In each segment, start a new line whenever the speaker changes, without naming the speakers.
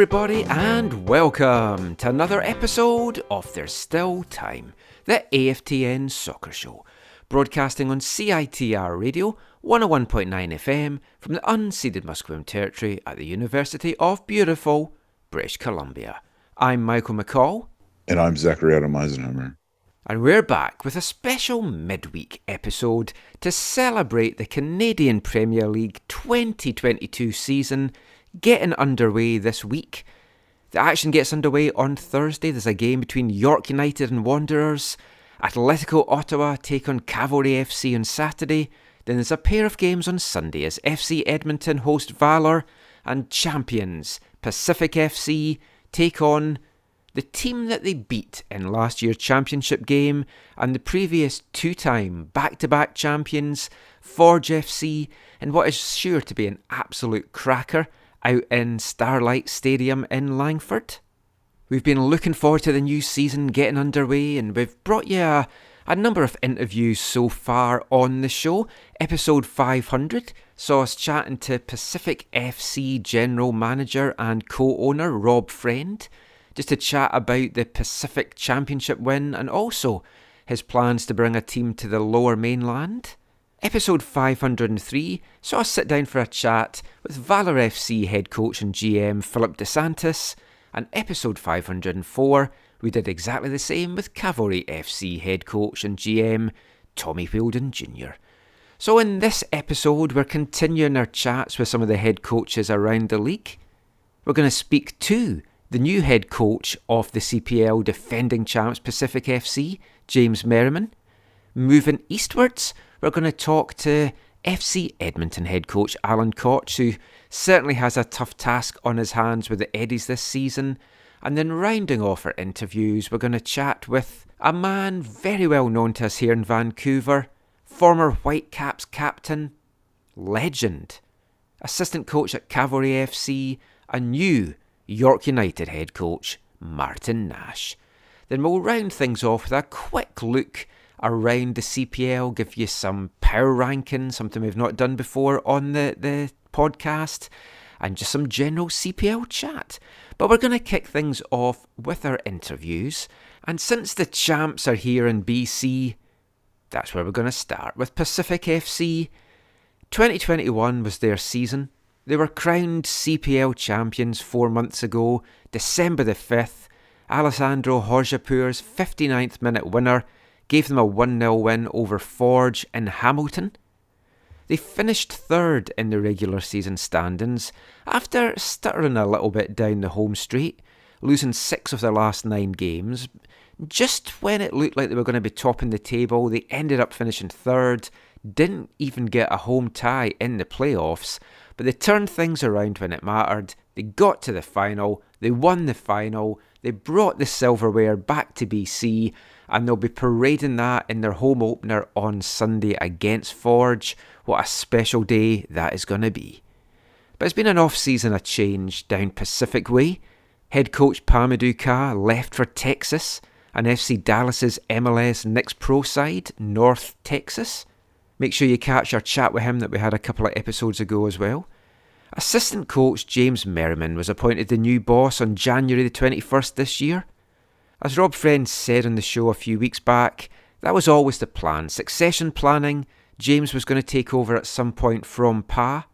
Everybody, and welcome to another episode of There's Still Time, the AFTN Soccer Show, broadcasting on CITR Radio 101.9 FM from the unceded Musqueam Territory at the University of beautiful British Columbia. I'm Michael McCall,
And I'm Zachary Adam Eisenhower.
and we're back with a special midweek episode to celebrate the Canadian Premier League 2022 season getting underway this week. The action gets underway on Thursday. There's a game between York United and Wanderers. Atletico Ottawa take on Cavalry FC on Saturday. Then there's a pair of games on Sunday as FC Edmonton host Valour and champions Pacific FC take on the team that they beat in last year's championship game and the previous two time back to back champions, Forge FC, in what is sure to be an absolute cracker out in Starlight Stadium in Langford. We've been looking forward to the new season getting underway, and we've brought you a, a number of interviews so far on the show. Episode 500 saw us chatting to Pacific FC General Manager and co owner Rob Friend, just to chat about the Pacific Championship win and also his plans to bring a team to the lower mainland. Episode 503 saw us sit down for a chat with Valour FC head coach and GM Philip Dos Santos, and episode 504 we did exactly the same with Cavalry FC head coach and GM Tommy Wheeldon Jr. So, in this episode, we're continuing our chats with some of the head coaches around the league. We're going to speak to the new head coach of the CPL defending champs Pacific FC, James Merriman. Moving eastwards, we're going to talk to FC Edmonton head coach Alan Koch, who certainly has a tough task on his hands with the Eddies this season. And then rounding off our interviews, we're going to chat with a man very well known to us here in Vancouver, former Whitecaps captain, legend, assistant coach at Cavalry FC, and new York United head coach, Martin Nash. Then we'll round things off with a quick look around the CPL, give you some power ranking, something we've not done before on the, the podcast, and just some general CPL chat. But we're going to kick things off with our interviews. And since the champs are here in BC, that's where we're going to start with Pacific FC. 2021 was their season. They were crowned CPL champions four months ago, December the 5th. Alessandro Hojabrpour's 59th minute winner gave them a 1 0 win over Forge in Hamilton. They finished third in the regular season standings after stuttering a little bit down the home straight, losing six of their last nine games. Just when it looked like they were going to be topping the table, they ended up finishing third, didn't even get a home tie in the playoffs, but they turned things around when it mattered. They got to the final, they won the final, they brought the silverware back to BC, and they'll be parading that in their home opener on Sunday against Forge. What a special day that is going to be. But it's been an off season of change down Pacific Way. Head coach Pa-Modou Kah left for Texas, and FC Dallas's MLS Next Pro side, North Texas. Make sure you catch our chat with him that we had a couple of episodes ago as well. Assistant coach James Merriman was appointed the new boss on January the 21st this year. As Rob Friend said on the show a few weeks back, That was always the plan. Succession planning, James was going to take over at some point from Pa.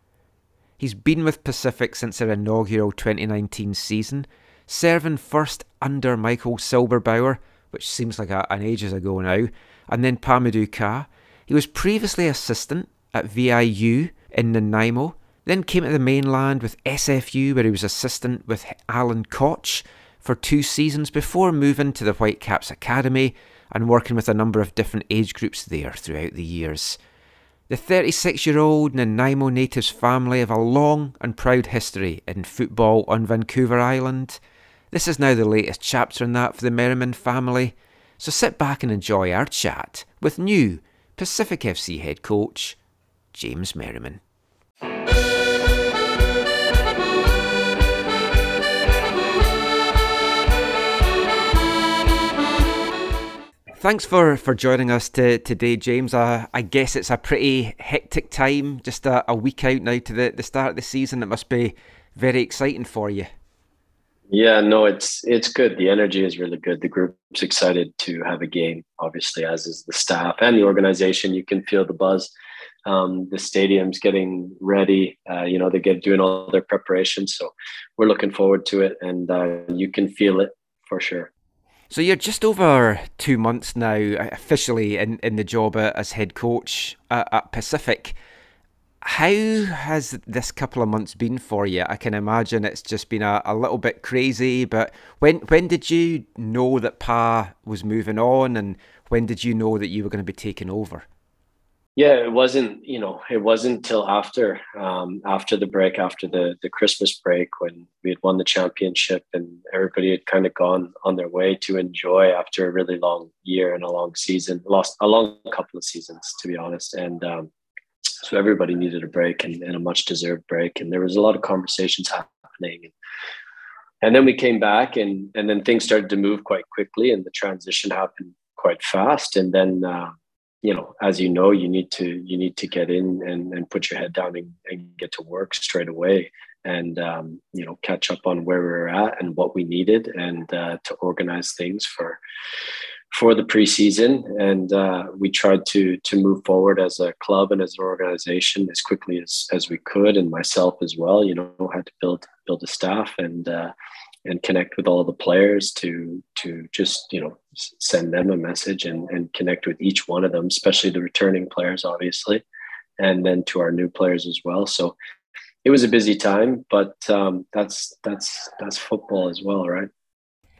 He's been with Pacific since their inaugural 2019 season, serving first under Michael Silberbauer, which seems like an ages ago now, and then Pa-Modou Kah. He was previously assistant at VIU in Nanaimo, then came to the mainland with SFU, where he was assistant with Alan Koch for two seasons before moving to the Whitecaps Academy and working with a number of different age groups there throughout the years. The 36 year old Nanaimo Natives family have a long and proud history in football on Vancouver Island. This is now the latest chapter in that for the Merriman family, so sit back and enjoy our chat with new Pacific FC head coach James Merriman. Thanks for, for joining us to, today, James. Uh, I guess it's a pretty hectic time, just a, a week out now to the, the start of the season. It must be very exciting for you.
Yeah, no, it's it's good. The energy is really good. The group's excited to have a game, obviously, as is the staff and the organization. You can feel the buzz. Um, the stadium's getting ready. Uh, you know, they get doing all their preparations, so we're looking forward to it, and uh, you can feel it for sure.
So you're just over two months now uh, officially in, in the job as head coach at, at Pacific. How has this couple of months been for you? I can imagine it's just been a, a little bit crazy, but when when did you know that Pa was moving on and when did you know that you were going to be taking over?
Yeah, it wasn't, you know, it wasn't till after um, after the break, after the the Christmas break, when we had won the championship and everybody had kind of gone on their way to enjoy after a really long year and a long season, lost a long couple of seasons, to be honest. And um, so everybody needed a break and, and, a much deserved break. And there was a lot of conversations happening. And, and then we came back and, and then things started to move quite quickly and the transition happened quite fast. And then, uh, you know, as you know, you need to you need to get in and, and put your head down and, and get to work straight away, and um, you know, catch up on where we are at and what we needed, and uh, to organize things for for the preseason. And uh, we tried to to move forward as a club and as an organization as quickly as as we could, and myself as well. You know, had to build build a staff and uh, and connect with all the players to to just you know send them a message and, and connect with each one of them especially the returning players obviously and then to our new players as well. So it was a busy time but um, that's that's that's football as well right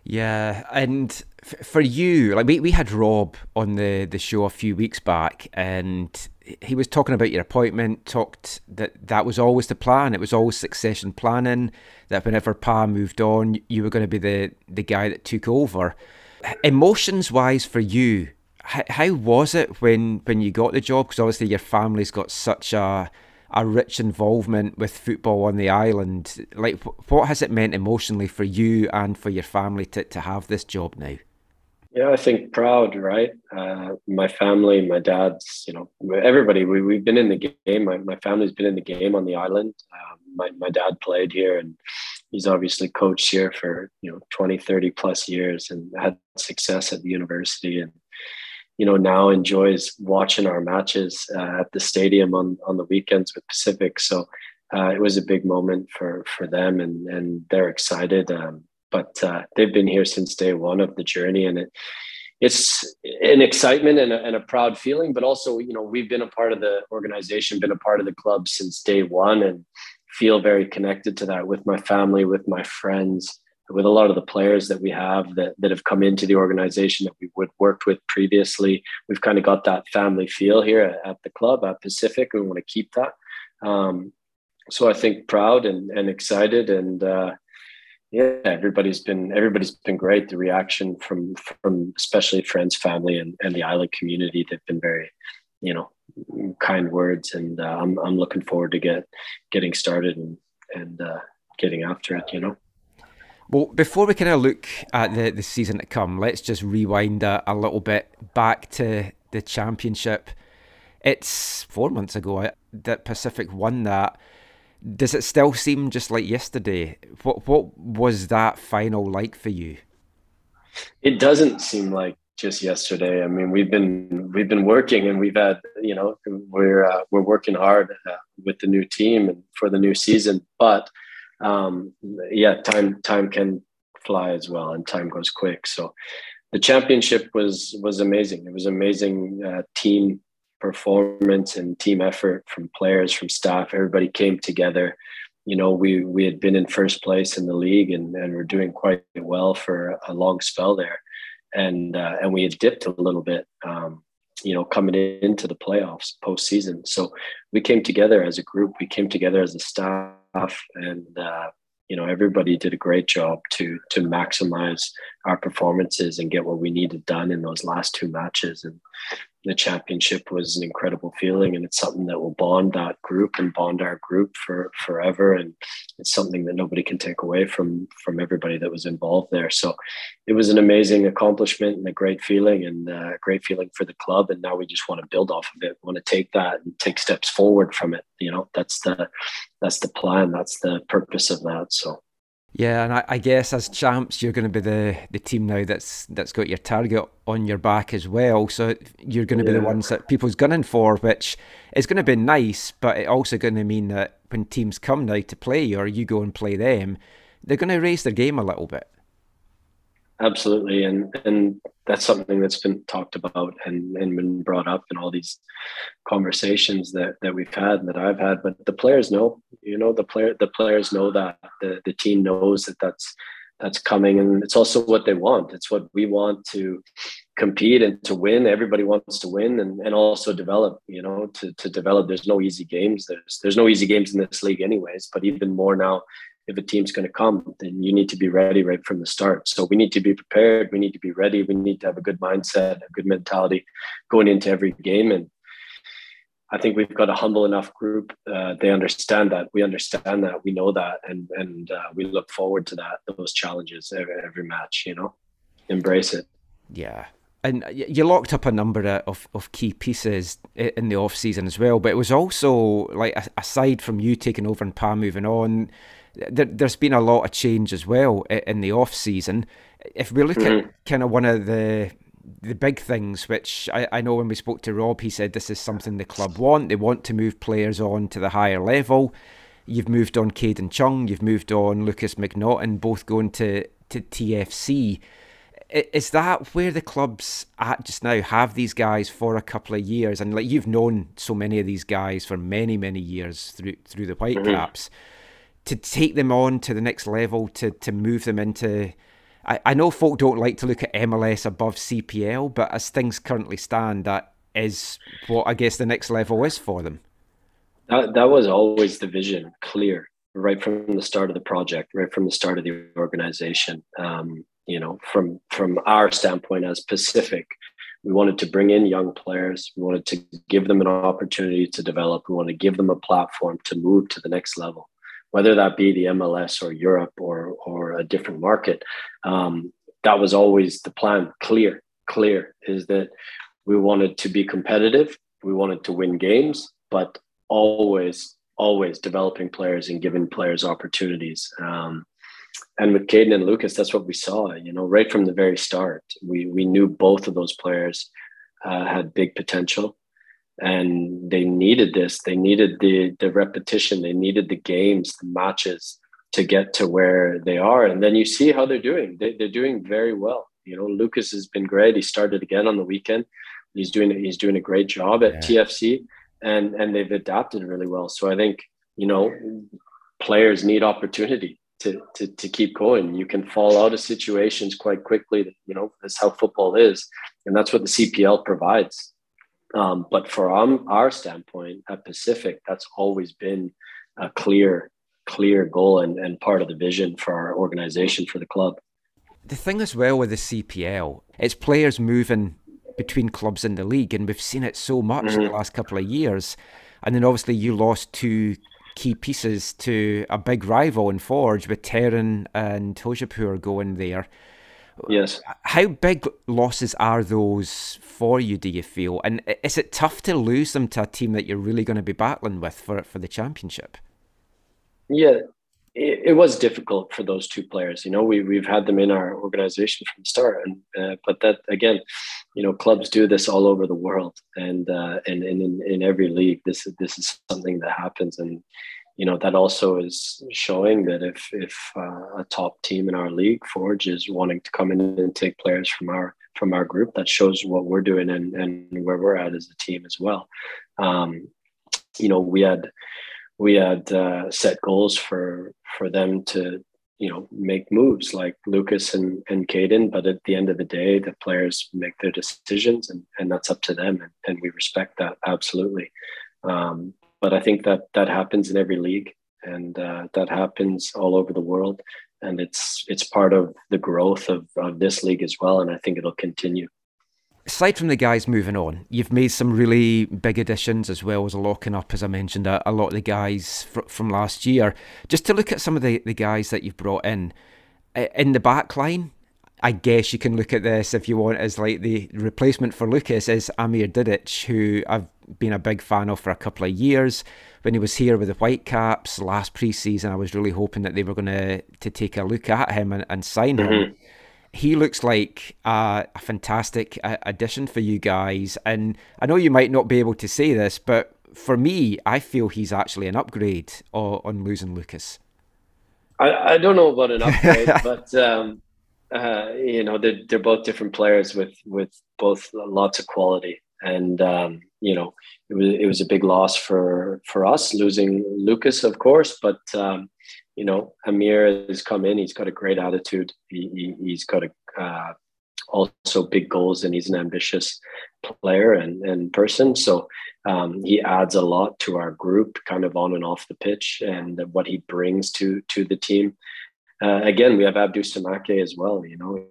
yeah, and f- for you, like we, we had Rob on the, the show a few weeks back, and he was talking about your appointment. Talked that that was always the plan. It was always succession planning. That whenever Pa moved on, you were going to be the the guy that took over. Emotions wise, for you, how, how was it when when you got the job? Because obviously your family's got such a a rich involvement with football on the island. Like, what has it meant emotionally for you and for your family to, to have this job now?
Yeah, I think proud, right? Uh, my family, my dad's, you know, everybody, we, we've been in the game. My, my family's been in the game on the island. Um, my, my dad played here and he's obviously coached here for, you know, 20, 30 plus years and had success at the university. And you know now enjoys watching our matches uh, at the stadium on on the weekends with Pacific. So uh, it was a big moment for for them, and and they're excited. Um, but uh, they've been here since day one of the journey, and it it's an excitement and a, and a proud feeling. But also, you know, we've been a part of the organization, been a part of the club since day one, and feel very connected to that with my family, with my friends with a lot of the players that we have that, that have come into the organization that we would worked with previously. We've kind of got that family feel here at, at the club at Pacific. We want to keep that. Um, so I think proud and, and excited and uh, yeah, everybody's been everybody's been great. The reaction from from especially friends, family, and, and the island community, they've been very, you know, kind words, and uh, I'm I'm looking forward to get getting started and and uh, getting after it. You know.
Well, before we kind of look at the, the season to come, let's just rewind a, a little bit back to the championship. It's four months ago uh, that Pacific won that. Does it still seem just like yesterday? What what was that final like for you?
It doesn't seem like just yesterday. I mean, we've been we've been working, and we've had you know we're uh, we're working hard uh, with the new team and for the new season. But um, yeah, time time can fly as well, and time goes quick. So the championship was was amazing. It was amazing uh, team performance and team effort from players, from staff. Everybody came together. You know, we we had been in first place in the league and and we're doing quite well for a long spell there, and uh, and we had dipped a little bit. Um, you know, coming into the playoffs postseason. So we came together as a group. We came together as a staff, and uh, you know everybody did a great job to to maximize our performances and get what we needed done in those last two matches. And the championship was an incredible feeling and it's something that will bond that group and bond our group for forever. And it's something that nobody can take away from from everybody that was involved there. So it was an amazing accomplishment and a great feeling and a great feeling for the club. And now we just want to build off of it we want to take that and take steps forward from it. You know that's the that's the plan. That's the purpose of that. So
yeah, and I, I, guess as champs, you're going to be the, the team now that's that's got your target on your back as well. So you're going to yeah. be the ones that people's gunning for, which is going to be nice, but it also going to mean that when teams come now to play or you go and play them, they're going to raise their game a little bit.
Absolutely, and and that's something that's been talked about and, and been brought up in all these conversations that, that we've had and that I've had. But the players know, you know, the player the players know that the the team knows that that's that's coming, and it's also what they want. It's what we want to compete and to win. Everybody wants to win and, and also develop. You know, to to develop. There's no easy games. There's there's no easy games in this league, anyways. But even more now if a team's going to come, then you need to be ready right from the start. So we need to be prepared. We need to be ready. We need to have a good mindset, a good mentality going into every game. And I think we've got a humble enough group. Uh, they understand that. We understand that. We know that, and and uh, we look forward to that. Those challenges every, every match. You know, embrace it.
Yeah, and you locked up a number of, of key pieces in the off season as well. But it was also like aside from you taking over and Pa moving on, there, has been a lot of change as well in the off season. If we look mm-hmm. at kind of one of the the big things, which I, I know when we spoke to Rob, he said this is something the club want. They want to move players on to the higher level. You've moved on Kadin Chung, you've moved on Lukas MacNaughton, both going to, to TFC. Is that where the club's at just now? Have these guys for a couple of years, and like you've known so many of these guys for many, many years through through the Whitecaps. Mm-hmm to take them on to the next level, to to move them into. I, I know folk don't like to look at MLS above CPL, but as things currently stand, that is what I guess the next level is for them.
That that was always the vision, clear right from the start of the project, right from the start of the organization. Um, you know, from from our standpoint as Pacific, we wanted to bring in young players. We wanted to give them an opportunity to develop. We wanted to give them a platform to move to the next level whether that be the MLS or Europe or or a different market. Um, that was always the plan. Clear, clear is that we wanted to be competitive. We wanted to win games, but always, always developing players and giving players opportunities. Um, and with Kadin and Lukas, that's what we saw. You know, right from the very start, we we knew both of those players uh, had big potential and they needed this they needed the the repetition they needed the games the matches to get to where they are and then you see how they're doing they, they're doing very well you know lukas has been great he started again on the weekend he's doing he's doing a great job at yeah. tfc and and they've adapted really well so i think you know players need opportunity to, to, to keep going. You can fall out of situations quite quickly. You know, that's how football is. And that's what the CPL provides. Um, but from our standpoint at Pacific, that's always been a clear, clear goal and, and part of the vision for our organization for the club.
The thing as well with the CPL, it's players moving between clubs in the league, and we've seen it so much mm-hmm. in the mm-hmm. last couple of years. And then obviously you lost two key pieces to a big rival in Forge with Terran and Hojabrpour going there.
Yes.
How big losses are those for you, do you feel? And is it tough to lose them to a team that you're really going to be battling with for, for the championship?
Yeah, it, it, was difficult for those two players. You know, we we've had them in our organization from the start, and uh, but that again, you know, clubs do this all over the world, and uh, and, and in, in every league, this this is something that happens, and you know that also is showing that if if uh, a top team in our league, Forge, is wanting to come in and take players from our from our group, that shows what we're doing and and where we're at as a team as well. Um, you know, we had we had uh, set goals for for them to you know make moves like Lukas and and Kadin, but at the end of the day, the players make their decisions, and and that's up to them, and, and we respect that absolutely. Um, but I think that that happens in every league, and uh, that happens all over the world, and it's it's part of the growth of, of this league as well, and I think it'll continue
aside from the guys moving on, you've made some really big additions as well as locking up, as I mentioned, a, a lot of the guys fr- from last year. Just to look at some of the, the guys that you've brought in. In the back line, I guess you can look at this if you want as like the replacement for Lukas is Amer Didic, who I've been a big fan of for a couple of years. When he was here with the Whitecaps last preseason, I was really hoping that they were going to to take a look at him and, and sign him. Mm-hmm he looks like a, a fantastic addition for you guys. And I know you might not be able to say this, but for me, I feel he's actually an upgrade on, on losing Lukas.
I, I, don't know about an upgrade, but um, uh, you know they're, they're both different players with with both lots of quality, and um, you know it was it was a big loss for for us losing Lukas, of course, but um, you know, Amer has come in. He's got a great attitude. He, he, has got a, uh, also big goals, and he's an ambitious player and, and person. So um, he adds a lot to our group, kind of on and off the pitch, and what he brings to to the team. Uh, again, we have Abdou Samake as well. You know,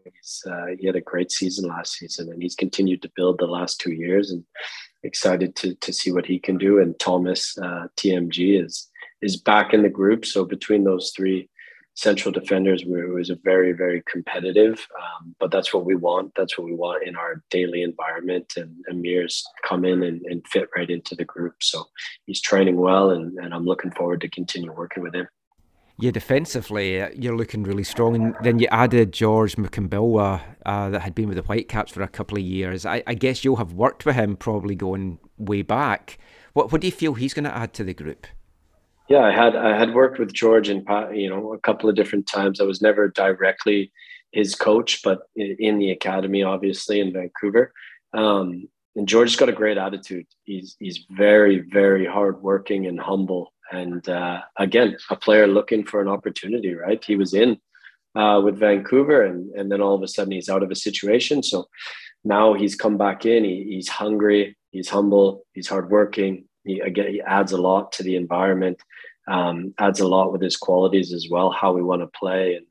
uh, he had a great season last season, and he's continued to build the last two years. And excited to to see what he can do. And Thomas uh, TMG is is back in the group. So between those three central defenders, it was a very, very competitive. Um, but that's what we want. That's what we want in our daily environment. And Amer's come in and, and fit right into the group. So he's training well, and, and I'm looking forward to continue working with him.
Yeah, defensively, you're looking really strong. And then you added George Mukumbilwa, uh, that had been with the Whitecaps for a couple of years. I, I, guess you'll have worked with him probably going way back. What, what do you feel he's going to add to the group?
Yeah, I had I had worked with George in you know a couple of different times. I was never directly his coach, but in the academy, obviously in Vancouver. Um, and George's got a great attitude. He's he's very very hardworking and humble. And uh, again, a player looking for an opportunity. Right? He was in uh, with Vancouver, and and then all of a sudden he's out of a situation. So now he's come back in. He, he's hungry. He's humble. He's hardworking. He again he adds a lot to the environment, um, adds a lot with his qualities as well, how we want to play and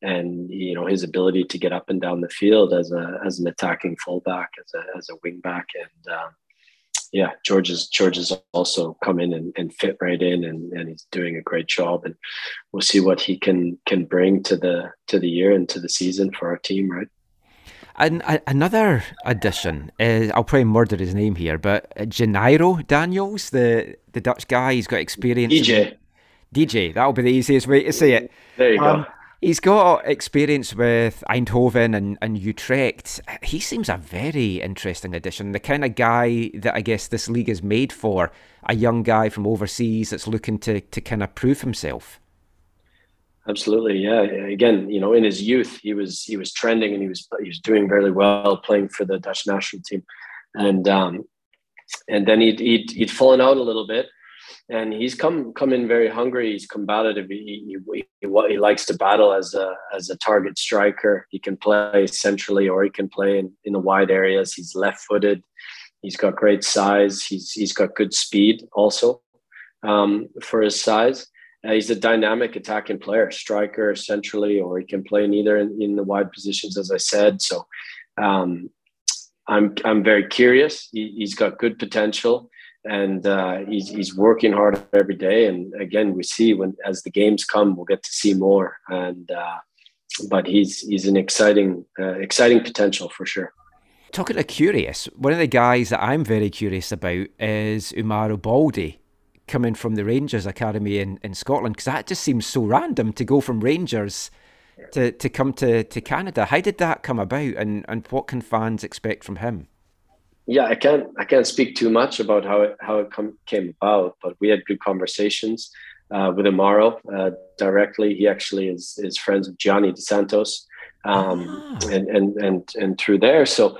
and you know his ability to get up and down the field as a as an attacking fullback, as a as a wingback, and um, yeah, George is George has also come in and, and fit right in, and, and he's doing a great job, and we'll see what he can can bring to the to the year and to the season for our team, right?
And another addition is I'll probably murder his name here, but Janeiro Daniels, the the Dutch guy, he's got experience.
DJ.
DJ, that'll be the easiest way to say it.
There you um, go.
He's got experience with Eindhoven and, and Utrecht. He seems a very interesting addition. The kind of guy that I guess this league is made for. A young guy from overseas that's looking to, to kind of prove himself.
Absolutely, yeah. Again, you know, in his youth, he was he was trending and he was he was doing very well playing for the Dutch national team, and um, and then he'd, he'd he'd fallen out a little bit, and he's come come in very hungry. He's combative. He, he, he, he likes to battle as a as a target striker. He can play centrally or he can play in, in the wide areas. He's left footed. He's got great size. He's he's got good speed also um, for his size uh, he's a dynamic attacking player, striker centrally, or he can play in either in, in the wide positions, as I said. So um, I'm I'm very curious. He, has got good potential, and uh, he's he's working hard every day. And again, we see when as the games come, we'll get to see more. And uh, but he's he's an exciting uh, exciting potential for sure.
Talking to curious, one of the guys that I'm very curious about is Umaro Baldé coming from the Rangers Academy in, in Scotland? Because that just seems so random to go from Rangers to, to come to, to Canada. How did that come about, and, and what can fans expect from him?
Yeah, I can't I can't speak too much about how it how it come, came about, but we had good conversations uh, with Amaro uh, directly. He actually is is friends with Gianni Dos Santos, um, ah. and and and and through there, so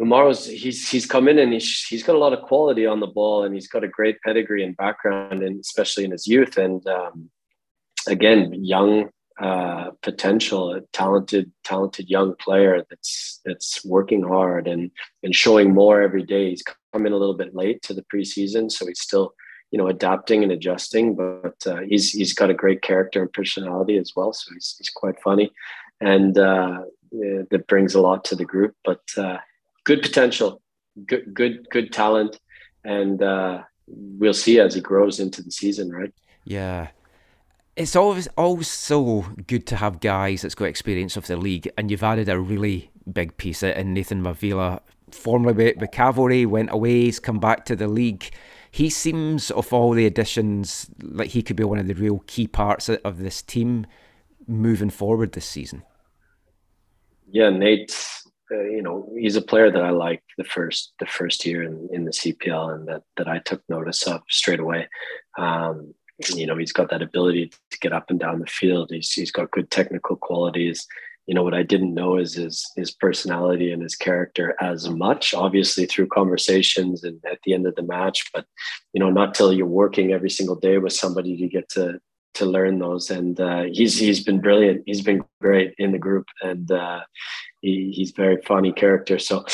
Amaro's he's he's come in and he's he's got a lot of quality on the ball, and he's got a great pedigree and background, and especially in his youth, and um, again, young uh, potential, a talented, talented young player that's that's working hard and and showing more every day. He's come in a little bit late to the preseason, so he's still, you know, adapting and adjusting. But uh, he's he's got a great character and personality as well, so he's he's quite funny, and uh, yeah, that brings a lot to the group. But uh, good potential, good good good talent, and uh, we'll see as he grows into the season, right?
Yeah, it's always always so good to have guys that's got experience of the league, and you've added a really big piece in Nathan Mavila. Formerly with Cavalry, went away, he's come back to the league. He seems, of all the additions, like he could be one of the real key parts of this team moving forward this season.
Yeah, Nate. Uh, you know, he's a player that I like the first the first year in, in the CPL, and that that I took notice of straight away. Um, you know, he's got that ability to get up and down the field. He's he's got good technical qualities. You know, what I didn't know is his his personality and his character as much, obviously through conversations and at the end of the match. But you know, not till you're working every single day with somebody to get to to learn those. And uh, he's he's been brilliant. He's been great in the group, and uh, he, he's very funny character. So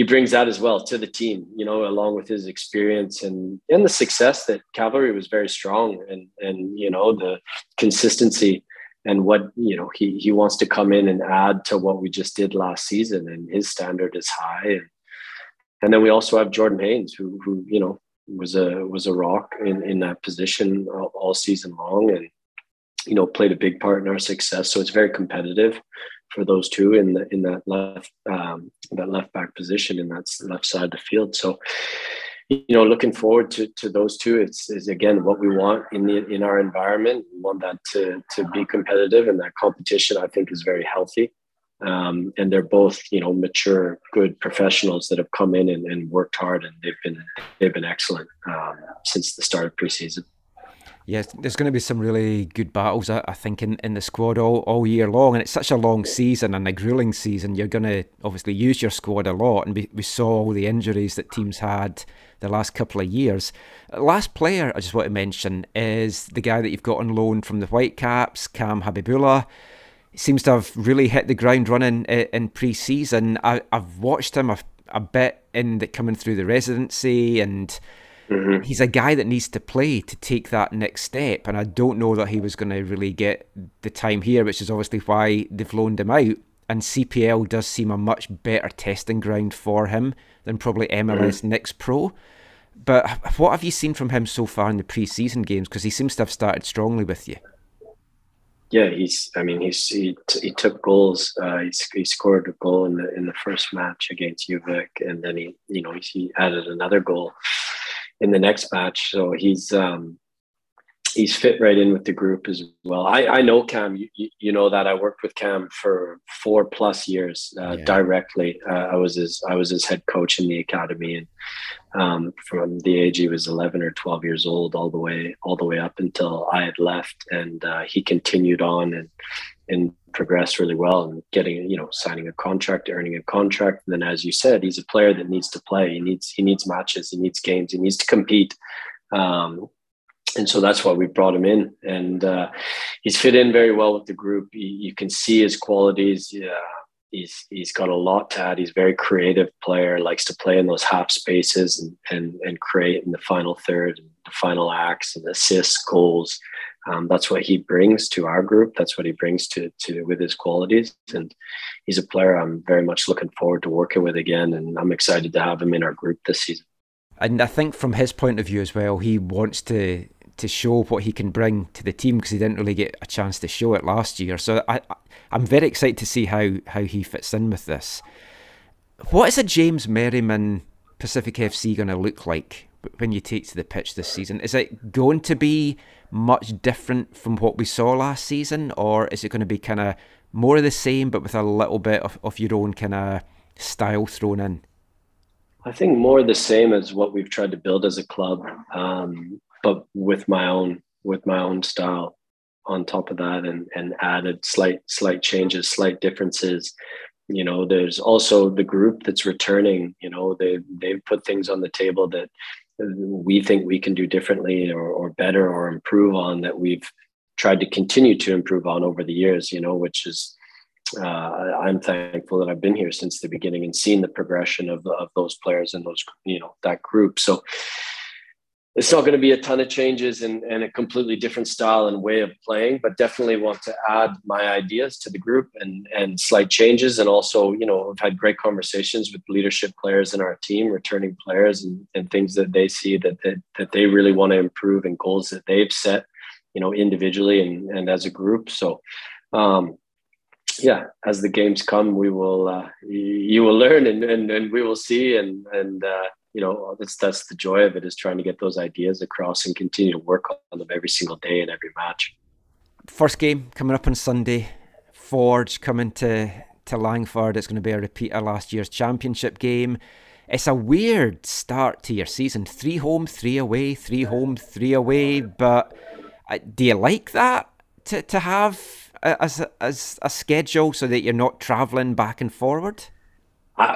he brings that as well to the team, you know, along with his experience and and the success that Cavalry was very strong and and you know the consistency and what you know he he wants to come in and add to what we just did last season and his standard is high. And and then we also have Jordan Haynes who who you know was a was a rock in in that position all, all season long and you know played a big part in our success. So it's very competitive for those two in the in that left um, that left back position in that left side of the field. So, you know, looking forward to, to those two. It's is again what we want in the in our environment. We want that to to be competitive, and that competition I think is very healthy. Um, and they're both you know mature, good professionals that have come in and, and worked hard, and they've been they've been excellent um, since the start of preseason.
Yes, there's going to be some really good battles, I, think, in, in the squad all, all year long. And it's such a long season and a grueling season. You're going to obviously use your squad a lot. And we, we saw all the injuries that teams had the last couple of years. Last player I just want to mention is the guy that you've got on loan from the Whitecaps, Cam Habibullah. He seems to have really hit the ground running in, in pre season. I've watched him a, a bit in the coming through the residency and Mm-hmm. He's a guy that needs to play to take that next step, and I don't know that he was going to really get the time here, which is obviously why they've loaned him out. And CPL does seem a much better testing ground for him than probably MLS mm-hmm. Next Pro. But what have you seen from him so far in the pre-season games? Because he seems to have started strongly with you.
Yeah, he's. I mean, he's he, he took goals. Uh, he, he scored a goal in the in the first match against UVic, and then he you know he added another goal in the next match. So he's um, he's fit right in with the group as well. I, I know Cam. You, you know that I worked with Cam for four plus years uh, yeah. directly. Uh, I was his I was his head coach in the academy, and um, from the age he was eleven or twelve years old, all the way all the way up until I had left, and uh, he continued on and and progressed really well and getting you know signing a contract earning a contract and then as you said he's a player that needs to play he needs he needs matches he needs games he needs to compete um, and so that's why we brought him in and uh, he's fit in very well with the group he, you can see his qualities yeah he's he's got a lot to add he's a very creative player likes to play in those half spaces and and, and create in the final third and the final acts and assists goals um, that's what he brings to our group. That's what he brings to to with his qualities, and he's a player I'm very much looking forward to working with again. And I'm excited to have him in our group this season.
And I think from his point of view as well, he wants to to show what he can bring to the team because he didn't really get a chance to show it last year. So I, I'm very excited to see how how he fits in with this. What is a James Merriman Pacific FC going to look like when you take to the pitch this season? Is it going to be much different from what we saw last season, or is it going to be kind of more of the same but with a little bit of, of your own kind of style thrown in?
I think more the same as what we've tried to build as a club, um, but with my own with my own style on top of that, and and added slight slight changes, slight differences. You know, there's also the group that's returning. You know, they they've put things on the table that we think we can do differently or, or better or improve on that we've tried to continue to improve on over the years. You know, which is uh, I'm thankful that I've been here since the beginning and seen the progression of, of those players and those, you know, that group. So it's not going to be a ton of changes and, and a completely different style and way of playing, but definitely want to add my ideas to the group and, and slight changes. And also, you know, I've had great conversations with leadership players in our team, returning players and, and things that they see that, that, that they really want to improve and goals that they've set, you know, individually and, and as a group. So, um, yeah, as the games come, we will uh, you will learn and, and and we will see and and uh, you know that's that's the joy of it is trying to get those ideas across and continue to work on them every single day and every match.
First game coming up on Sunday, Forge coming to to Langford. It's going to be a repeat of last year's championship game. It's a weird start to your season: three home, three away, three home, three away. But uh, do you like that to to have as a, as a schedule so that you're not traveling back and forward?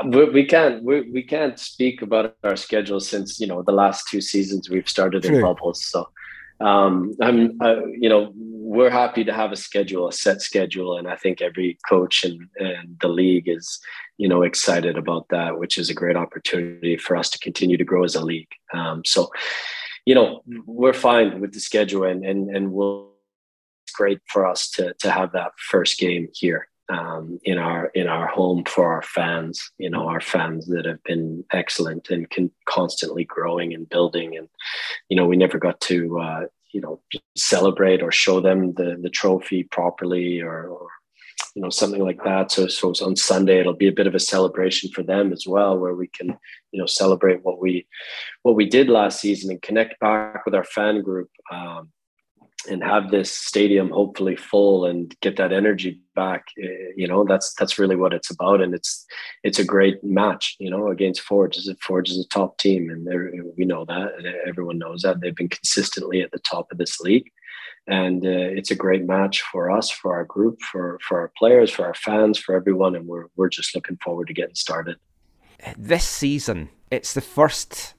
We, we, can't we, we can't speak about our schedule since you know the last two seasons we've started in bubbles. So um, I'm uh, you know we're happy to have a schedule, a set schedule, and I think every coach and, and the league is you know excited about that, which is a great opportunity for us to continue to grow as a league. Um, so you know we're fine with the schedule, and and and we'll great for us to to have that first game here um, in our in our home for our fans. You know, our fans that have been excellent and can constantly growing and building. And you know, we never got to uh, you know celebrate or show them the the trophy properly or, or you know something like that so so on sunday it'll be a bit of a celebration for them as well where we can you know celebrate what we what we did last season and connect back with our fan group um, and have this stadium hopefully full and get that energy back eh, you know that's that's really what it's about. And it's it's a great match you know against forge. Forge is a top team and we know that everyone knows that. They've been consistently at the top of this league. And uh, it's a great match for us for our group for for our players for our fans for everyone. And we're we're just looking forward to getting started.
This season it's the first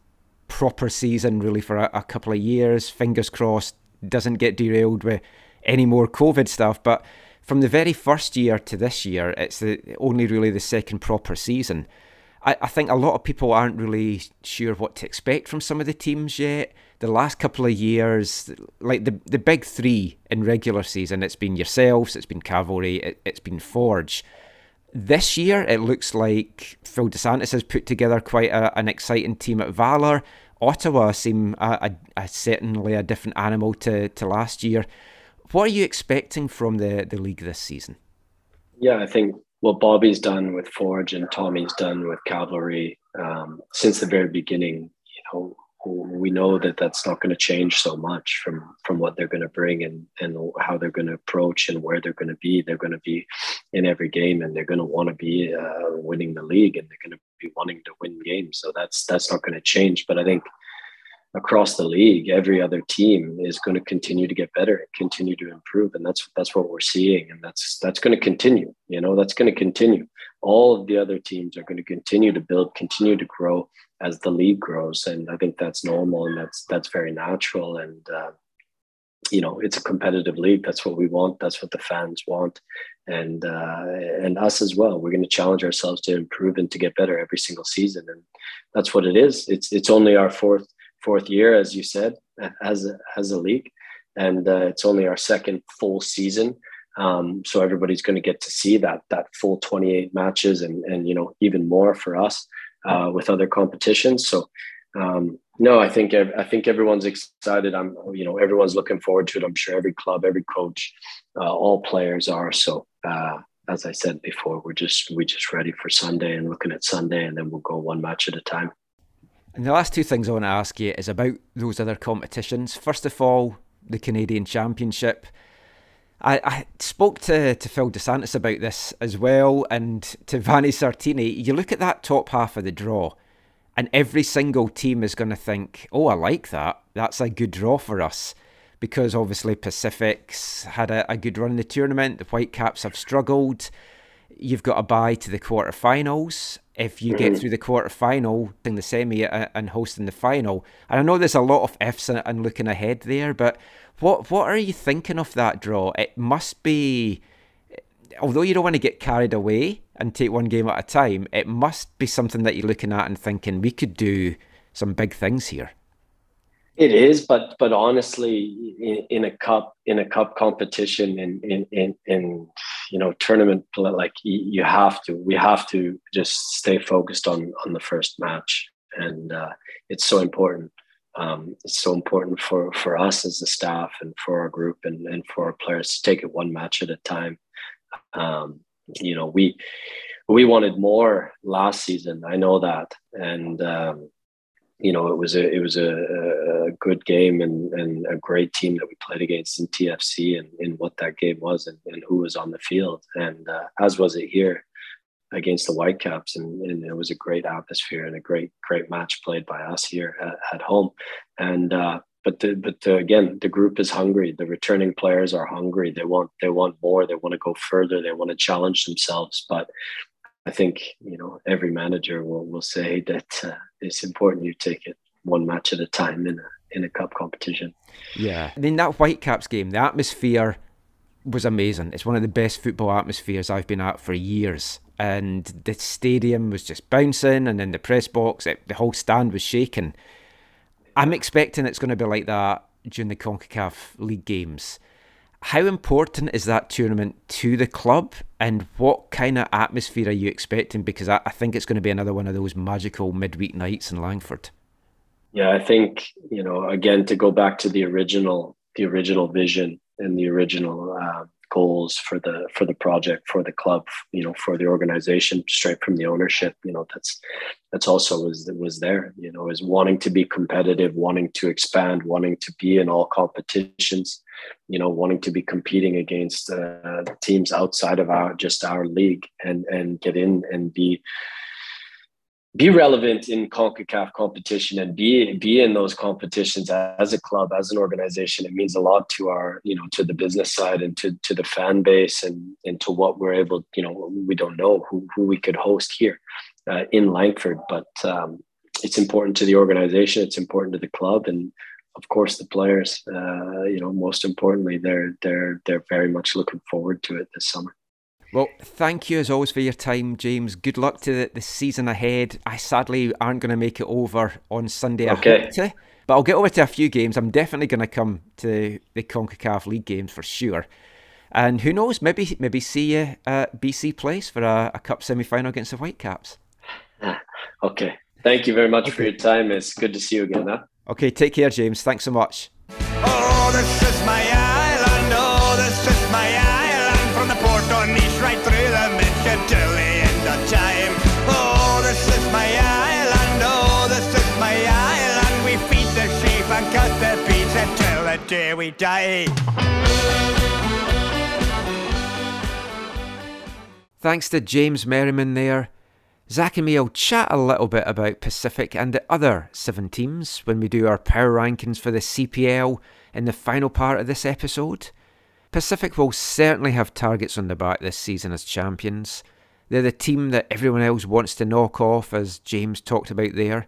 proper season really for a, a couple of years. Fingers crossed doesn't get derailed with any more COVID stuff. But from the very first year to this year, it's the, only really the second proper season. I, I think a lot of people aren't really sure what to expect from some of the teams yet. The last couple of years, like the the big three in regular season, it's been yourselves, it's been Cavalry, it, it's been Forge. This year, it looks like Phil Dos Santos has put together quite a, an exciting team at Valour. Ottawa seem a, a, a, certainly a different animal to, to last year. What are you expecting from the, the league this season?
Yeah, I think what Bobby's done with Forge and Tommy's done with Cavalry um, since the very beginning, you know, we know that that's not going to change so much from from what they're going to bring and and how they're going to approach and where they're going to be. They're going to be in every game and they're going to want to be uh, winning the league and they're going to be wanting to win games. So that's that's not going to change. But I think across the league, every other team is going to continue to get better, and continue to improve, and that's that's what we're seeing, and that's that's going to continue. You know, that's going to continue. All of the other teams are going to continue to build, continue to grow as the league grows, and I think that's normal and that's that's very natural. And uh, you know, it's a competitive league. That's what we want. That's what the fans want, and uh, and us as well. We're going to challenge ourselves to improve and to get better every single season, and that's what it is. It's it's only our fourth fourth year, as you said, as a, as a league, and uh, it's only our second full season. Um, so everybody's going to get to see that that full 28 matches and and you know even more for us uh, with other competitions. So um, no, I think I think everyone's excited. I'm you know everyone's looking forward to it. I'm sure every club, every coach, uh, all players are. So uh, as I said before, we're just we're just ready for Sunday and looking at Sunday, and then we'll go one match at a time.
And the last two things I want to ask you is about those other competitions. First of all, the Canadian Championship. I, I spoke to, to Phil Dos Santos about this as well, and to Vanni Sartini. You look at that top half of the draw, and every single team is going to think, oh, I like that. That's a good draw for us. Because obviously Pacific's had a, a good run in the tournament. The Whitecaps have struggled. You've got a bye to the quarterfinals. If you get through the quarterfinal, in the semi uh, and hosting the final, and I know there's a lot of ifs and- and looking ahead there, but what what are you thinking of that draw? It must be, although you don't want to get carried away and take one game at a time, it must be something that you're looking at and thinking we could do some big things here.
It is, but but honestly, in, in a cup in a cup competition in in in, in you know tournament like you, have to we have to just stay focused on on the first match, and uh, it's so important. Um, it's so important for for us as the staff and for our group and and for our players to take it one match at a time. Um, you know, we we wanted more last season. I know that, and um, you know it was a it was a, a good game and, and a great team that we played against in TFC and in what that game was and, and who was on the field and uh, as was it here against the Whitecaps and, and it was a great atmosphere and a great great match played by us here at, at home and uh, but the, but the, again the group is hungry the returning players are hungry they want they want more they want to go further they want to challenge themselves but I think you know every manager will, will say that uh, it's important you take it one match at a time in a in a cup competition.
Yeah. I mean, that Whitecaps game, the atmosphere was amazing. It's one of the best football atmospheres I've been at for years. And the stadium was just bouncing, and then the press box, it, the whole stand was shaking. I'm expecting it's going to be like that during the CONCACAF League games. How important is that tournament to the club, and what kind of atmosphere are you expecting? Because I, I think it's going to be another one of those magical midweek nights in Langford.
Yeah, I think you know again to go back to the original the original vision and the original uh, goals for the for the project for the club you know for the organization straight from the ownership you know that's that's also was was there you know is wanting to be competitive wanting to expand wanting to be in all competitions you know wanting to be competing against uh, teams outside of our just our league and and get in and be be relevant in CONCACAF competition and be be in those competitions as a club, as an organization. It means a lot to our, you know, to the business side and to to the fan base and and to what we're able, you know, we don't know who who we could host here uh, in Langford, but um, it's important to the organization. It's important to the club, and of course the players. Uh, you know, most importantly, they're they're they're very much looking forward to it this summer.
Well, thank you as always for your time, James. Good luck to the, the season ahead. I sadly aren't going to make it over on Sunday.
Okay.
To, but I'll get over to a few games. I'm definitely going to come to the CONCACAF League games for sure. And who knows, maybe maybe see you at BC Place for a, a cup semi final against the Whitecaps.
Okay. Thank you very much for your time. It's good to see you again. Huh?
Okay, take care, James. Thanks so much.
Day we die.
Thanks to James Merriman there. Zach and me will chat a little bit about Pacific and the other seven teams when we do our power rankings for the CPL in the final part of this episode. Pacific will certainly have targets on the back this season as champions. They're the team that everyone else wants to knock off, as James talked about there.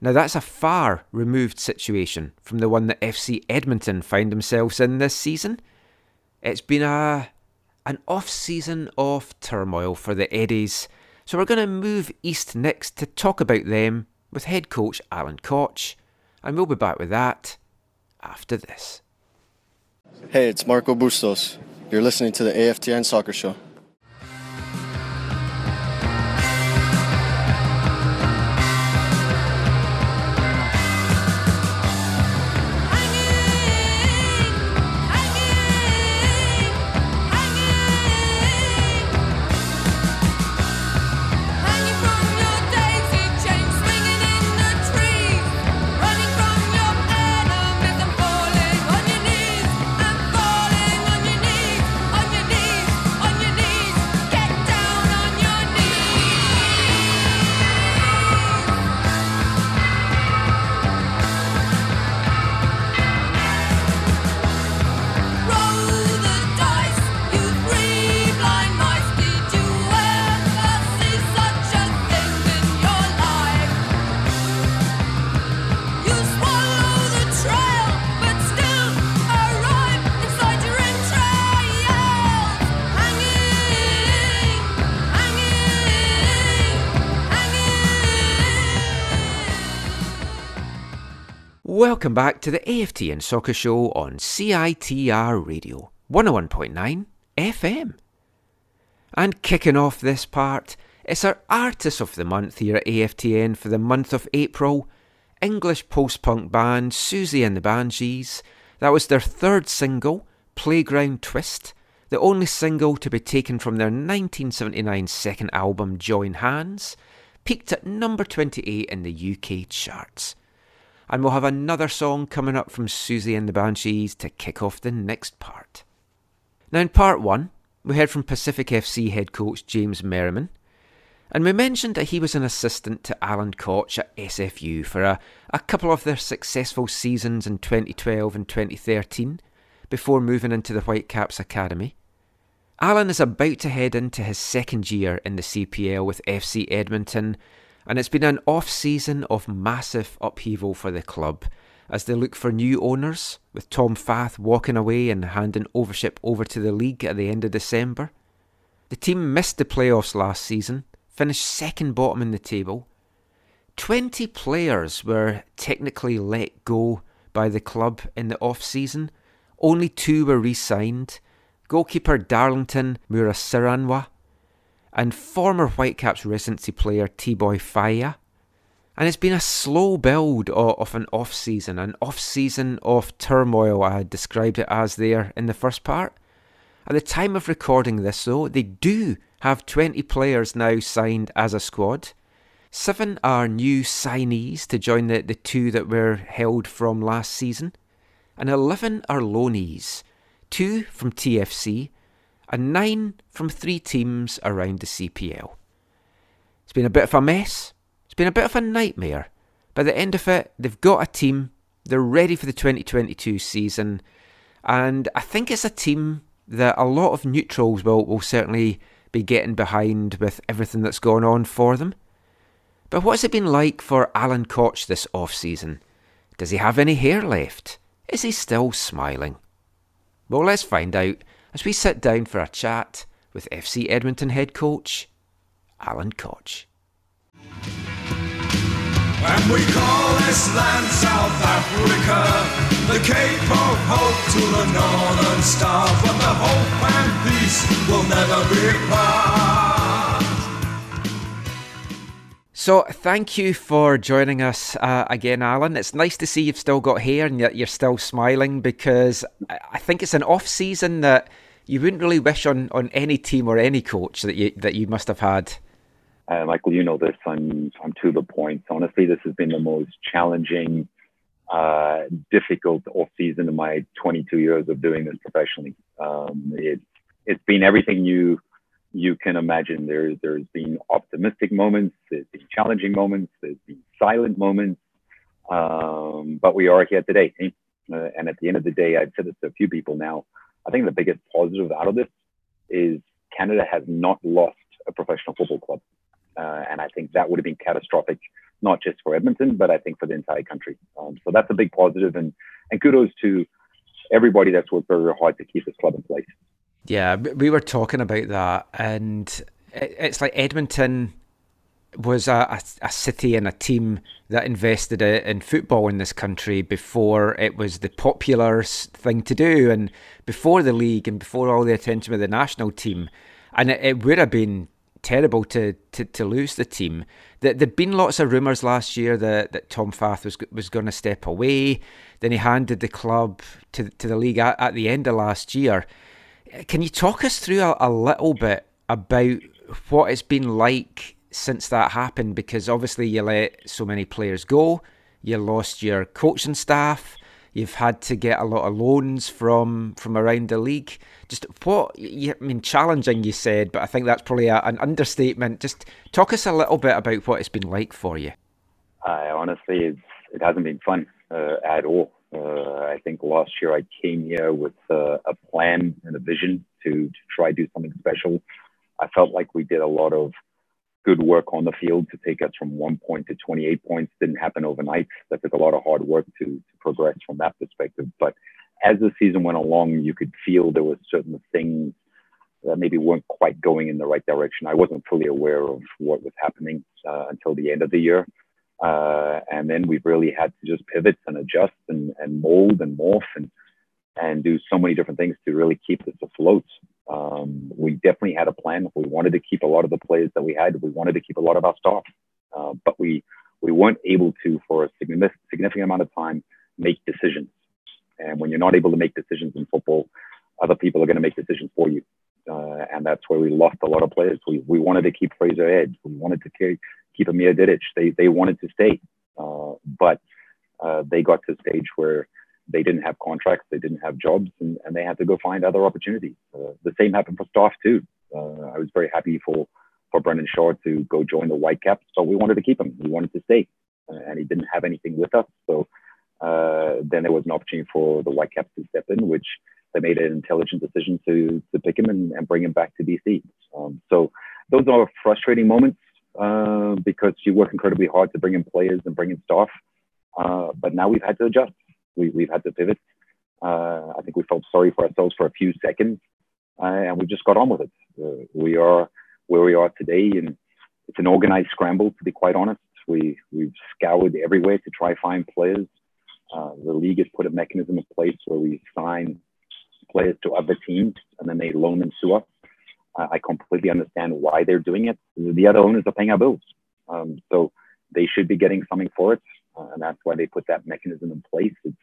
Now, that's a far removed situation from the one that FC Edmonton find themselves in this season. It's been a an off season of turmoil for the Eddies, so we're going to move east next to talk about them with head coach Alan Koch, and we'll be back with that after this.
Hey, it's Marco Bustos. You're listening to the AFTN Soccer Show.
Welcome back to the AFTN Soccer Show on CITR Radio 101.9 FM. And kicking off this part, it's our Artist of the Month here at AFTN for the month of April. English post punk band Siouxsie and the Banshees. That was their third single, Playground Twist, the only single to be taken from their 1979 second album Join Hands, peaked at number 28 in the UK charts. And we'll have another song coming up from Siouxsie and the Banshees to kick off the next part. Now, in part one, we heard from Pacific FC head coach James Merriman, and we mentioned that he was an assistant to Alan Koch at SFU for a, a couple of their successful seasons in 2012 and 2013 before moving into the Whitecaps Academy. Alan is about to head into his second year in the CPL with FC Edmonton, and it's been an off season of massive upheaval for the club as they look for new owners, with Tom Fath walking away and handing ownership over to the league at the end of December. The team missed the playoffs last season, finished second bottom in the table. 20 players were technically let go by the club in the off season, only two were re signed goalkeeper Darlington Murasiranwa, and former Whitecaps residency player T-Boy Faya. And it's been a slow build of an off season, an off season of turmoil, I had described it as there in the first part. At the time of recording this, though, they do have 20 players now signed as a squad. Seven are new signees to join the, the two that were held from last season, and 11 are loanees two from TFC, and nine from three teams around the CPL. It's been a bit of a mess. It's been a bit of a nightmare. By the end of it, they've got a team. They're ready for the 2022 season. And I think it's a team that a lot of neutrals will, will certainly be getting behind with everything that's going on for them. But what's it been like for Alan Koch this off season? Does he have any hair left? Is he still smiling? Well, let's find out as we sit down for a chat with FC Edmonton head coach Alan Koch.
And we call this land South Africa, the Cape of Hope to the Northern Star. But the hope and peace will never be apart.
So, thank you for joining us uh, again, Alan. It's nice to see you've still got hair and yet you're still smiling because I think it's an off season that you wouldn't really wish on, on any team or any coach that you that you must have had.
Uh, Michael, you know this. I'm I'm to the point. Honestly, this has been the most challenging, uh, difficult off season in my 22 years of doing this professionally. Um, it, it's been everything you you can imagine there's there's been optimistic moments, there's been challenging moments, there's been silent moments, um, but we are here today. Uh, and at the end of the day, I've said this to a few people now. I think the biggest positive out of this is Canada has not lost a professional football club, uh, and I think that would have been catastrophic, not just for Edmonton, but I think for the entire country. Um, so that's a big positive, and and kudos to everybody that's worked very hard to keep this club in place.
Yeah, we were talking about that, and it's like Edmonton was a, a, a, city and a team that invested in football in this country before it was the popular thing to do, and before the league, and before all the attention of the national team. And it, it would have been terrible to, to, to lose the team. There, there'd been lots of rumours last year that, that Tom Fath was was going to step away. Then he handed the club to to the league at, at the end of last year. Can you talk us through a, a little bit about what it's been like since that happened? Because obviously you let so many players go, you lost your coaching staff, you've had to get a lot of loans from from around the league. Just what I mean, challenging you said, but I think that's probably a, an understatement. Just talk us a little bit about what it's been like for you.
Uh, honestly, it hasn't been fun uh, at all. Uh, I think last year I came here with uh, a plan and a vision to, to try do something special. I felt like we did a lot of good work on the field to take us from one point to 28 points. Didn't happen overnight. That took a lot of hard work to, to progress from that perspective. But as the season went along, you could feel there were certain things that maybe weren't quite going in the right direction. I wasn't fully aware of what was happening uh, until the end of the year. Uh, and then we've really had to just pivot and adjust and, and mold and morph and and do so many different things to really keep this afloat. Um, we definitely had a plan. We wanted to keep a lot of the players that we had. We wanted to keep a lot of our staff, uh, but we we weren't able to, for a significant amount of time, make decisions. And when you're not able to make decisions in football, other people are going to make decisions for you. Uh, and that's where we lost a lot of players. We, we wanted to keep Fraser Edge. We wanted to Amer Didic. They, they wanted to stay. Uh, but uh, they got to a stage where they didn't have contracts, they didn't have jobs, and, and they had to go find other opportunities. Uh, the same happened for staff too. Uh, I was very happy for, for Brendan Shaw to go join the Whitecaps, so we wanted to keep him. We wanted to stay, uh, and he didn't have anything with us. So then there was an opportunity for the Whitecaps to step in, which they made an intelligent decision to to pick him and, and bring him back to BC. Um, so those are frustrating moments uh, because you work incredibly hard to bring in players and bring in staff. Uh, but now we've had to adjust. We, we've had to pivot. Uh, I think we felt sorry for ourselves for a few seconds, uh, and we just got on with it. Uh, we are where we are today, and it's an organized scramble. To be quite honest, we we've scoured everywhere to try find players. The league has put a mechanism in place where we sign players to other teams and then they loan them to us. Uh, I completely understand why they're doing it. The other owners are paying our bills. Um, so they should be getting something for it. Uh, and that's why they put that mechanism in place. It's,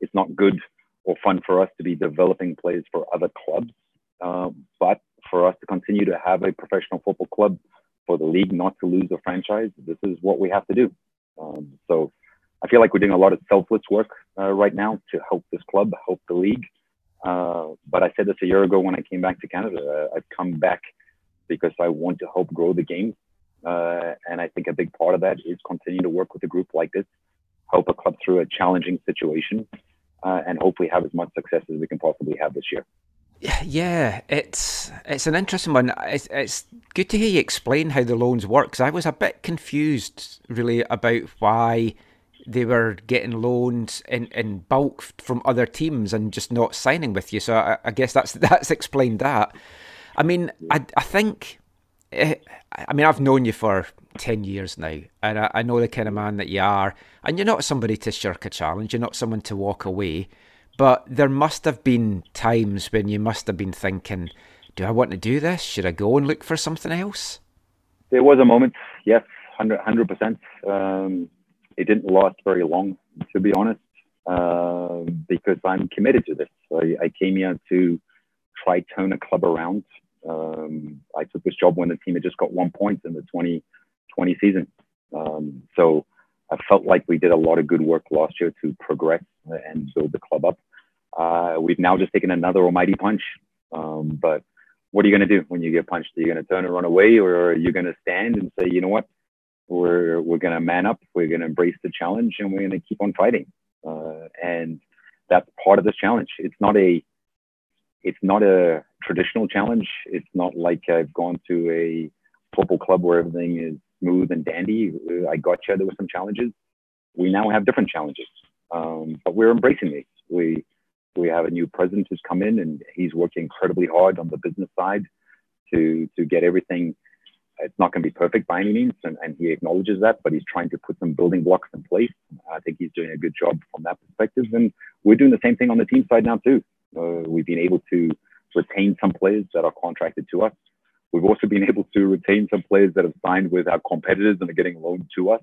it's not good or fun for us to be developing players for other clubs. Um, but for us to continue to have a professional football club for the league not to lose a franchise, this is what we have to do. Um, so I feel like we're doing a lot of selfless work uh, right now to help this club, help the league. Uh, but I said this a year ago when I came back to Canada. I've come back because I want to help grow the game. Uh, and I think a big part of that is continue to work with a group like this, help a club through a challenging situation, uh, and hopefully have as much success as we can possibly have this year.
Yeah, it's it's an interesting one. It's, it's good to hear you explain how the loans work because I was a bit confused really about why they were getting loans in, in bulk from other teams and just not signing with you. So I, I guess that's that's explained that. I mean, I I think. Eh, I mean, I've known you for 10 years now, and I, I know the kind of man that you are. And you're not somebody to shirk a challenge, you're not someone to walk away. But there must have been times when you must have been thinking, do I want to do this? Should I go and look for something else?
There was a moment, yes, 100%. 100%. Um, it didn't last very long, to be honest, uh, because I'm committed to this. I, I, came here to try to turn a club around. Um, I took this job when the team had just got one point in the 2020 season. Um, so I felt like we did a lot of good work last year to progress and build the club up. Uh, we've now just taken another almighty punch. Um, but what are you going to do when you get punched? Are you going to turn and run away, or are you going to stand and say, you know what, we're we're going to man up. We're going to embrace the challenge, and we're going to keep on fighting. Uh, and that's part of this challenge. It's not a it's not a traditional challenge. It's not like I've gone to a football club where everything is smooth and dandy. I got you. There were some challenges. We now have different challenges, um, but we're embracing these. We we have a new president who's come in, and he's working incredibly hard on the business side to to get everything it's not going to be perfect by any means, and, and he acknowledges that, but he's trying to put some building blocks in place. I think he's doing a good job from that perspective, and we're doing the same thing on the team side now too. Uh, we've been able to retain some players that are contracted to us. We've also been able to retain some players that have signed with our competitors and are getting loaned to us.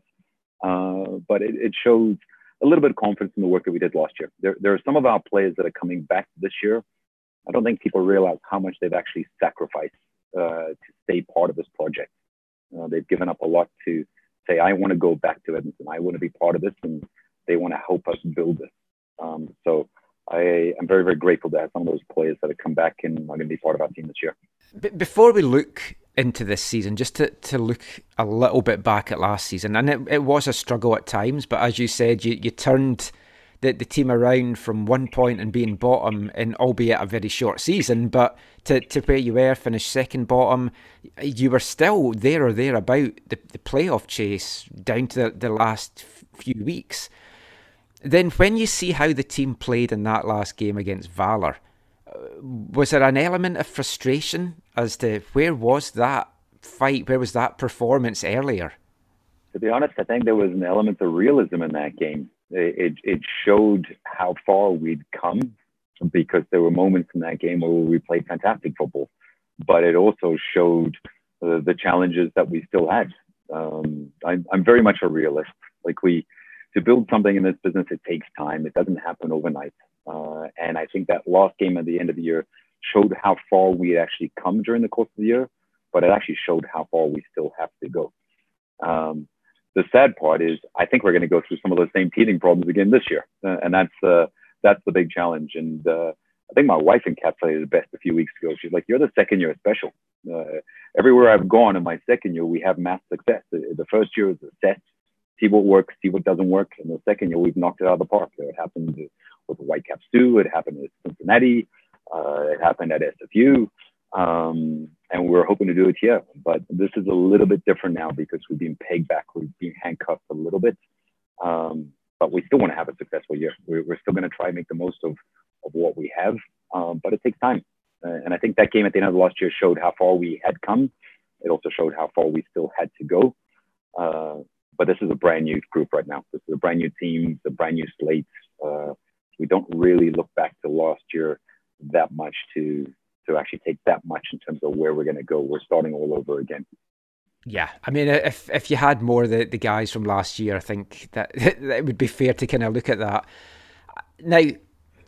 Uh, but it, it, shows a little bit of confidence in the work that we did last year. There, there are some of our players that are coming back this year. I don't think people realize how much they've actually sacrificed to stay part of this project. Uh, they've given up a lot to say, I want to go back to Edmonton. I want to be part of this, and they want to help us build this. Um, so I am very, very grateful to have some of those players that have come back and are going to be part of our team this year.
Before we look into this season, just to, to look a little bit back at last season, and it, it was a struggle at times, but as you said, you, you turned the, the team around from one point and being bottom in albeit a very short season, but to, to where you were, finished second bottom, you were still there or there about the, the playoff chase down to the, the last few weeks. Then when you see how the team played in that last game against Valour, uh, was there an element of frustration as to where was that fight, where was that performance earlier?
To be honest, I think there was an element of realism in that game. It, it, showed how far we'd come because there were moments in that game where we played fantastic football, but it also showed uh, the challenges that we still had. Um, I'm, I'm very much a realist. Like we, to build something in this business, it takes time. It doesn't happen overnight. Uh, and I think that last game at the end of the year showed how far we had actually come during the course of the year, but it actually showed how far we still have to go. Um, the sad part is I think we're going to go through some of those same teething problems again this year, uh, and that's uh, that's the big challenge. And uh, I think my wife encapsulated it best a few weeks ago. She's like, "You're the second year special. Uh, everywhere I've gone in my second year, we have mass success. The, the first year is a set, see what works, see what doesn't work. And the second year, we've knocked it out of the park. It happened with the Whitecaps two. It happened at Cincinnati. Uh, it happened at SFU. Um, and we're hoping to do it here. But this is a little bit different now because we've been pegged back, we've been handcuffed a little bit. Um, but we still want to have a successful year. We're, we're still going to try and make the most of, of what we have, um, but it takes time. Uh, and I think that game at the end of last year showed how far we had come. It also showed how far we still had to go. Uh, but this is a brand new group right now. This is a brand new team, a brand new slate. Uh, we don't really look back to last year that much to to actually take that much in terms of where we're going to go. We're starting all over again.
Yeah, I mean, if if you had more the, the guys from last year, I think that, it would be fair to kind of look at that. Now,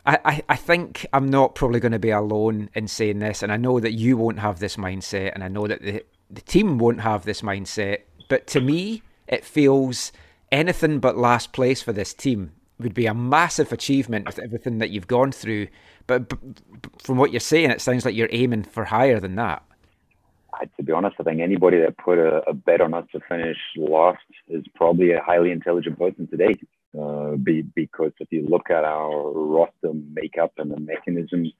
I, I think I'm not probably going to be alone in saying this, and I know that you won't have this mindset, and I know that the, the team won't have this mindset. But to me, it feels anything but last place for this team would be a massive achievement with everything that you've gone through. But, from what you're saying, it sounds like you're aiming for higher than that.
I, to be honest, I think anybody that put a, a, bet on us to finish last is probably a highly intelligent person today. Uh, be, because if you look at our roster makeup and the mechanisms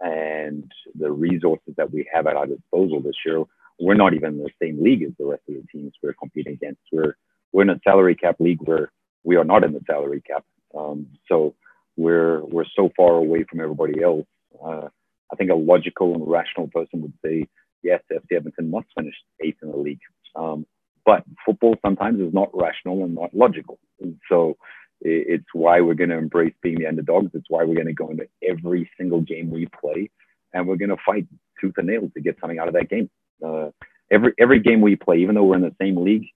and the resources that we have at our disposal this year, we're not even in the same league as the rest of the teams we're competing against. We're we're in a salary cap league where we are not in the salary cap. Um, so we're we're so far away from everybody else. Uh, I think a logical and rational person would say, yes, FC Edmonton must finish eighth in the league. Um, but football sometimes is not rational and not logical. And so it's why we're going to embrace being the underdogs. It's why we're going to go into every single game we play, and we're going to fight tooth and nail to get something out of that game. Uh, every every game we play, even though we're in the same league,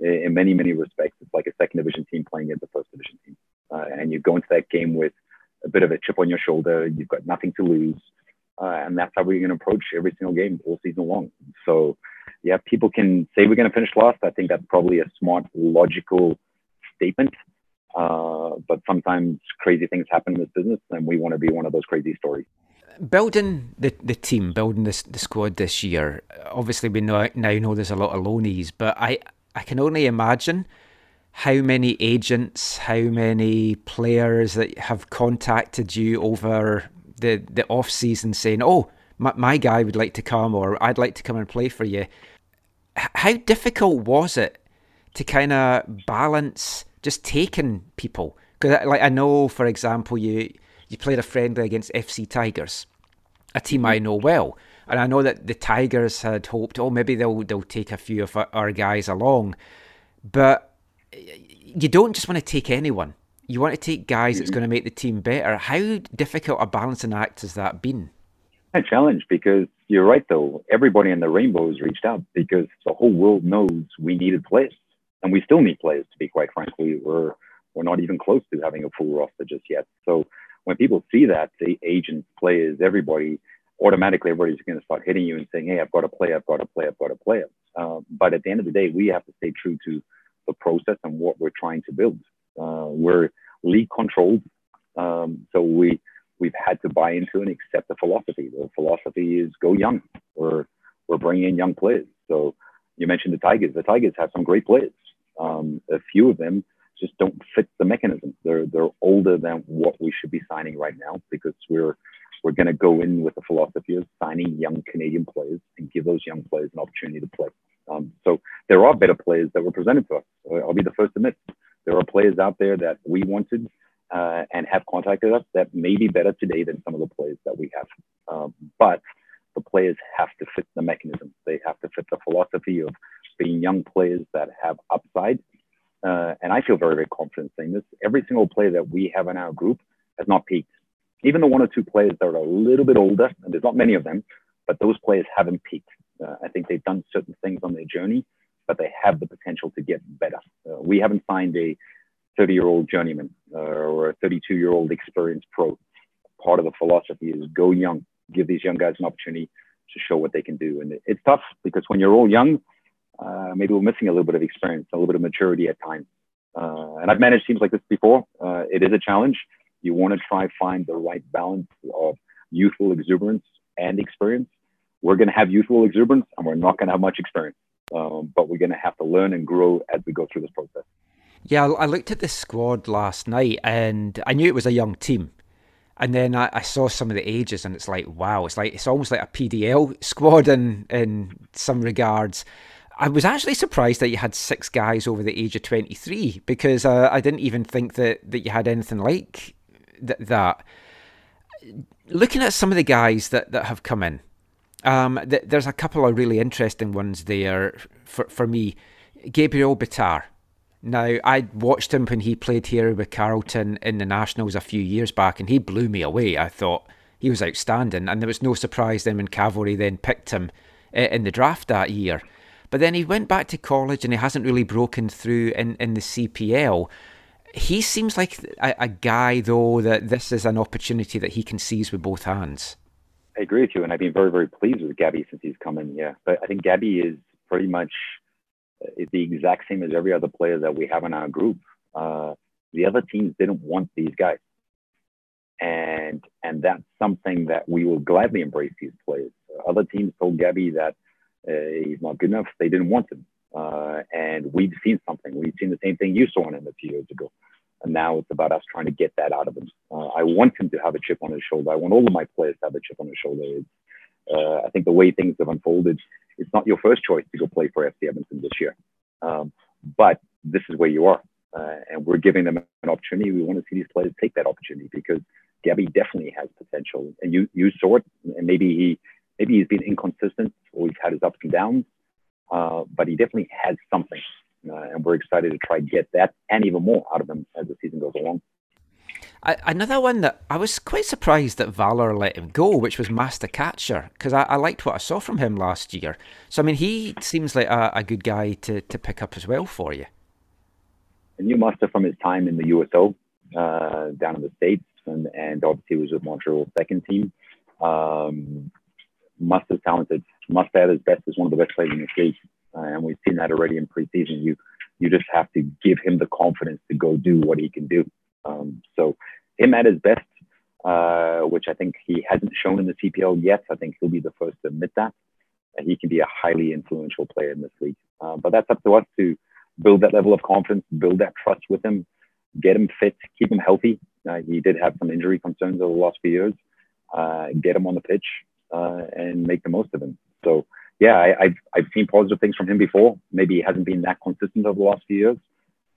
in many many respects, it's like a second division team playing against a first division team uh, and you go into that game with a bit of a chip on your shoulder. You've got nothing to lose, uh, and that's how we're going to approach every single game all season long. So, yeah, people can say we're going to finish last. I think that's probably a smart, logical statement. Uh, but sometimes crazy things happen in this business, and we want to be one of those crazy stories.
Building the, the team, building this the squad this year. Obviously, we know, now know there's a lot of loanies, but I I can only imagine how many agents, how many players that have contacted you over the the off season saying, "Oh, my, my guy would like to come," or "I'd like to come and play for you." How difficult was it to kind of balance just taking people? Because, uh, like, I know, for example, you you played a friendly against FC Tigers, a team I mm-hmm. know well, and I know that the Tigers had hoped, oh, maybe they'll they'll take a few of our guys along, but you don't just want to take anyone. You want to take guys that's going to make the team better. How difficult a balancing act has that been?
A challenge because you're right though. Everybody in the rainbow has reached out because the whole world knows we needed players, and we still need players. To be quite frankly, we're we're not even close to having a full roster just yet. So when people see that, the agents, players, everybody, automatically everybody's going to start hitting you and saying, "Hey, I've got a player, I've got a player, I've got a player." Uh, but at the end of the day, we have to stay true to the process and what we're trying to build. Uh, we're league controlled, um, so we we've had to buy into and accept the philosophy. The philosophy is go young. We're we're bringing in young players. So you mentioned the Tigers. The Tigers have some great players. Um, a few of them just don't fit the mechanism. They're they're older than what we should be signing right now because we're we're going to go in with the philosophy of signing young Canadian players and give those young players an opportunity to play. Um, so there are better players that were presented to us. I'll be the first to admit there are players out there that we wanted uh, and have contacted us that may be better today than some of the players that we have. Um, but the players have to fit the mechanism. They have to fit the philosophy of being young players that have upside. Uh, and I feel very, very confident saying this. Every single player that we have in our group has not peaked. Even the one or two players that are a little bit older, and there's not many of them, but those players haven't peaked. Uh, I think they've done certain things on their journey, but they have the potential to get better. Uh, we haven't signed a 30 year old journeyman uh, or a 32 year old experienced pro. Part of the philosophy is go young, give these young guys an opportunity to show what they can do. And it's tough because when you're all young, uh, maybe we're missing a little bit of experience, a little bit of maturity at times. Uh, and I've managed teams like this before. Uh, it is a challenge. You want to try find the right balance of youthful exuberance and experience. We're going to have youthful exuberance, and we're not going to have much experience. Um, but we're going to have to learn and grow as we go through this process.
Yeah, I looked at the squad last night, and I knew it was a young team. And then I, I, saw some of the ages, and it's like, wow, it's like it's almost like a PDL squad in in some regards. I was actually surprised that you had six guys over the age of 23 because uh, I didn't even think that, that you had anything like th- that. Looking at some of the guys that, that have come in, um, th- there's a couple of really interesting ones there for, for me. Gabriel Bitar. Now, I watched him when he played here with Carleton in the Nationals a few years back, and he blew me away. I thought he was outstanding, and there was no surprise then when Cavalry then picked him uh, in the draft that year. But then he went back to college and he hasn't really broken through in, in the CPL. He seems like a, a guy, though, that this is an opportunity that he can seize with both hands.
I agree with you, and I've been very, very pleased with Gabby since he's come in. Yeah, but I think Gabby is pretty much uh, the exact same as every other player that we have in our group. Uh, the other teams didn't want these guys, and and that's something that we will gladly embrace these players. Other teams told Gabby that uh, he's not good enough. They didn't want him. Uh, and we've seen something. We've seen the same thing you saw in him a few years ago. And now it's about us trying to get that out of him. Uh, I want him to have a chip on his shoulder. I want all of my players to have a chip on his shoulder. Uh, I think the way things have unfolded, it's not your first choice to go play for FC Edmonton this year. Um, but this is where you are. Uh, and we're giving them an opportunity. We want to see these players take that opportunity because Gabby definitely has potential. And you, you saw it. And maybe he, maybe he's been inconsistent or he's had his ups and downs, uh, but he definitely has something. Uh, and we're excited to try and get that and even more out of him as the season goes along.
Another one that I was quite surprised that Valour let him go, which was Masta Kacher, because I, I, liked what I saw from him last year. So, I mean, he seems like a, a good guy to, to pick up as well for you.
A new Master from his time in the USL uh, down in the States, and, and obviously was with Montreal's second team. Um, Must is talented. Must at his best is one of the best players in the league, uh, and we've seen that already in preseason. You you just have to give him the confidence to go do what he can do. Um, so him at his best, uh, which I think he hasn't shown in the CPL yet. I think he'll be the first to admit that. And he can be a highly influential player in this league. Uh, but that's up to us to build that level of confidence, build that trust with him, get him fit, keep him healthy. Uh, he did have some injury concerns over the last few years. Uh, get him on the pitch, uh, and make the most of him. So yeah, I, have I've seen positive things from him before. Maybe he hasn't been that consistent over the last few years,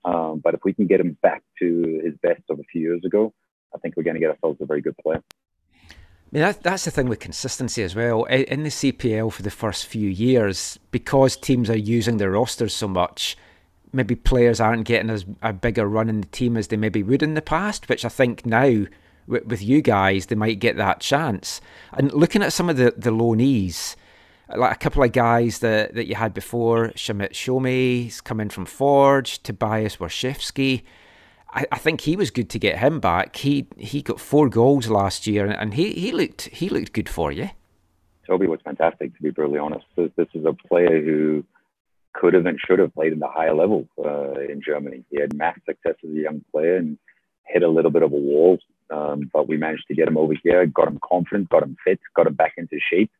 um, but if we can get him back to his best of a few years ago, I think we're going to get ourselves a very good player.
I mean, that, that's the thing with consistency as well. In the CPL for the first few years, because teams are using their rosters so much, maybe players aren't getting as a bigger run in the team as they maybe would in the past, which I think now with, with you guys, they might get that chance. And looking at some of the, the loanees, like a couple of guys that, that you had before, Shamit Shome coming from Forge, Tobias Warschewski. I, I think he was good to get him back. He he got four goals last year, and he, he looked he looked good for you.
Toby was fantastic, to be brutally honest. This, this is a player who could have and should have played in the higher level uh, in Germany. He had mass success as a young player and hit a little bit of a wall um, but we managed to get him over here, got him confident, got him fit, got him back into shape.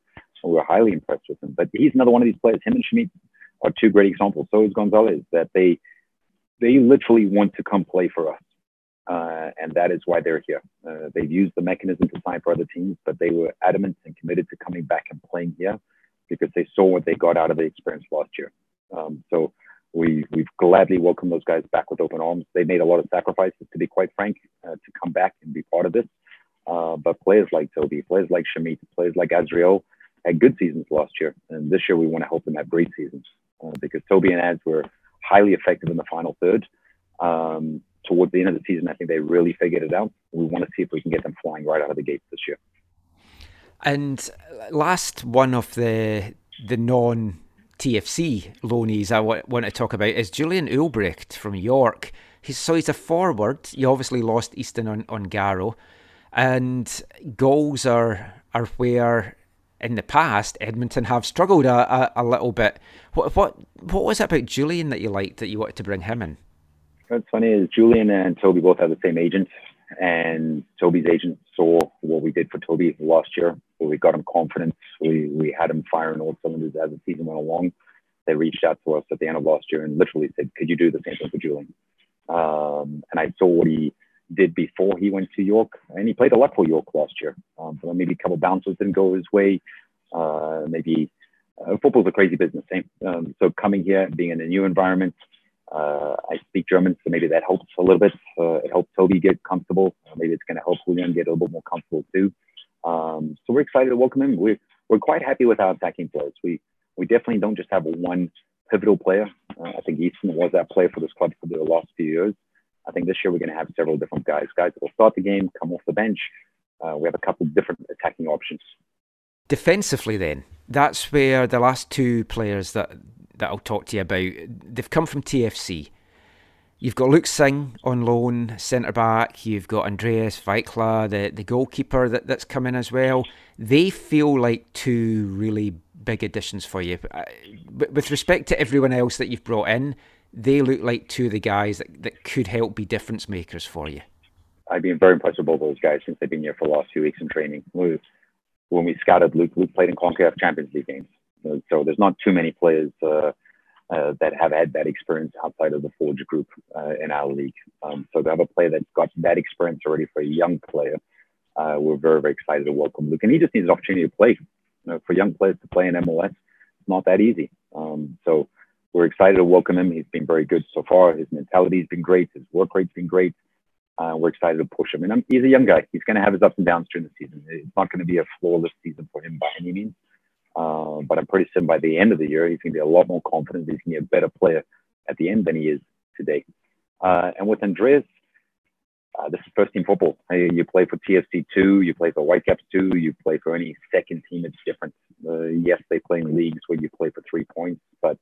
So we are highly impressed with him. But he's another one of these players. Him and Shamit are two great examples. So is Gonzalez. That they they literally want to come play for us, uh, and that is why they're here. Uh, they've used the mechanism to sign for other teams, but they were adamant and committed to coming back and playing here because they saw what they got out of the experience last year. Um, so we, we've gladly welcomed those guys back with open arms. They made a lot of sacrifices, to be quite frank, uh, to come back and be part of this. Uh, but players like Toby, players like Shamit, players like Azriel, had good seasons last year, and this year we want to help them have great seasons uh, because Toby and Az were highly effective in the final third. Um, towards the end of the season, I think they really figured it out. We want to see if we can get them flying right out of the gates this year.
And last one of the the non TFC loanees I want to talk about is Julian Ulbricht from York. He's, so he's a forward. You obviously lost Easton on, Ongaro. And goals are are where in the past Edmonton have struggled a, a, a, little bit. What what what was it about Julian that you liked that you wanted to bring him in?
What's funny is Julian and Toby both have the same agent, and Toby's agent saw what we did for Toby last year. Where we got him confidence. We we had him firing all cylinders as the season went along. They reached out to us at the end of last year and literally said, "Could you do the same thing for Julian?" Um, and I saw what he did before he went to York, and he played a lot for York last year. Um, maybe a couple bounces didn't go his way. Uh, maybe uh, football's a crazy business. Eh? Um, so coming here, being in a new environment, uh, I speak German, so maybe that helps a little bit. Uh, it helps Toby get comfortable. Uh, maybe it's going to help Julian get a little bit more comfortable too. Um, so we're excited to welcome him. We're we're quite happy with our attacking players. We we definitely don't just have one pivotal player. Uh, I think Easton was that player for this club for the last few years. I think this year we're going to have several different guys, guys that will start the game, come off the bench. Uh, we have a couple different attacking options.
Defensively, then, that's where the last two players that that I'll talk to you about they've come from TFC. You've got Luke Singh on loan, centre back. You've got Andreas Vaikla, the, the goalkeeper that, that's come in as well. They feel like two really big additions for you. Uh, with respect to everyone else that you've brought in, they look like two of the guys that, that could help be difference makers for you.
I've been very impressed with both those guys since they've been here for the last few weeks in training. when we scouted Luke, Luke played in CONCACAF Champions League games. So there's not too many players uh, uh, that have had that experience outside of the Forge group uh, in our league. Um, so to have a player that's got that experience already for a young player, uh, we're very, very excited to welcome Luke. And he just needs an opportunity to play. You know, for young players to play in MLS, it's not that easy. Um, so we're excited to welcome him. He's been very good so far. His mentality's been great. His work rate's been great. Uh, we're excited to push him. And I'm, he's a young guy. He's going to have his ups and downs during the season. It's not going to be a flawless season for him by any means. Uh, but I'm pretty certain by the end of the year, he's going to be a lot more confident. He's going to be a better player at the end than he is today. Uh, and with Andreas, uh, this is first team football. You play for TFC two, you play for Whitecaps two, you play for any second team. It's different. Uh, yes, they play in leagues where you play for three points, but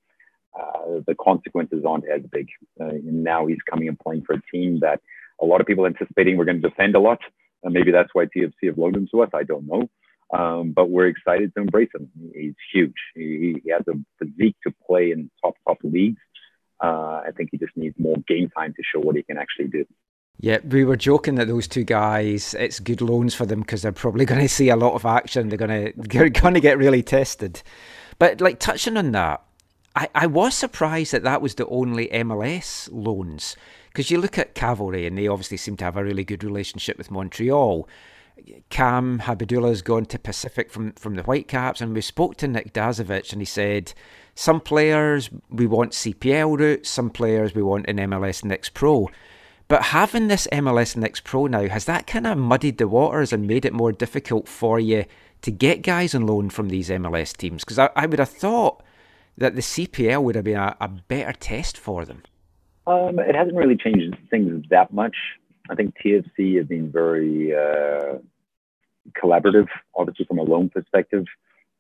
uh, the consequences aren't as big. Uh, now he's coming and playing for a team that a lot of people anticipating we're going to defend a lot. Maybe that's why TFC have loaned him to us. I don't know. Um, but we're excited to embrace him. He's huge. He, he has a physique to play in top, top leagues. Uh, I think he just needs more game time to show what he can actually do.
Yeah, we were joking that those two guys, it's good loans for them because they're probably going to see a lot of action. They're going to they're going to get really tested. But like touching on that, I, I was surprised that that was the only MLS loans because you look at Cavalry and they obviously seem to have a really good relationship with Montreal. Cam Habibullah's gone to Pacific from, from the Whitecaps, and we spoke to Nick Dasovic, and he said some players we want CPL routes, some players we want in MLS Next Pro. But having this MLS Next Pro now, has that kind of muddied the waters and made it more difficult for you to get guys on loan from these MLS teams? Because I, I would have thought that the CPL would have been a, a better test for them.
Um, it hasn't really changed things that much. I think TFC has been very uh, collaborative, obviously from a loan perspective.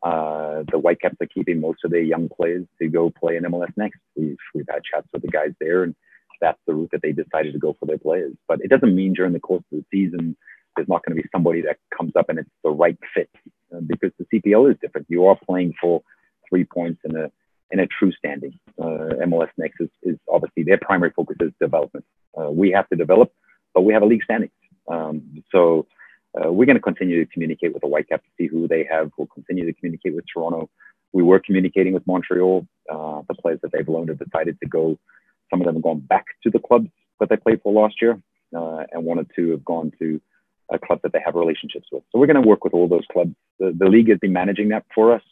Uh, the Whitecaps are keeping most of their young players to go play in MLS next. We've we've had chats with the guys there, and that's the route that they decided to go for their players. But it doesn't mean during the course of the season there's not going to be somebody that comes up and it's the right fit uh, because the CPL is different. You are playing for three points in a in a true standing. Uh, MLS Next is, is, obviously their primary focus is development. Uh, we have to develop, but we have a league standing. Um, so uh, we're going to continue to communicate with the Whitecaps to see who they have. We'll continue to communicate with Toronto. We were communicating with Montreal. Uh, the players that they've loaned have decided to go. Some of them have gone back to the clubs that they played for last year, uh, and one or two have gone to a club that they have relationships with. So we're going to work with all those clubs. The, the league has been managing that for us.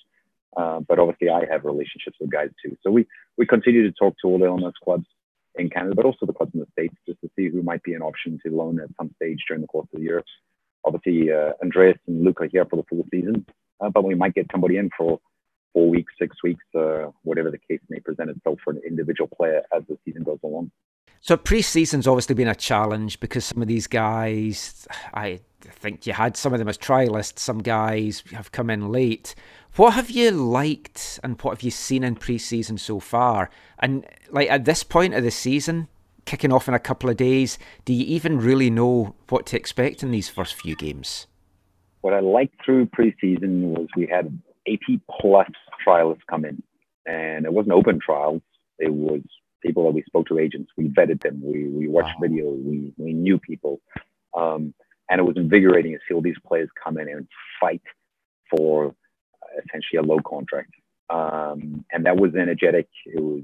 Uh, but obviously, I have relationships with guys too. So we we continue to talk to all the MLS clubs in Canada, but also the clubs in the states, just to see who might be an option to loan at some stage during the course of the year. Obviously, uh, Andreas and Luca here for the full season, uh, but we might get somebody in for four weeks, six weeks, uh, whatever the case may present itself for an individual player as the season goes along.
So pre-season's obviously been a challenge because some of these guys, I think you had some of them as trialists. Some guys have come in late. What have you liked and what have you seen in pre-season so far? And like at this point of the season, kicking off in a couple of days, do you even really know what to expect in these first few games?
What I liked through preseason was we had 80 plus trialists come in, and it wasn't open trials. It was people that we spoke to agents. We vetted them. We we watched wow. video. We we knew people, um, and it was invigorating to see all these players come in and fight for essentially a low contract. Um, and that was energetic. It was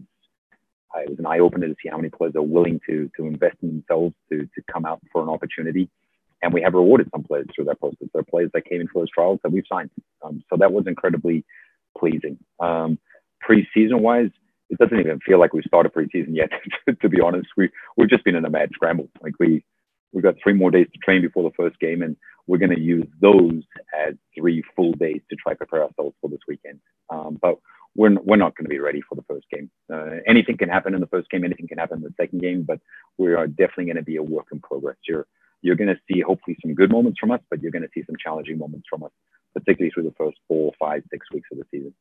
it was an eye opener to see how many players are willing to to invest in themselves to to come out for an opportunity. And we have rewarded some players through that process. There are players that came in for those trials that we've signed. Um, so that was incredibly pleasing. Um, preseason wise, it doesn't even feel like we've started preseason yet. to be honest, we we've just been in a mad scramble. Like we we've got three more days to train before the first game, and we're going to use those as three full days to try to prepare ourselves for this weekend. Um, but we're we're not going to be ready for the first game. Uh, anything can happen in the first game. Anything can happen in the second game. But we are definitely going to be a work in progress. You're you're going to see hopefully some good moments from us, but you're going to see some challenging moments from us, particularly through the first four, five, six weeks of the season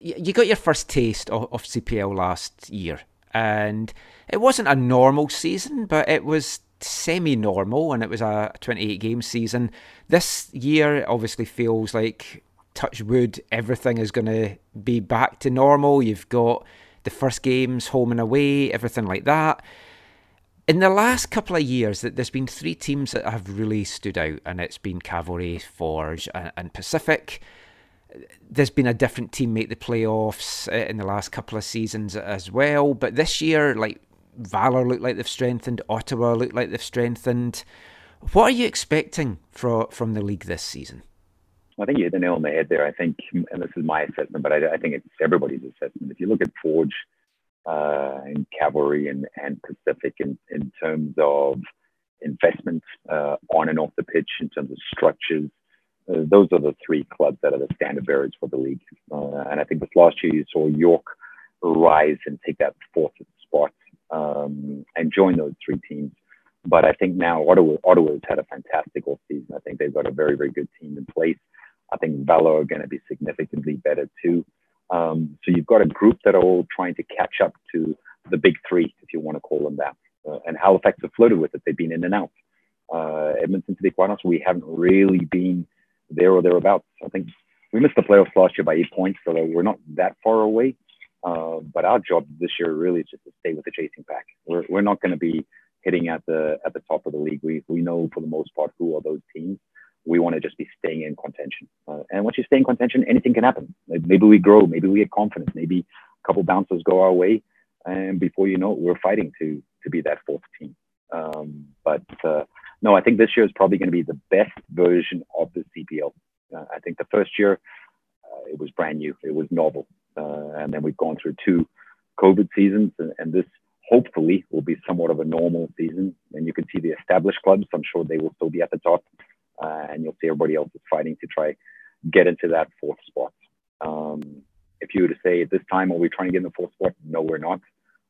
you got your first taste of, of CPL last year, and it wasn't a normal season, but it was semi-normal, and it was a 28 game season. This year obviously feels like touch wood, everything is going to be back to normal. You've got the first games home and away, everything like that. In the last couple of years, there's been three teams that have really stood out, and it's been Cavalry, Forge, and, Pacific there's been a different team make the playoffs uh, in the last couple of seasons as well. But this year, like Valour look like they've strengthened, Ottawa look like they've strengthened. What are you expecting from from the league this season?
I think you hit the nail on the head there. I think, and this is my assessment, but I, I think it's everybody's assessment. If you look at Forge uh, and Cavalry and, and Pacific in, in terms of investment uh, on and off the pitch, in terms of structures, uh, those are the three clubs that are the standard bearers for the league. Uh, and I think this last year you saw York rise and take that fourth spot um, and join those three teams. But I think now Ottawa, Ottawa's had a fantastic off season. I think they've got a very, very good team in place. I think Valour are going to be significantly better too. Um, so you've got a group that are all trying to catch up to the big three, if you want to call them that. Uh, and Halifax have flirted with it. They've been in and out. Uh, Edmonton, to be quite honest, we haven't really been there or thereabouts. I think we missed the playoffs last year by eight points, so we're not that far away. Uh, but our job this year really is just to stay with the chasing pack. We're, we're not going to be hitting at the at the top of the league. We we know for the most part who are those teams. We want to just be staying in contention. Uh, and once you stay in contention, anything can happen. Maybe we grow. Maybe we get confidence. Maybe a couple bounces go our way, and before you know it, we're fighting to to be that fourth team. Um, but uh, no, I think this year is probably going to be the best version of the CPL. Uh, I think the first year uh, it was brand new, it was novel, uh, and then we've gone through two COVID seasons, and, and, this hopefully will be somewhat of a normal season. And you can see the established clubs; I'm sure they will still be at the top, uh, and you'll see everybody else is fighting to try get into that fourth spot. Um, if you were to say at this time, are we trying to get in the fourth spot? No, we're not.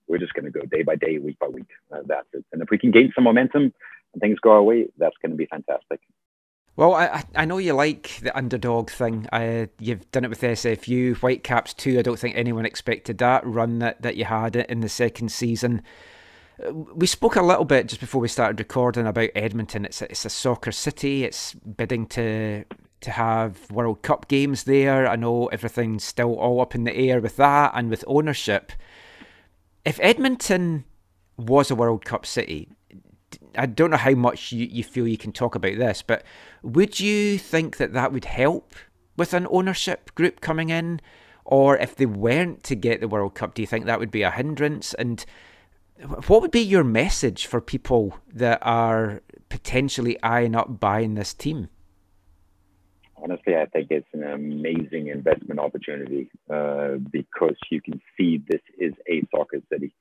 We're just going to go day by day, week by week. Uh, that's it. And if we can gain some momentum and things go our way, that's going to be fantastic.
Well, I I know you like the underdog thing. I, you've done it with SFU, Whitecaps two. I don't think anyone expected that run that, that you had in the second season. Uh, we spoke a little bit just before we started recording about Edmonton. It's a, it's a soccer city. It's bidding to to have World Cup games there. I know everything's still all up in the air with that and with ownership. If Edmonton was a World Cup city, I don't know how much you, you feel you can talk about this, but would you think that that would help with an ownership group coming in? Or if they weren't to get the World Cup, do you think that would be a hindrance? And what would be your message for people that are potentially eyeing up buying this team?
Honestly, I think it's an amazing investment opportunity uh, because you can see this is a soccer city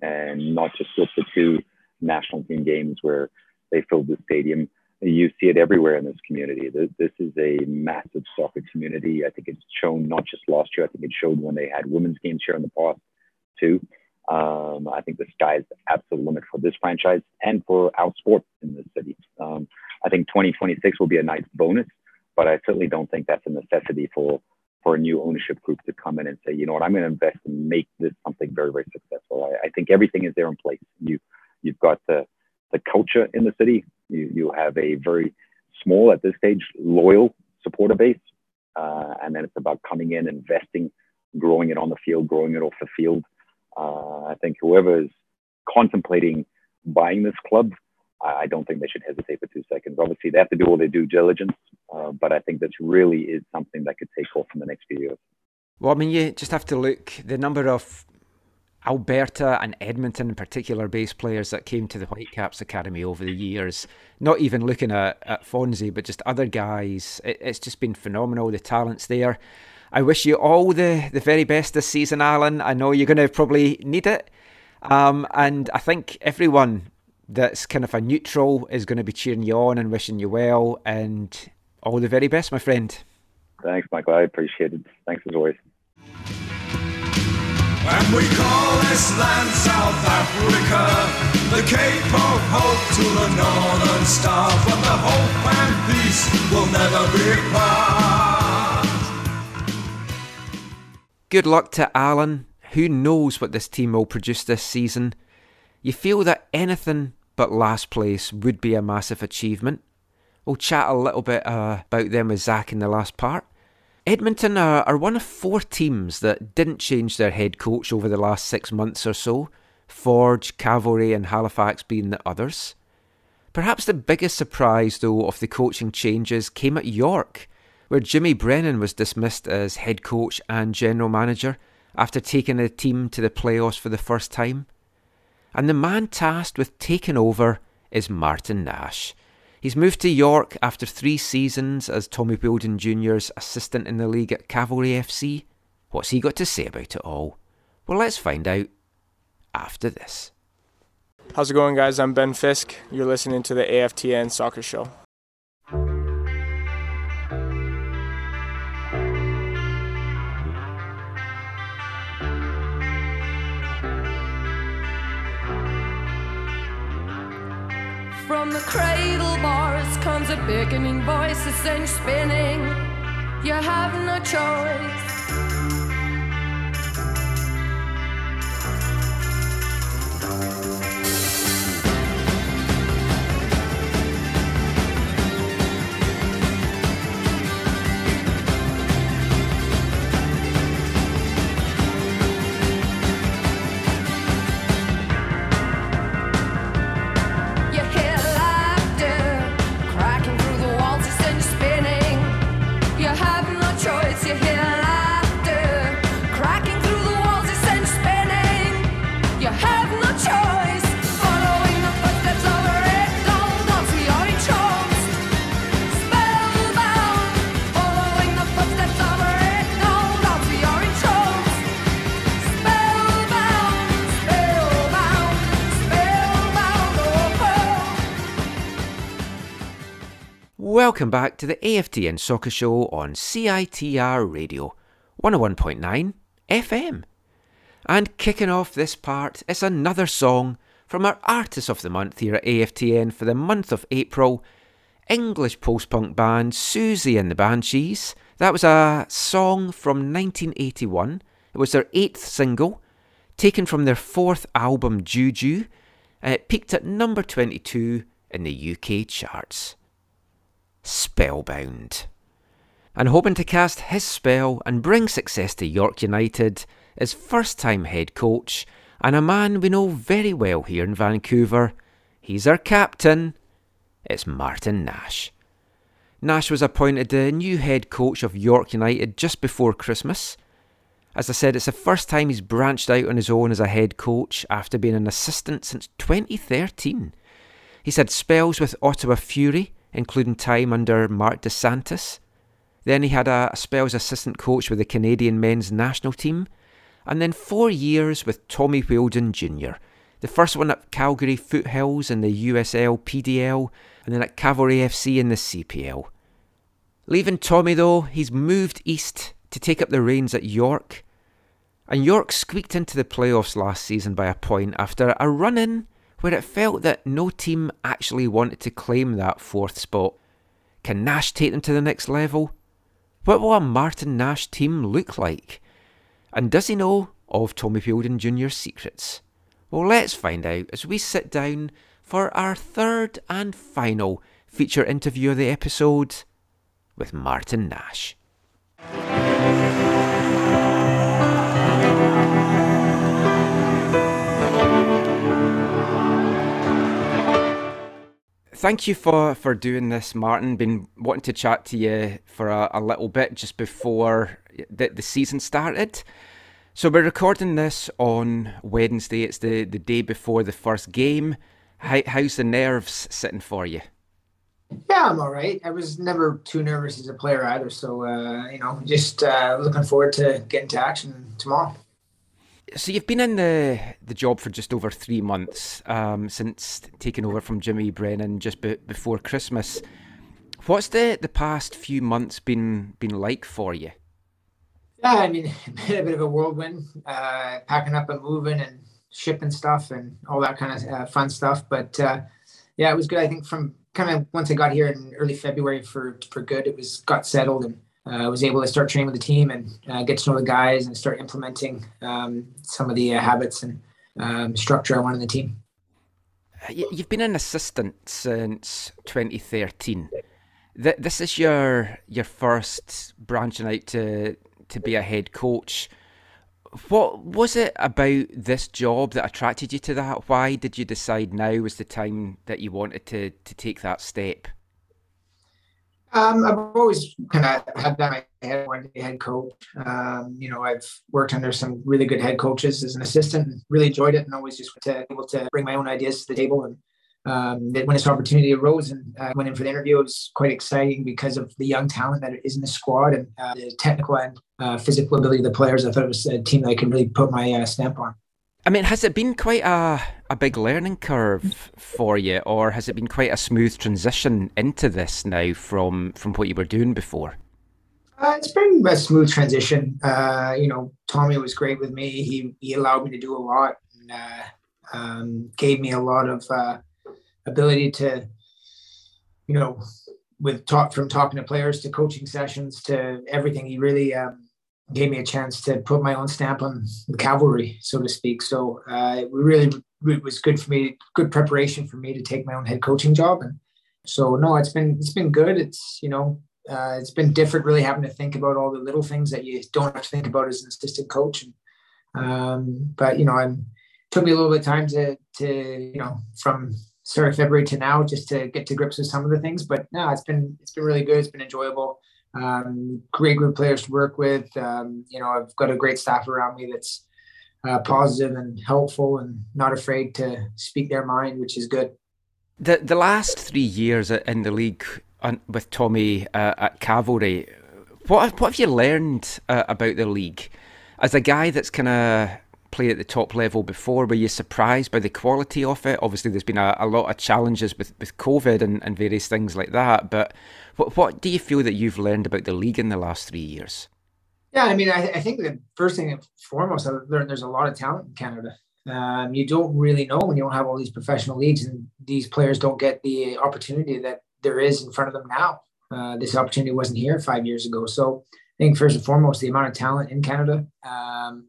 and not just with the two national team games where they filled the stadium. you see it everywhere in this community. This, this is a massive soccer community. I think it's shown not just last year. I think it showed when they had women's games here in the past too. Um, I think the sky is the absolute limit for this franchise and for our sport in this city. Um, I think 2026 will be a nice bonus, but I certainly don't think that's a necessity for for a new ownership group to come in and say, you know what, I'm going to invest and make this something very, very successful. I, I think everything is there in place. You you've got the the culture in the city. You you have a very small at this stage loyal supporter base, uh, and then it's about coming in, investing, growing it on the field, growing it off the field. Uh, I think whoever is contemplating buying this club, I, don't think they should hesitate for two seconds. Obviously, they have to do all their due diligence, uh, but I think this really is something that could take off in the next few years.
Well, I mean, you just have to look the number of Alberta and Edmonton in particular base players that came to the Whitecaps Academy over the years. Not even looking at, at Fonzie, but just other guys. It, it's just been phenomenal. The talent's there. I wish you all the, the very best this season, Alan. I know you're going to probably need it. Um, and I think everyone that's kind of a neutral is going to be cheering you on and wishing you well. And all the very best, my friend.
Thanks, Michael. I appreciate it. Thanks as always.
And we call this land South Africa, the Cape of Hope to the Northern Star. But the hope and peace will never be apart.
Good luck to Alan. Who knows what this team will produce this season? You feel that anything but last place would be a massive achievement. We'll chat a little bit uh, about them with Zach in the last part. Edmonton are, are one of four teams that didn't change their head coach over the last six months or so, Forge, Cavalry, and Halifax being the others. Perhaps the biggest surprise, though, of the coaching changes came at York, where Jimmy Brennan was dismissed as head coach and general manager after taking the team to the playoffs for the first time. And the man tasked with taking over is Martin Nash. He's moved to York after three seasons as Tommy Wheeldon Jr.'s assistant in the league at Cavalry FC. What's he got to say about it all? Well, let's find out after this.
How's it going, guys? I'm Ben Fisk. You're listening to the AFTN Soccer Show.
From the cradle bars comes a beckoning voice that sends spinning. You have no choice.
Welcome back to the AFTN Soccer Show on CITR Radio 101.9 FM. And kicking off this part is another song from our Artist of the Month here at AFTN for the month of April. English post punk band Siouxsie and the Banshees. That was a song from 1981. It was their eighth single, taken from their fourth album Juju, and it peaked at number 22 in the UK charts. Spellbound. And hoping to cast his spell and bring success to York United is first time head coach and a man we know very well here in Vancouver. He's our captain. It's Martin Nash. Nash was appointed the new head coach of York United just before Christmas. As I said, it's the first time he's branched out on his own as a head coach after being an assistant since 2013. He's had spells with Ottawa Fury, including time under Marc Dos Santos. Then he had a spell as assistant coach with the Canadian men's national team, and then four years with Tommy Wheeldon Jr., The first one at Calgary Foothills in the USL PDL, and then at Cavalry FC in the CPL. Leaving Tommy though, he's moved east to take up the reins at York. And York squeaked into the playoffs last season by a point after a run in where it felt that no team actually wanted to claim that fourth spot. Can Nash take them to the next level? What will a Martin Nash team look like? And does he know of Tommy Wheeldon Jr.'s secrets? Well, let's find out as we sit down for our third and final feature interview of the episode with Martin Nash. Thank you for, for doing this, Martin. Been wanting to chat to you for a, a little bit just before the, the season started. So we're recording this on Wednesday. It's the, the day before the first game. How, how's the nerves sitting for you?
Yeah, I'm all right. I was never too nervous as a player either. So, uh, you know, just uh, looking forward to getting to action tomorrow.
So you've been in the the job for just over three months um, since taking over from Jimmy Brennan just be, before Christmas. What's the, the past few months been been like for you?
Yeah, I mean, a bit of a whirlwind, uh, packing up and moving and shipping stuff and all that kind of uh, fun stuff. But uh, yeah, it was good. I think from kind of once I got here in early February for for good, it was got settled and uh, was able to start training with the team and uh, get to know the guys and start implementing um, some of the uh, habits and um, structure I want in the team.
You've been an assistant since 2013. This is your your first branching out to to be a head coach. What was it about this job that attracted you to that? Why did you decide now was the time that you wanted to to take that step?
Um, I've always kind of had that in my head I head coach. Um, you know, I've worked under some really good head coaches as an assistant, and really enjoyed it, and always just to able to bring my own ideas to the table. And um, that when this opportunity arose and I went in for the interview, it was quite exciting because of the young talent that is in the squad and uh, the technical and uh, physical ability of the players. I thought it was a team that I could really put my uh, stamp on.
I mean, has it been quite a, a big learning curve for you, or has it been quite a smooth transition into this now from, from what you were doing before?
Uh, it's been a smooth transition. Uh, you know, Tommy was great with me. He, he allowed me to do a lot and uh, um, gave me a lot of uh, ability to, you know, with talk from talking to players to coaching sessions to everything. He really um, gave me a chance to put my own stamp on the cavalry, so to speak. So uh, it really it was good for me, good preparation for me to take my own head coaching job. And so no, it's been it's been good. It's you know uh, it's been different, really having to think about all the little things that you don't have to think about as an assistant coach. And, um, but you know, I'm took me a little bit of time to to you know from start of February to now just to get to grips with some of the things. But no, it's been it's been really good. It's been enjoyable um, great group of players to work with. Um, you know, I've got a great staff around me that's uh, positive and helpful and not afraid to speak their mind, which is good.
The the last three years in the league with Tommy uh, at Cavalry, what what have you learned uh, about the league as a guy that's kind of played at the top level before? Were you surprised by the quality of it? Obviously, there's been a, a lot of challenges with, with COVID and, and various things like that. But what, what do you feel that you've learned about the league in the last three years?
Yeah, I mean, I, I think the first thing and foremost, I've learned there's a lot of talent in Canada. Um, you don't really know when you don't have all these professional leagues and these players don't get the opportunity that there is in front of them now. Uh, this opportunity wasn't here five years ago. So I think first and foremost, the amount of talent in Canada. Um,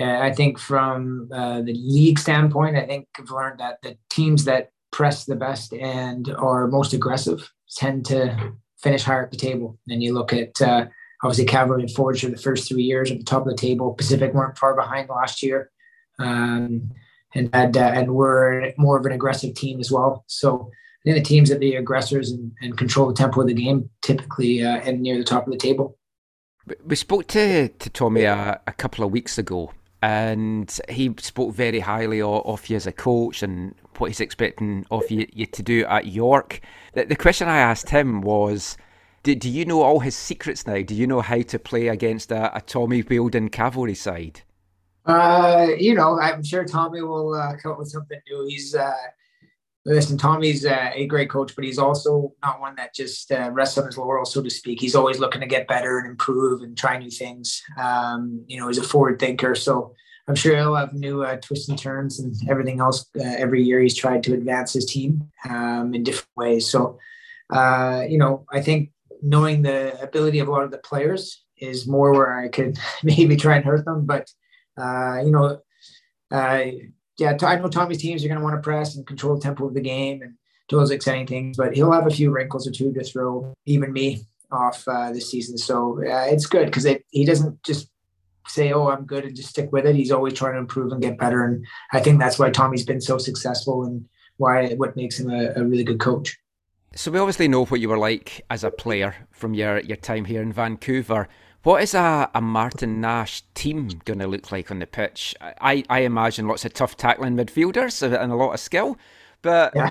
I think from uh, the league standpoint, I think I've learned that the teams that press the best and are most aggressive tend to finish higher at the table. And you look at uh, obviously Cavalry and Forge for the first three years at the top of the table. Pacific weren't far behind last year, um, and had, uh, and we're more of an aggressive team as well. So I think the teams that the aggressors and, and control the tempo of the game typically uh, end near the top of the table.
We spoke to, to Tommy a, a couple of weeks ago and he spoke very highly of, you as a coach and what he's expecting of you, you to do at York. The, the question I asked him was, do, do, you know all his secrets now? Do you know how to play against a, a Tommy Wheeldon cavalry side?
Uh, you know, I'm sure Tommy will uh, come up with something new. He's uh, listen, Tommy's uh, a great coach, but he's also not one that just uh, rests on his laurels, so to speak. He's always looking to get better and improve and try new things. Um, you know, he's a forward thinker, so I'm sure he'll have new uh, twists and turns and everything else. Uh, every year, he's tried to advance his team um, in different ways. So, uh, you know, I think knowing the ability of a lot of the players is more where I could maybe try and hurt them, but uh, you know, yeah, I know Tommy's teams are going to want to press and control the tempo of the game and do those exciting things, but he'll have a few wrinkles or two to throw even me off uh, this season. So uh, it's good because it, he doesn't just say, "Oh, I'm good," and just stick with it. He's always trying to improve and get better, and I think that's why Tommy's been so successful and why what makes him a, a really good coach.
So we obviously know what you were like as a player from your, your time here in Vancouver. What is a, a Martin Nash team going to look like on the pitch? I, I imagine lots of tough tackling midfielders and a lot of skill, but
Yeah.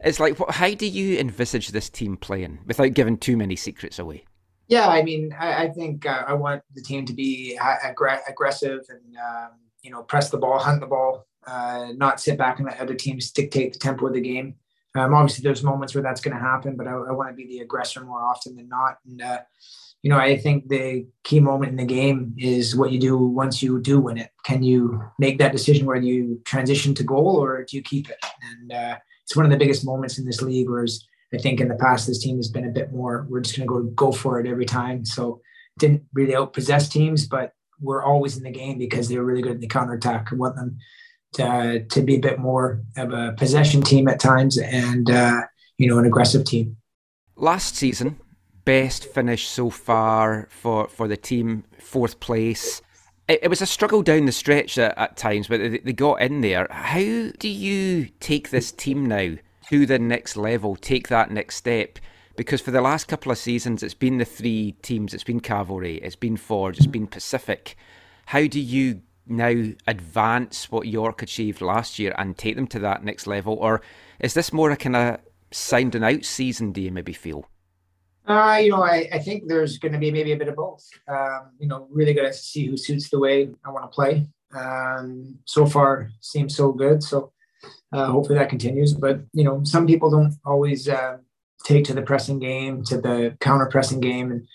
it's like, what, how do you envisage this team playing without giving too many secrets away?
Yeah, I mean, I, I think uh, I want the team to be aggressive and um, you know press the ball, hunt the ball, uh, not sit back and let other teams dictate the tempo of the game. Um, obviously, there's moments where that's going to happen, but I, I want to be the aggressor more often than not. And uh, you know, I think the key moment in the game is what you do once you do win it. Can you make that decision whether you transition to goal or do you keep it? And uh, it's one of the biggest moments in this league. Whereas I think in the past this team has been a bit more. We're just going to go go for it every time. So didn't really outpossess teams, but we're always in the game because they were really good in the counterattack. I want them to, to be a bit more of a possession team at times and uh, you know an aggressive team.
Last season, best finish so far for, for the team, fourth place. It, it was a struggle down the stretch at, at times, but they, they got in there. How do you take this team now to the next level, take that next step? Because for the last couple of seasons, it's been the three teams. It's been Cavalry, it's been Forge, it's been Pacific. How do you now advance what York achieved last year and take them to that next level? Or is this more a kind of sounding out season, do you maybe feel?
Uh, you know, I, I think there's going to be maybe a bit of both. Um, you know, really going to see who suits the way I want to play. Um, so far, seems so good. So uh, hopefully that continues. But you know, some people don't always uh, take to the pressing game, to the counter pressing game, and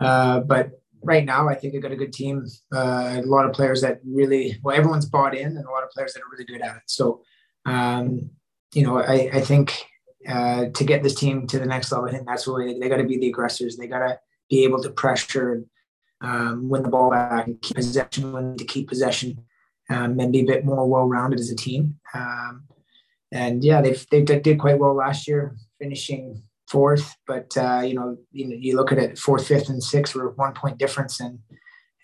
uh, but right now, I think I've got a good team. Uh, a lot of players that really well, everyone's bought in, and a lot of players that are really good at it. So, um, you know, I, I think uh, to get this team to the next level, I think that's what they, they got to be the aggressors. They got to be able to pressure and um, win the ball back and keep possession, when to keep possession, um, and be a bit more well-rounded as a team. Um, and yeah, they've they did quite well last year, finishing fourth. But uh, you know, you you look at it, fourth, fifth, and sixth were one point difference, and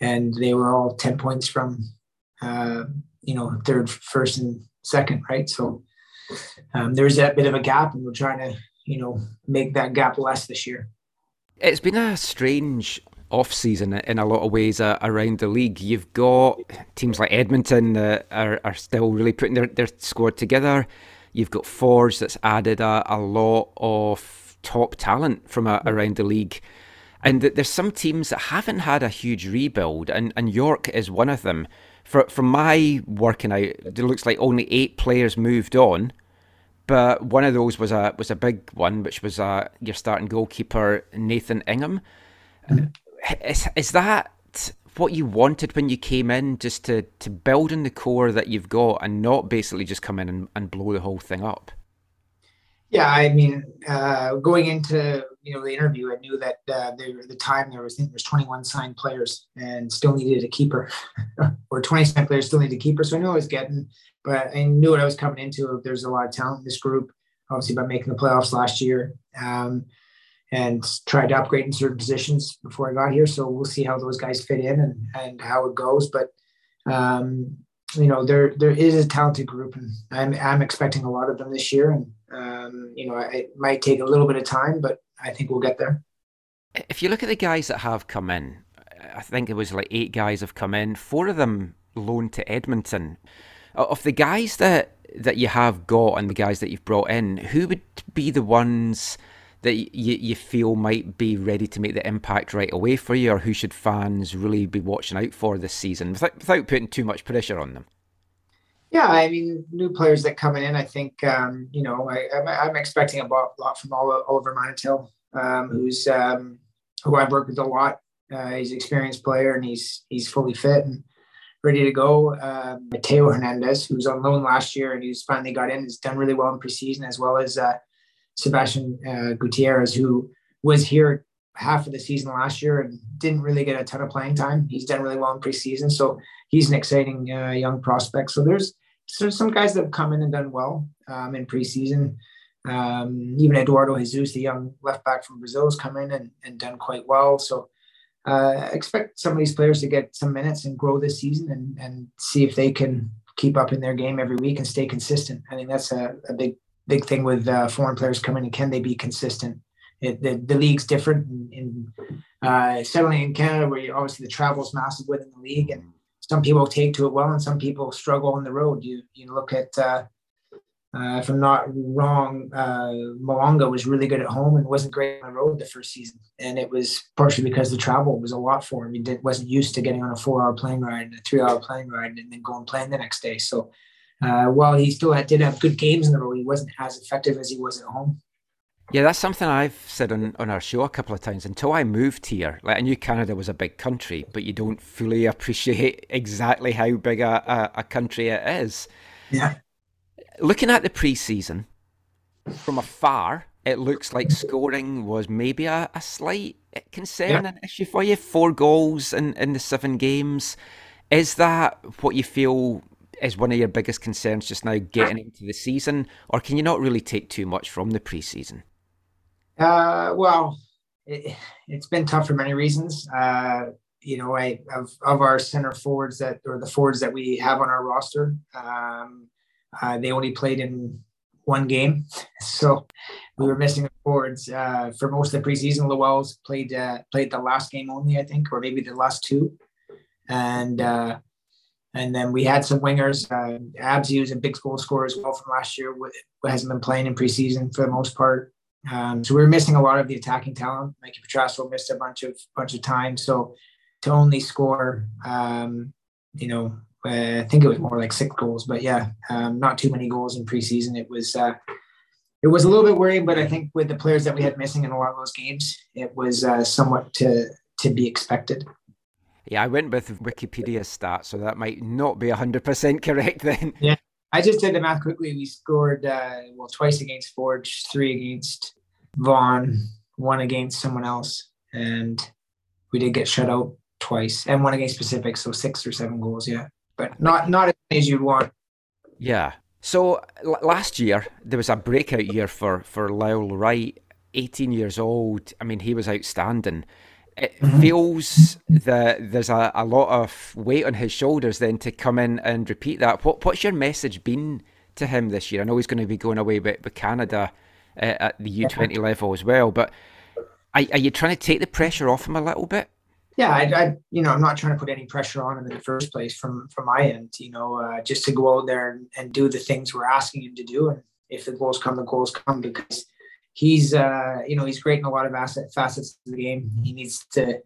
and they were all ten points from uh, you know third, first, and second, right? So um, there's that bit of a gap, and we're trying to you know make that gap less this year.
It's been a strange off season in a lot of ways uh, around the league. You've got teams like Edmonton that are, are still really putting their, their squad together. You've got Forge that's added a, a lot of top talent from a, around the league. And there's some teams that haven't had a huge rebuild, and, and York is one of them. For, from my working out, it looks like only eight players moved on, but one of those was a was a big one, which was uh, your starting goalkeeper Nathan Ingham. Is, is that what you wanted when you came in, just to, to build on the core that you've got and not basically just come in and, and blow the whole thing up?
Yeah, I mean, uh, going into you know the interview, I knew that uh, there at the time there was I think there was 21 signed players and still needed a keeper, or 20 signed players still needed a keeper. So I knew I was getting, but I knew what I was coming into. There's a lot of talent in this group, obviously by making the playoffs last year, um, and tried to upgrade in certain positions before I got here. So we'll see how those guys fit in and and how it goes. But um, you know, there there is a talented group, and I'm I'm expecting a lot of them this year. And um, you know, it might take a little bit of time, but I think we'll get there.
If you look at the guys that have come in, I think it was like eight guys have come in. Four of them loaned to Edmonton. Of the guys that that you have got and the guys that you've brought in, who would be the ones that you, you feel might be ready to make the impact right away for you, or who should fans really be watching out for this season without, without putting too much pressure on them?
Yeah, I mean, new players that coming in, I think, um, you know, I, am expecting a lot from Oliver Minatel, um, who's um, who I've worked with a lot. Uh, he's an experienced player and he's he's fully fit and ready to go. Uh, Mateo Hernandez, who was on loan last year and he's finally got in, has done really well in preseason, as well as uh, Sebastian uh, Gutierrez, who was here half of the season last year and didn't really get a ton of playing time. He's done really well in preseason, so he's an exciting uh, young prospect. So there's so some guys that have come in and done well um, in preseason. Um, even Eduardo Jesus, the young left back from Brazil, has come in and, and done quite well. So uh, expect some of these players to get some minutes and grow this season and, and see if they can keep up in their game every week and stay consistent. I think that's a, a big big thing with uh, foreign players coming in. Can they be consistent? It, the, the league's different in, in uh, certainly in Canada, where you, obviously the travel is massive within the league, and some people take to it well and some people struggle on the road. You you look at uh, uh, if I'm not wrong, uh, was really good at home and wasn't great on the road the first season, and it was partially because the travel was a lot for him. He did, wasn't used to getting on a four-hour plane ride and a three-hour plane ride and then going playing the next day. So uh, while he still had, did have good games in the road, he wasn't as effective as he was at home.
Yeah, that's something I've said on, on our show a couple of times. Until I moved here, like I knew Canada was a big country, but you don't fully appreciate exactly how big a, a, a country it is.
Yeah.
Looking at the preseason from afar, it looks like scoring was maybe a, a slight concern, yeah. an issue for you. Four goals in, in the seven games. Is that what you feel is one of your biggest concerns just now getting into the season, or can you not really take too much from the preseason?
Uh, well, it, has been tough for many reasons. Uh, you know, I of of our center forwards that or the forwards that we have on our roster, um, uh, they only played in one game, so we were missing forwards uh, for most of the preseason. Lowell's played uh, played the last game only, I think, or maybe the last two, and uh, and then we had some wingers. Uh, Abzi was a big goal scorer as well from last year. Hasn't been playing in preseason for the most part. Um, so we were missing a lot of the attacking talent. Mikey Petrasso missed a bunch of bunch of time. So to only score, um, you know, uh, I think it was more like six goals, but yeah, um, not too many goals in preseason. It was uh, it was a little bit worrying, but I think with the players that we had missing in a lot of those games, it was uh, somewhat to to be expected.
Yeah, I went with Wikipedia stats, so that might not be hundred percent correct then.
Yeah, I just did the math quickly. We scored uh, well twice against Forge, three against Vaughan, one against someone else, and we did get shut out twice, and one against Pacific, so six or seven goals. Yeah, but not not as many as you'd want.
Yeah. So l- last year there was a breakout year for for Lowell Wright, 18 years old. I mean, he was outstanding it mm-hmm. feels that there's a, a lot of weight on his shoulders then to come in and repeat that. What what's your message been to him this year? I know he's going to be going away with, with Canada uh, at the U twenty level as well, but are, are you trying to take the pressure off him a little bit?
Yeah, I, I, you know I'm not trying to put any pressure on him in the first place from from my end. You know, uh, just to go out there and, and do the things we're asking him to do, and if the goals come, the goals come because he's uh, you know he's great in a lot of asset facets of the game. He needs to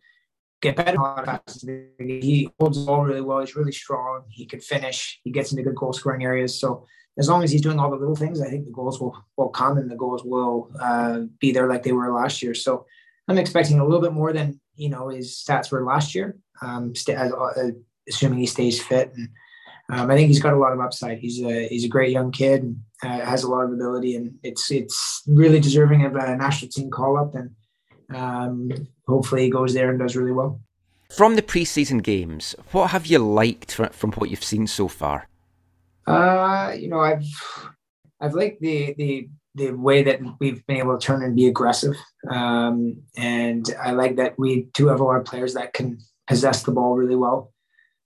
get better in a lot of facets. He holds the ball really well. He's really strong. He can finish. He gets into good goal scoring areas. So as long as he's doing all the little things, I think the goals will will come and the goals will uh, be there like they were last year. So I'm expecting a little bit more than you know his stats were last year. Um, st- uh, assuming he stays fit and um, I think he's got a lot of upside. He's a he's a great young kid and uh, has a lot of ability, and it's it's really deserving of a national team call up. And um, hopefully, he goes there and does really well.
From the preseason games, what have you liked from what you've seen so far?
Uh, you know, I've I've liked the the the way that we've been able to turn and be aggressive, um, and I like that we do have a lot of players that can possess the ball really well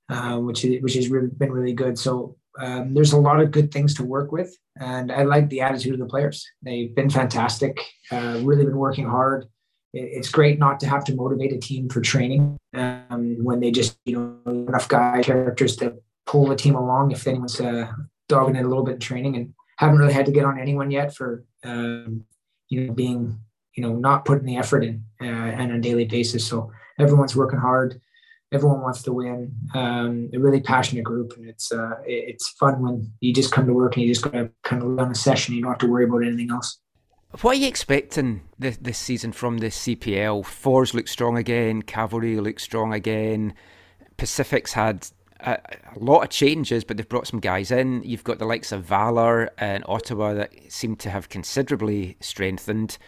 uh, which is which has really been really good. So um, there's a lot of good things to work with, and I like the attitude of the players. They've been fantastic. Uh, really been working hard. It's great not to have to motivate a team for training um, when they just you know enough guy characters to pull the team along if anyone's uh, dogging it a little bit in training and haven't really had to get on anyone yet for um, you know being you know, not putting the effort in uh, on a daily basis. So everyone's working hard. Everyone wants to win. Um, a really passionate group, and it's uh, it's fun when you just come to work and you just got to kind of run a session. You don't have to worry about anything else.
What are you expecting this, this season from the CPL? Forge look strong again. Cavalry look strong again. Pacific's had a, a, lot of changes, but they've brought some guys in. You've got the likes of Valour and Ottawa that seem to have considerably strengthened.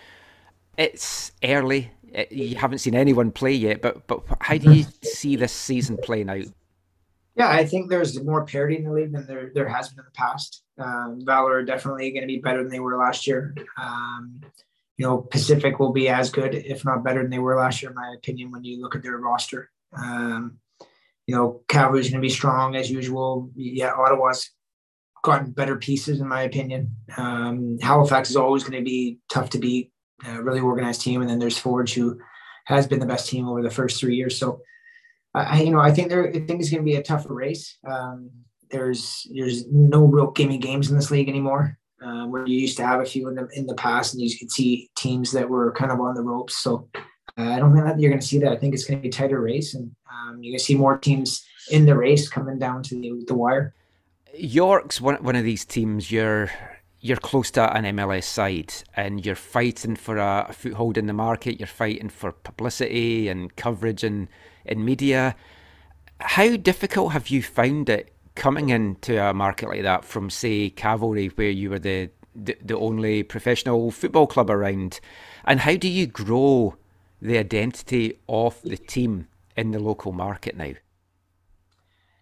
It's early. It, you haven't seen anyone play yet, but but how do you see this season playing out?
Yeah, I think there's more parity in the league than there there has been in the past. Um, Valour are definitely going to be better than they were last year. Um, you know, Pacific will be as good, if not better than they were last year, in my opinion. When you look at their roster, um, you know, Calgary's going to be strong as usual. Yeah, Ottawa's gotten better pieces, in my opinion. Um, Halifax is always going to be tough to beat, a really organized team, and then there's Forge, who has been the best team over the first three years. So, I, you know, I think there, I think it's going to be a tougher race. Um, there's there's no real gimme games in this league anymore. Uh, where you used to have a few in the in the past, and you could see teams that were kind of on the ropes. So uh, I don't think that you're going to see that. I think it's going to be a tighter race, and um, you're going to see more teams in the race coming down to the, the wire.
York's one one of these teams. You're you're close to an MLS side, and you're fighting for a, a foothold in the market. You're fighting for publicity and coverage in in media. How difficult have you found it coming into a market like that from, say, Cavalry, where you were the, the, the only professional football club around? And how do you grow the identity of the team in the local market now?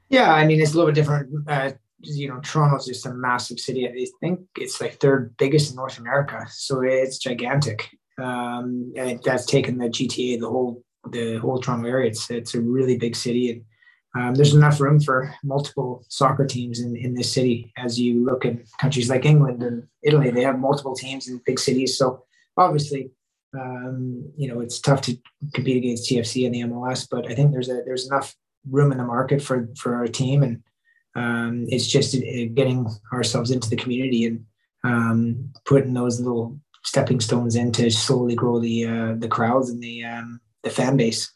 Yeah, I mean, it's a little bit different. Uh, you know, Toronto's just a massive city. I think it's like third biggest in North America, so it's gigantic. Um, and that's taken the GTA, the whole the whole Toronto area. It's it's a really big city, and um, there's enough room for multiple soccer teams in, in this city. As you look at countries like England and Italy, they have multiple teams in big cities. So obviously, um, you know, it's tough to compete against TFC and the MLS, but I think there's a there's enough room in the market for for our team, and um, it's just uh, getting ourselves into the community and um, putting those little stepping stones in to slowly grow the uh, the crowds and the um, the fan base.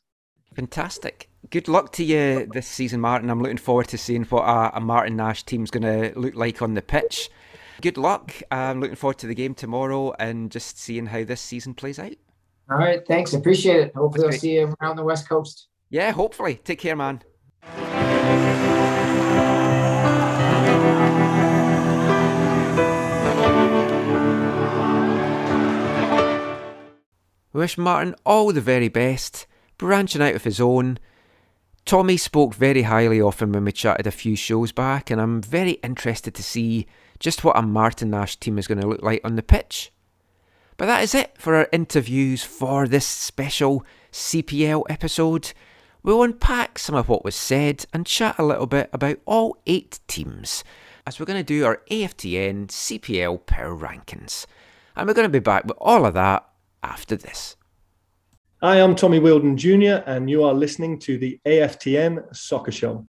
Fantastic. Good luck to you this season, Martin. I'm looking forward to seeing what a, a Martin Nash team's going to look like on the pitch. Good luck. I'm looking forward to the game tomorrow and just seeing how this season plays out.
All right, thanks. Appreciate it. Hopefully, I'll see you around the West Coast.
Yeah, hopefully. Take care, man. We wish Martin all the very best, branching out of his own. Tommy spoke very highly of him when we chatted a few shows back, and I'm very interested to see just what a Martin Nash team is going to look like on the pitch. But that is it for our interviews for this special CPL episode. We'll unpack some of what was said and chat a little bit about all eight teams as we're going to do our AFTN CPL Power Rankings. And we're going to be back with all of that after this.
Hi, I'm Tommy Wheeldon Jr., and you are listening to the AFTN Soccer Show.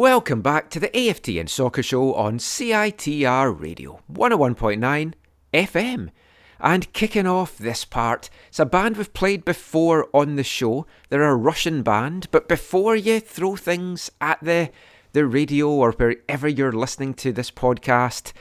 Welcome back to the AFTN Soccer Show on CITR Radio 101.9 FM. And kicking off this part, it's a band we've played before on the show. They're a Russian band, but before you throw things at the the radio or wherever you're listening to this podcast,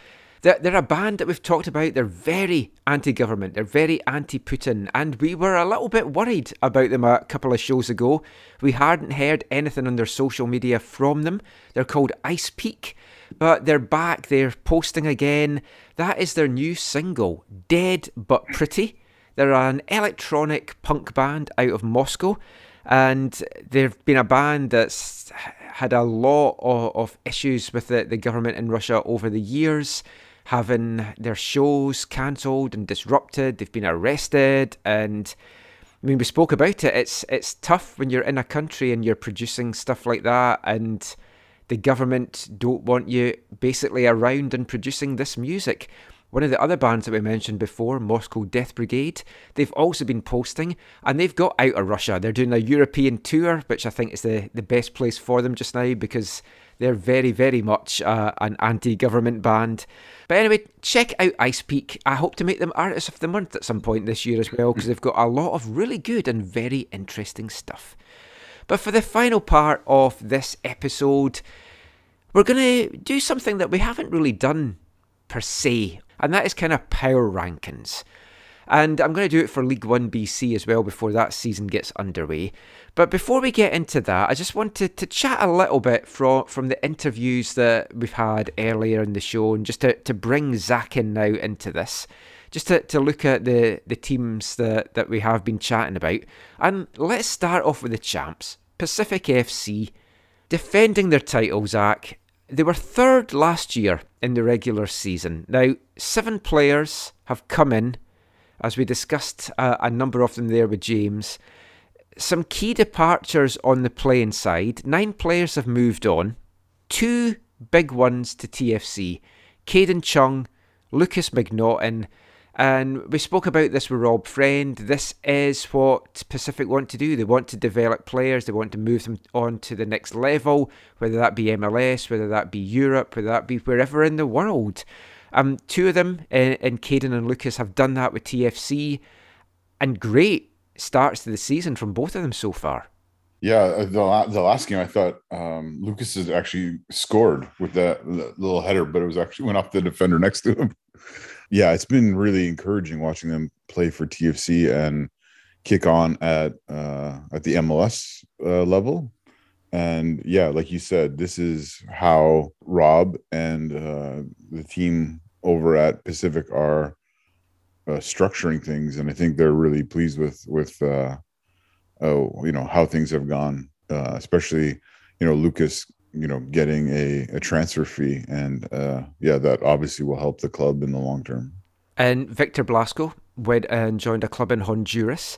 they're, they're a band that we've talked about. They're very anti government, they're very anti Putin, and we were a little bit worried about them a couple of shows ago. We hadn't heard anything on their social media from them. They're called IC3PEAK, but they're back, they're posting again. That is their new single, Dead But Pretty. They're an electronic punk band out of Moscow, and they've been a band that's had a lot of, of issues with the, the government in Russia over the years, having their shows cancelled and disrupted. They've been arrested, and I mean, we spoke about it. It's it's tough when you're in a country and you're producing stuff like that, and the government don't want you basically around and producing this music. One of the other bands that we mentioned before, Moscow Death Brigade, they've also been posting and they've got out of Russia. They're doing a European tour, which I think is the, the best place for them just now because they're very, very much uh, an anti government band. But anyway, check out IC3PEAK. I hope to make them Artists of the Month at some point this year as well because they've got a lot of really good and very interesting stuff. But for the final part of this episode, we're going to do something that we haven't really done per se and that is kind of power rankings. And I'm going to do it for League One BC as well before that season gets underway. But before we get into that, I just wanted to chat a little bit from, from the interviews that we've had earlier in the show and just to, to bring Zach in now into this. Just to, to look at the, the teams that, that we have been chatting about. And let's start off with the champs Pacific FC, defending their title, Zach, they were third last year in the regular season. Now, seven players have come in, as we discussed uh, a number of them there with James. Some key departures on the playing side. Nine players have moved on. Two big ones to TFC Kadin Chung, Lukas MacNaughton, and we spoke about this with Rob Friend. This is what Pacific want to do. They want to develop players, they want to move them on to the next level, whether that be MLS, whether that be Europe, whether that be wherever in the world. Um, two of them, in, in Kadin and Lukas, have done that with TFC, and great starts to the season from both of them so far.
Yeah, uh, the the last game I thought um, Lukas has actually scored with that little header, but it was actually went off the defender next to him yeah, it's been really encouraging watching them play for TFC and kick on at uh, at the MLS uh, level. And yeah, like you said, this is how Rob and uh, the team over at Pacific are uh, structuring things, and I think they're really pleased with with uh, oh, you know how things have gone, uh, especially you know Lukas you know getting a, a transfer fee. And uh yeah that obviously will help the club in the long term.
And victor blasco went and joined a club in honduras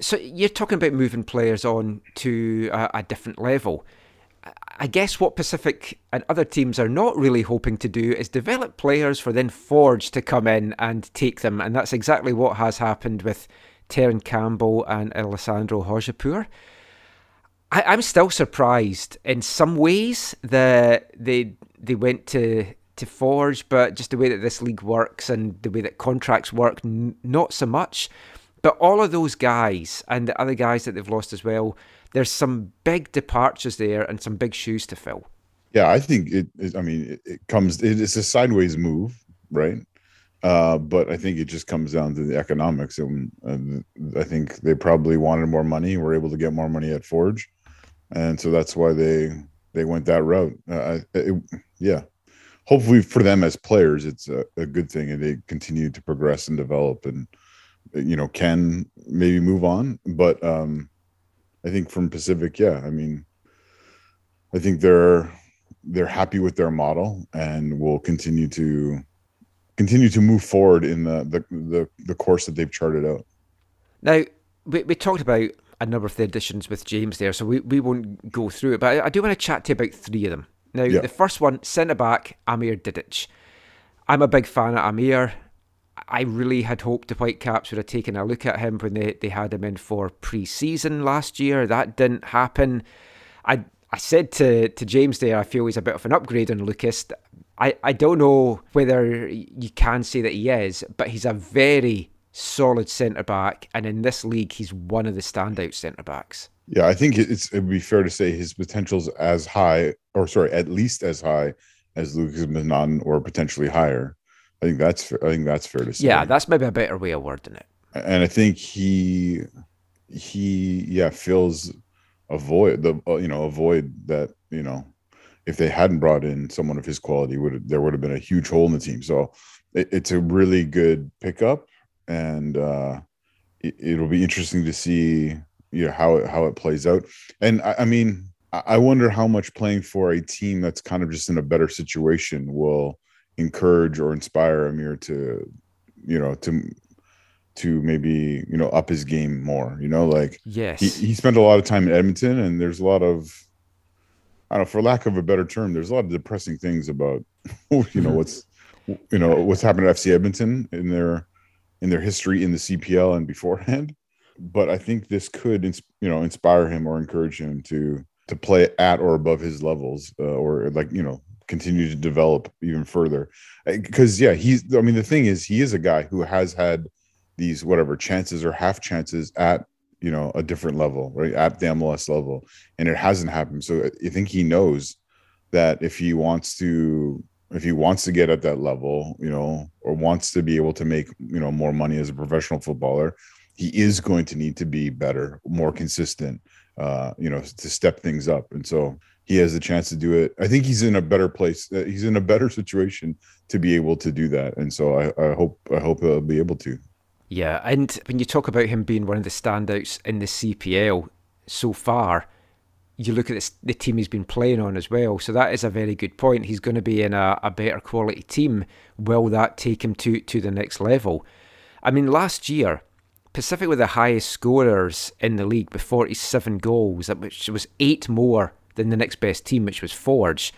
so you're talking about moving players on to a, a different level I guess what Pacific and other teams are not really hoping to do is develop players for then Forge to come in and take them. And that's exactly what has happened with Terran Campbell and Alessandro Hojabrpour. I, am still surprised in some ways that they they went to to Forge, but just the way that this league works and the way that contracts work, n- not so much. But all of those guys and the other guys that they've lost as well, there's some big departures there and some big shoes to fill.
Yeah, I think it. it I mean, it, it comes. It, it's a sideways move, right? Uh, but I think it just comes down to the economics, and, and I think they probably wanted more money. Were able to get more money at Forge, and so that's why they they went that route. Uh, it, yeah, hopefully for them as players, it's a, a, good thing, and they continue to progress and develop, and you know can maybe move on. But um, I think from Pacific, yeah, I mean, I think they're they're happy with their model and will continue to continue to move forward in the the the, the course that they've charted out.
Now we, we talked about a number of the additions with James there, so we, we won't go through it. But I, I do want to chat to you about three of them. Now, yeah. the first one, centre back Amer Didic. I'm a big fan of Amer. I really had hoped the Whitecaps would have taken a look at him when they, they had him in for pre season last year. That didn't happen. I I said to, to James there, I feel he's a bit of an upgrade on Lukas. I, I don't know whether you can say that he is, but he's a very solid centre back, and in this league, he's one of the standout centre backs.
Yeah, I think it's it would be fair to say his potential's as high, or sorry, at least as high as Lukas MacNaughton, or potentially higher. I think that's I think that's fair to say.
Yeah, that's maybe a better way of wording it.
And I think he he yeah fills a void the uh, you know a void that you know if they hadn't brought in someone of his quality would there would have been a huge hole in the team. So it, it's a really good pickup, and uh, it, will be interesting to see you know how it, how it plays out. And I, I mean, I wonder how much playing for a team that's kind of just in a better situation will encourage or inspire Amer to, you know, to to maybe you know up his game more. You know, like
yes,
he, he spent a lot of time in Edmonton, and there's a lot of I don't know, for lack of a better term, there's a lot of depressing things about you know what's you know what's happened at FC Edmonton in their in their history in the CPL and beforehand. But I think this could you know inspire him or encourage him to to play at or above his levels uh, or like you know continue to develop even further. Because yeah he's i mean the thing is he is a guy who has had these whatever chances or half chances at you know a different level right? At the mls level and it hasn't happened. So i think he knows that if he wants to if he wants to get at that level you know or wants to be able to make you know more money as a professional footballer he is going to need to be better more consistent uh you know to step things up. And so he has the chance to do it i think he's in a better place uh, he's in a better situation to be able to do that and so i, I hope i hope he'll be able to
yeah, and when you talk about him being one of the standouts in the CPL so far, you look at this, the team he's been playing on as well. So that is a very good point. He's going to be in a, a better quality team. Will that take him to, to the next level? I mean, last year, Pacific were the highest scorers in the league with 47 goals, which was eight more than the next best team, which was Forge.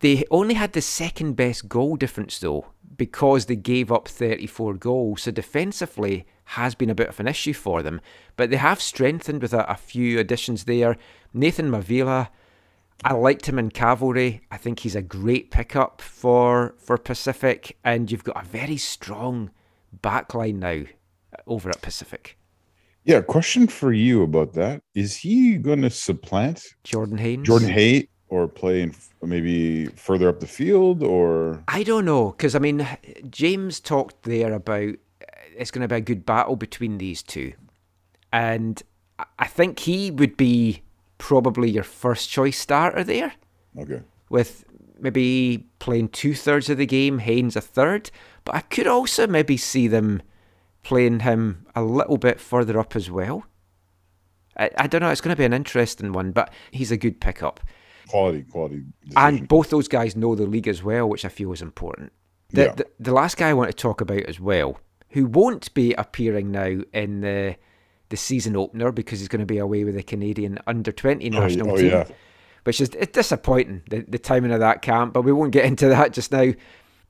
They only had the second best goal difference, though, because they gave up 34 goals. So defensively has been a bit of an issue for them. But they have strengthened with a, a few additions there. Nathan Mavila, I liked him in Cavalry. I think he's a great pickup for for Pacific. And you've got a very strong backline now over at Pacific.
Yeah, question for you about that. Is he going to supplant
Jordan Haynes?
Jordan Hay or play in maybe further up the field or
I don't know because I mean James talked there about uh, it's going to be a good battle between these two, and I think he would be probably your first choice starter there.
Okay.
With maybe playing two thirds of the game, Haynes a third, but I could also maybe see them playing him a little bit further up as well. I, I don't know. It's going to be an interesting one, but he's a good pickup
quality, quality.
Decision. And both those guys know the league as well, which I feel is important. The, yeah. the, the last guy I want to talk about as well, who won't be appearing now in the the season opener because he's going to be away with the Canadian under twenty oh, national
oh,
team,
yeah.
which is disappointing the, the timing of that camp. But we won't get into that just now.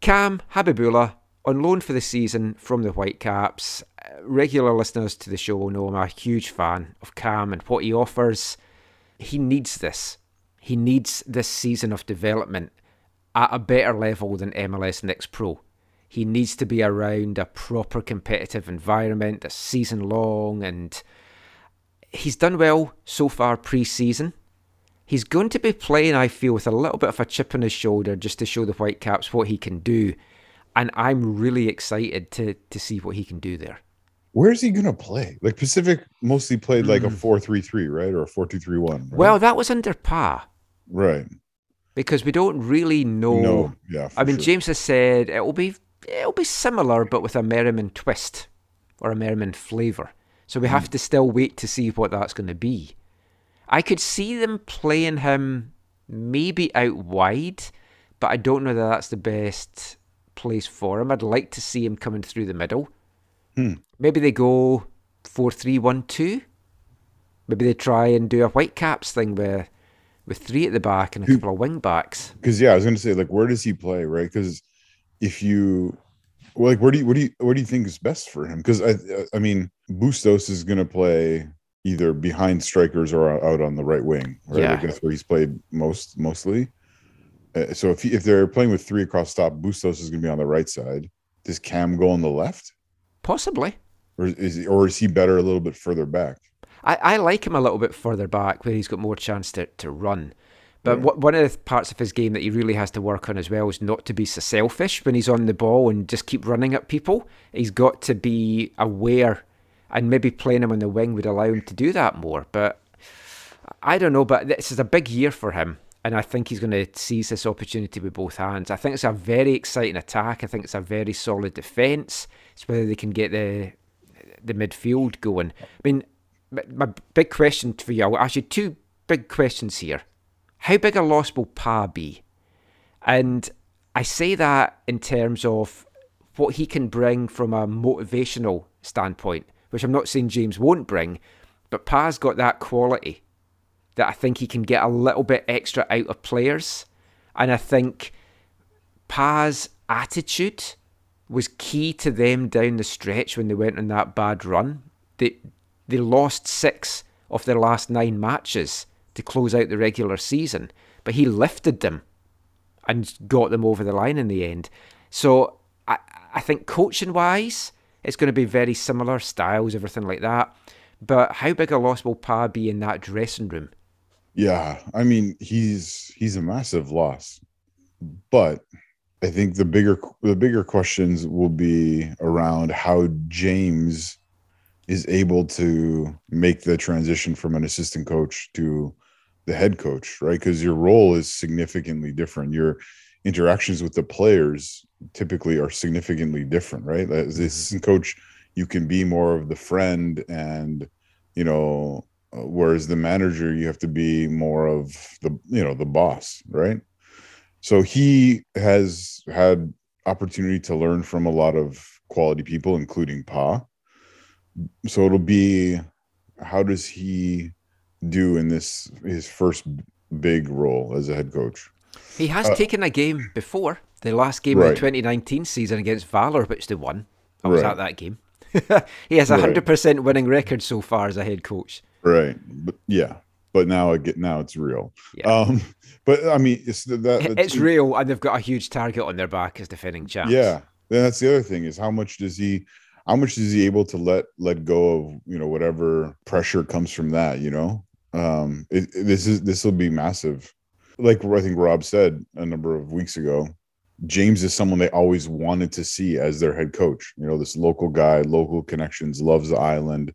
Cam Habibullah on loan for the season from the Whitecaps. Regular listeners to the show will know I'm a huge fan of Cam and what he offers. He needs this. He needs this season of development at a better level than MLS Next Pro. He needs to be around a proper competitive environment, a season long, and he's done well so far pre season. He's going to be playing, I feel, with a little bit of a chip on his shoulder just to show the Whitecaps what he can do. And I'm really excited to, to see what he can do there
where's he gonna play? Like Pacific mostly played like mm. a hmm. four three three, right, or a four two three one.
Well, that was under Pa.
Right.
Because we don't really know.
No, yeah.
I mean,
sure.
James has said it will be it'll be similar, but with a Merriman twist or a Merriman flavour. So we mm. have to still wait to see what that's going to be. I could see them playing him maybe out wide, but I don't know that that's the best place for him. I'd like to see him coming through the middle.
Hmm.
Maybe they go four three one two. Maybe they try and do a Whitecaps thing where with three at the back and a couple of wing backs.
Because yeah, I was going to say like, where does he play, right? Because if you well, like, where do you what do you what do you think is best for him? Because I I mean, Bustos is going to play either behind strikers or out on the right wing, right?
Yeah.
Like that's where he's played most mostly. Uh, so if if they're playing with three across top, Bustos is going to be on the right side. Does Cam go on the left,
Possibly.
or is he, or is he better a little bit further back?
I, I like him a little bit further back where he's got more chance to, to run. But wha- one of the parts of his game that he really has to work on as well is not to be so selfish when he's on the ball and just keep running at people. He's got to be aware, and maybe playing him on the wing would allow him to do that more. But I don't know. But this is a big year for him, and I think he's going to seize this opportunity with both hands. I think it's a very exciting attack. I think it's a very solid defence. It's whether they can get the the midfield going. I mean, my big question for you, I'll ask you two big questions here. How big a loss will Pa be? And I say that in terms of what he can bring from a motivational standpoint, which I'm not saying James won't bring, but Pa's got that quality that I think he can get a little bit extra out of players. And I think Pa's attitude was key to them down the stretch when they went on that bad run. They they lost six of their last nine matches to close out the regular season, but he lifted them and got them over the line in the end. So I I think coaching wise, it's going to be very similar styles, everything like that. But how big a loss will Pa be in that dressing room?
Yeah, I mean he's he's a massive loss, but I think the bigger the bigger questions will be around how James is able to make the transition from an assistant coach to the head coach, right? Because your role is significantly different. Your interactions with the players typically are significantly different, right? As the mm-hmm. assistant coach, you can be more of the friend and you know whereas the manager you have to be more of the you know the boss right so he has had opportunity to learn from a lot of quality people including pa so it'll be how does he do in this his first big role as a head coach
He has
Uh,
taken a game before the last game of the 2019 season against Valour, which they won. I was
Right.
at that game. he has a hundred percent winning record so far as a head coach.
Right but yeah but now i get now it's real um but i mean it's the, that that's-
It's real, and they've got a huge target on their back as defending champs.
Yeah, then that's the other thing is how much does he, how much is he able to let let go of you know whatever pressure comes from that? You know, um, it, it- this is this will be massive. Like I think Rob said a number of weeks ago, James is someone they always wanted to see as their head coach. You know, this local guy, local connections, loves the island.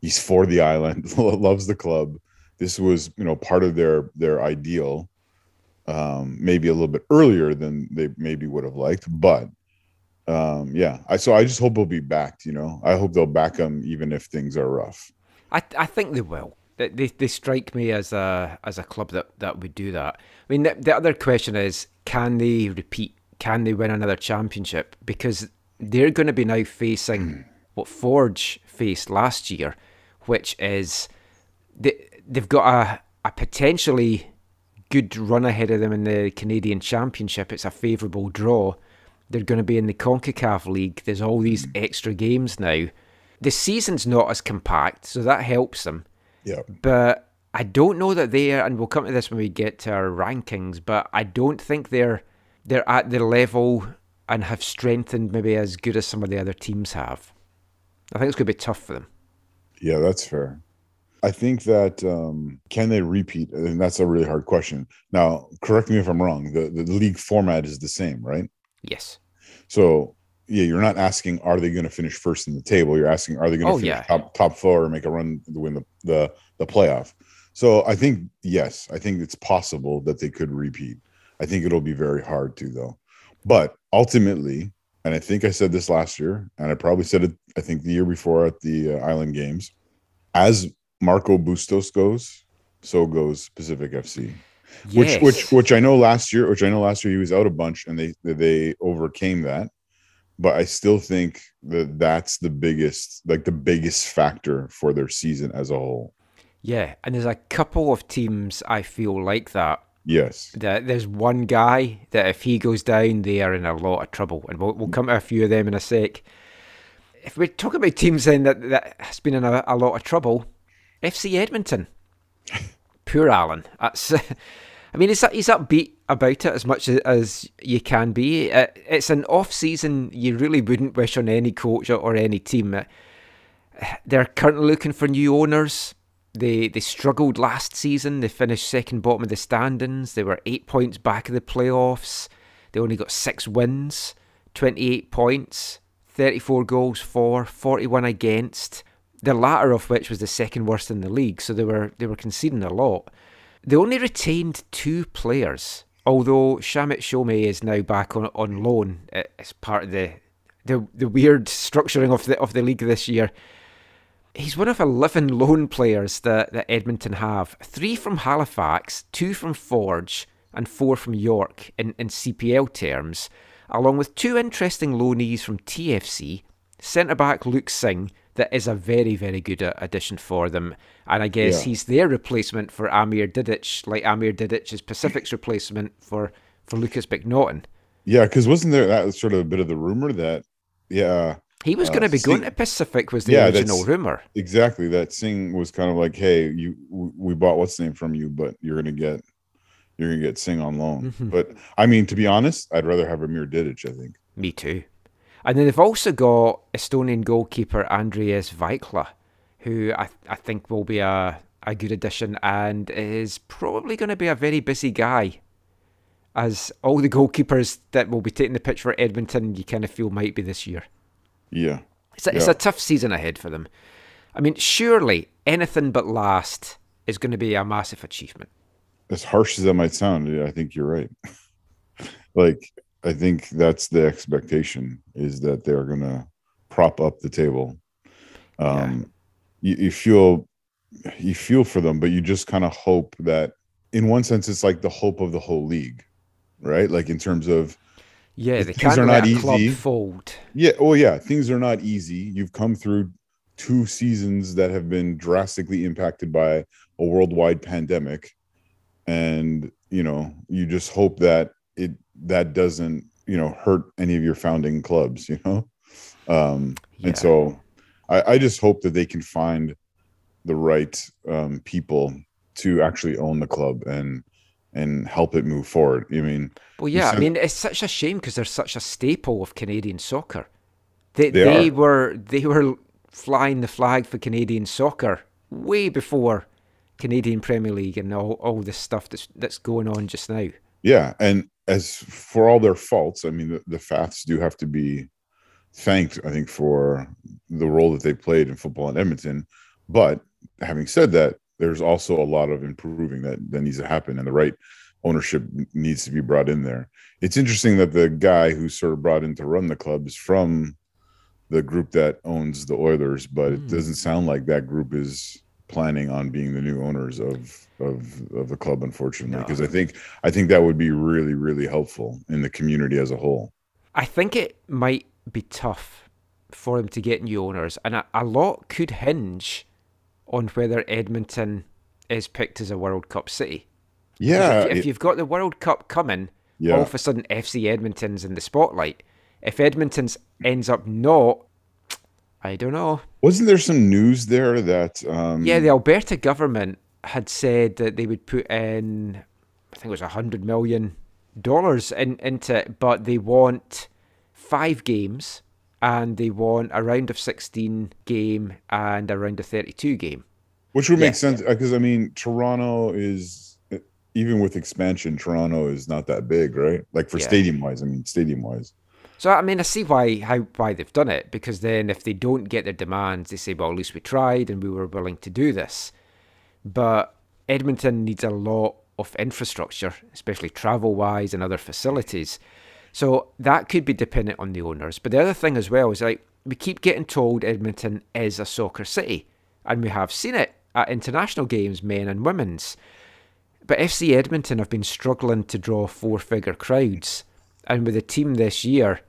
He's for the island, loves the club. This was you know part of their their ideal um, maybe a little bit earlier than they maybe would have liked. But um, yeah, I so I just hope he'll be backed. You know, I hope they'll back him even if things are rough.
I I think they will. They, they they strike me as a as a club that, that would do that. I mean, the, the other question is, can they repeat? Can they win another championship? Because they're going to be now facing what Forge faced last year, which is they they've got a a potentially good run ahead of them in the Canadian Championship. It's a favourable draw. They're going to be in the CONCACAF League. There's all these mm. extra games now. The season's not as compact, so that helps them.
Yeah.
But I don't know that they are, and we'll come to this when we get to our rankings, but I don't think they're they're at the level and have strengthened maybe as good as some of the other teams have. I think it's going to be tough for them.
Yeah, that's fair. I think that um, can they repeat? And that's a really hard question. Now, correct me if I'm wrong. The the league format is the same, right?
Yes.
So yeah, you're not asking are they going to finish first in the table. You're asking are they going to
Oh,
finish
yeah.
top top four or make a run to win the, the the playoff. So I think yes, I think it's possible that they could repeat. I think it'll be very hard to though. But ultimately, and I think I said this last year, and I probably said it I think the year before at the uh, Island Games, as Marco Bustos goes, so goes Pacific FC. Which which which I know last year, which I know last year he was out a bunch and they they overcame that. But I still think that that's the biggest like the biggest factor for their season as a whole.
Yeah, and there's a couple of teams I feel like that.
Yes.
That there's one guy that if he goes down, they are in a lot of trouble, and we'll, we'll come to a few of them in a sec. If we talk about teams then that that has been in a, a lot of trouble, FC Edmonton, poor Alan. That's, I mean, he's he's upbeat about it as much as, as you can be. Uh, it's an off season you really wouldn't wish on any coach or any team. Uh, they're currently looking for new owners. They they struggled last season. They finished second bottom of the standings. They were eight points back of the playoffs. They only got six wins, 28 points, 34 goals for, 41 against. The latter of which was the second worst in the league. So they were they were conceding a lot. They only retained two players, although Shamit Shome is now back on on loan uh, as part of the the the weird structuring of the of the league this year. He's one of 11 loan players that, that Edmonton have. Three from Halifax, two from Forge, and four from York in, in CPL terms, along with two interesting loanees from TFC, centre back Luke Singh, that is a very, very good addition for them. And I guess yeah. he's their replacement for Amer Didic, like Amer Didic is Pacific's replacement for, for Lukas MacNaughton.
Yeah, because wasn't there that was sort of a bit of the rumor that, yeah,
he was going to be going to Pacific. Was the yeah, original rumor?
Exactly. That Singh was kind of like, "Hey, you, we bought what's the name from you, but you're going to get, you're going to get Singh on loan." Mm-hmm. But I mean, to be honest, I'd rather have Amer Didic. I think.
Me too. And then they've also got Estonian goalkeeper Andreas Vaikla, who I I think will be a a good addition and is probably going to be a very busy guy. As all the goalkeepers that will be taking the pitch for Edmonton, you kind of feel might be this year.
Yeah.
It's a,
yeah.
it's a tough season ahead for them. I mean, surely anything but last is going to be a massive achievement.
As harsh as that might sound, I think you're right. like, I think that's the expectation is that they're going to prop up the table. Um, yeah. you, you feel you feel for them, but you just kind of hope that, in one sense, it's like the hope of the whole league, right? Like in terms of
yeah, they things are not easy. Fold.
Yeah, oh yeah, things are not easy. You've come through two seasons that have been drastically impacted by a worldwide pandemic, and you know you just hope that it that doesn't you know hurt any of your founding clubs. You know, um, yeah. and so I, I just hope that they can find the right um, people to actually own the club and and help it move forward. I mean,
well, yeah, I mean, it's such a shame because they're such a staple of Canadian soccer. They they, they were they were flying the flag for Canadian soccer way before Canadian Premier League and all, all this stuff that's that's going on just now.
Yeah, and as for all their faults, I mean, the, the Faths do have to be thanked, I think, for the role that they played in football in Edmonton. But having said that, there's also a lot of improving that, that needs to happen and the right ownership needs to be brought in there. It's interesting that the guy who's sort of brought in to run the club is from the group that owns the Oilers, but mm. it hmm. doesn't sound like that group is planning on being the new owners of of of the club unfortunately because no. I think I think that would be really really helpful in the community as a whole.
I think it might be tough for him to get new owners and a, a lot could hinge on whether Edmonton is picked as a World Cup city.
Yeah.
If, if, you've got the World Cup coming, yeah. all of a sudden FC Edmonton's in the spotlight. If Edmonton's ends up not, I don't know.
Wasn't there some news there that? Um...
Yeah, the Alberta government had said that they would put in, I think it was a hundred million dollars in into it, but they want five games and they want a round of 16 game and a round of 32 game.
Which would make yeah. sense uh, because I mean Toronto is even with expansion, Toronto is not that big, right? Like for yeah. stadium wise, I mean stadium wise.
So I mean, I see why how why they've done it because then if they don't get their demands, they say, well, at least we tried and we were willing to do this. But Edmonton needs a lot of infrastructure, especially travel wise and other facilities. So that could be dependent on the owners. But the other thing as well is like we keep getting told Edmonton is a soccer city, and we have seen it at international games, men and women's. But FC Edmonton have been struggling to draw four figure crowds. And with the team this year,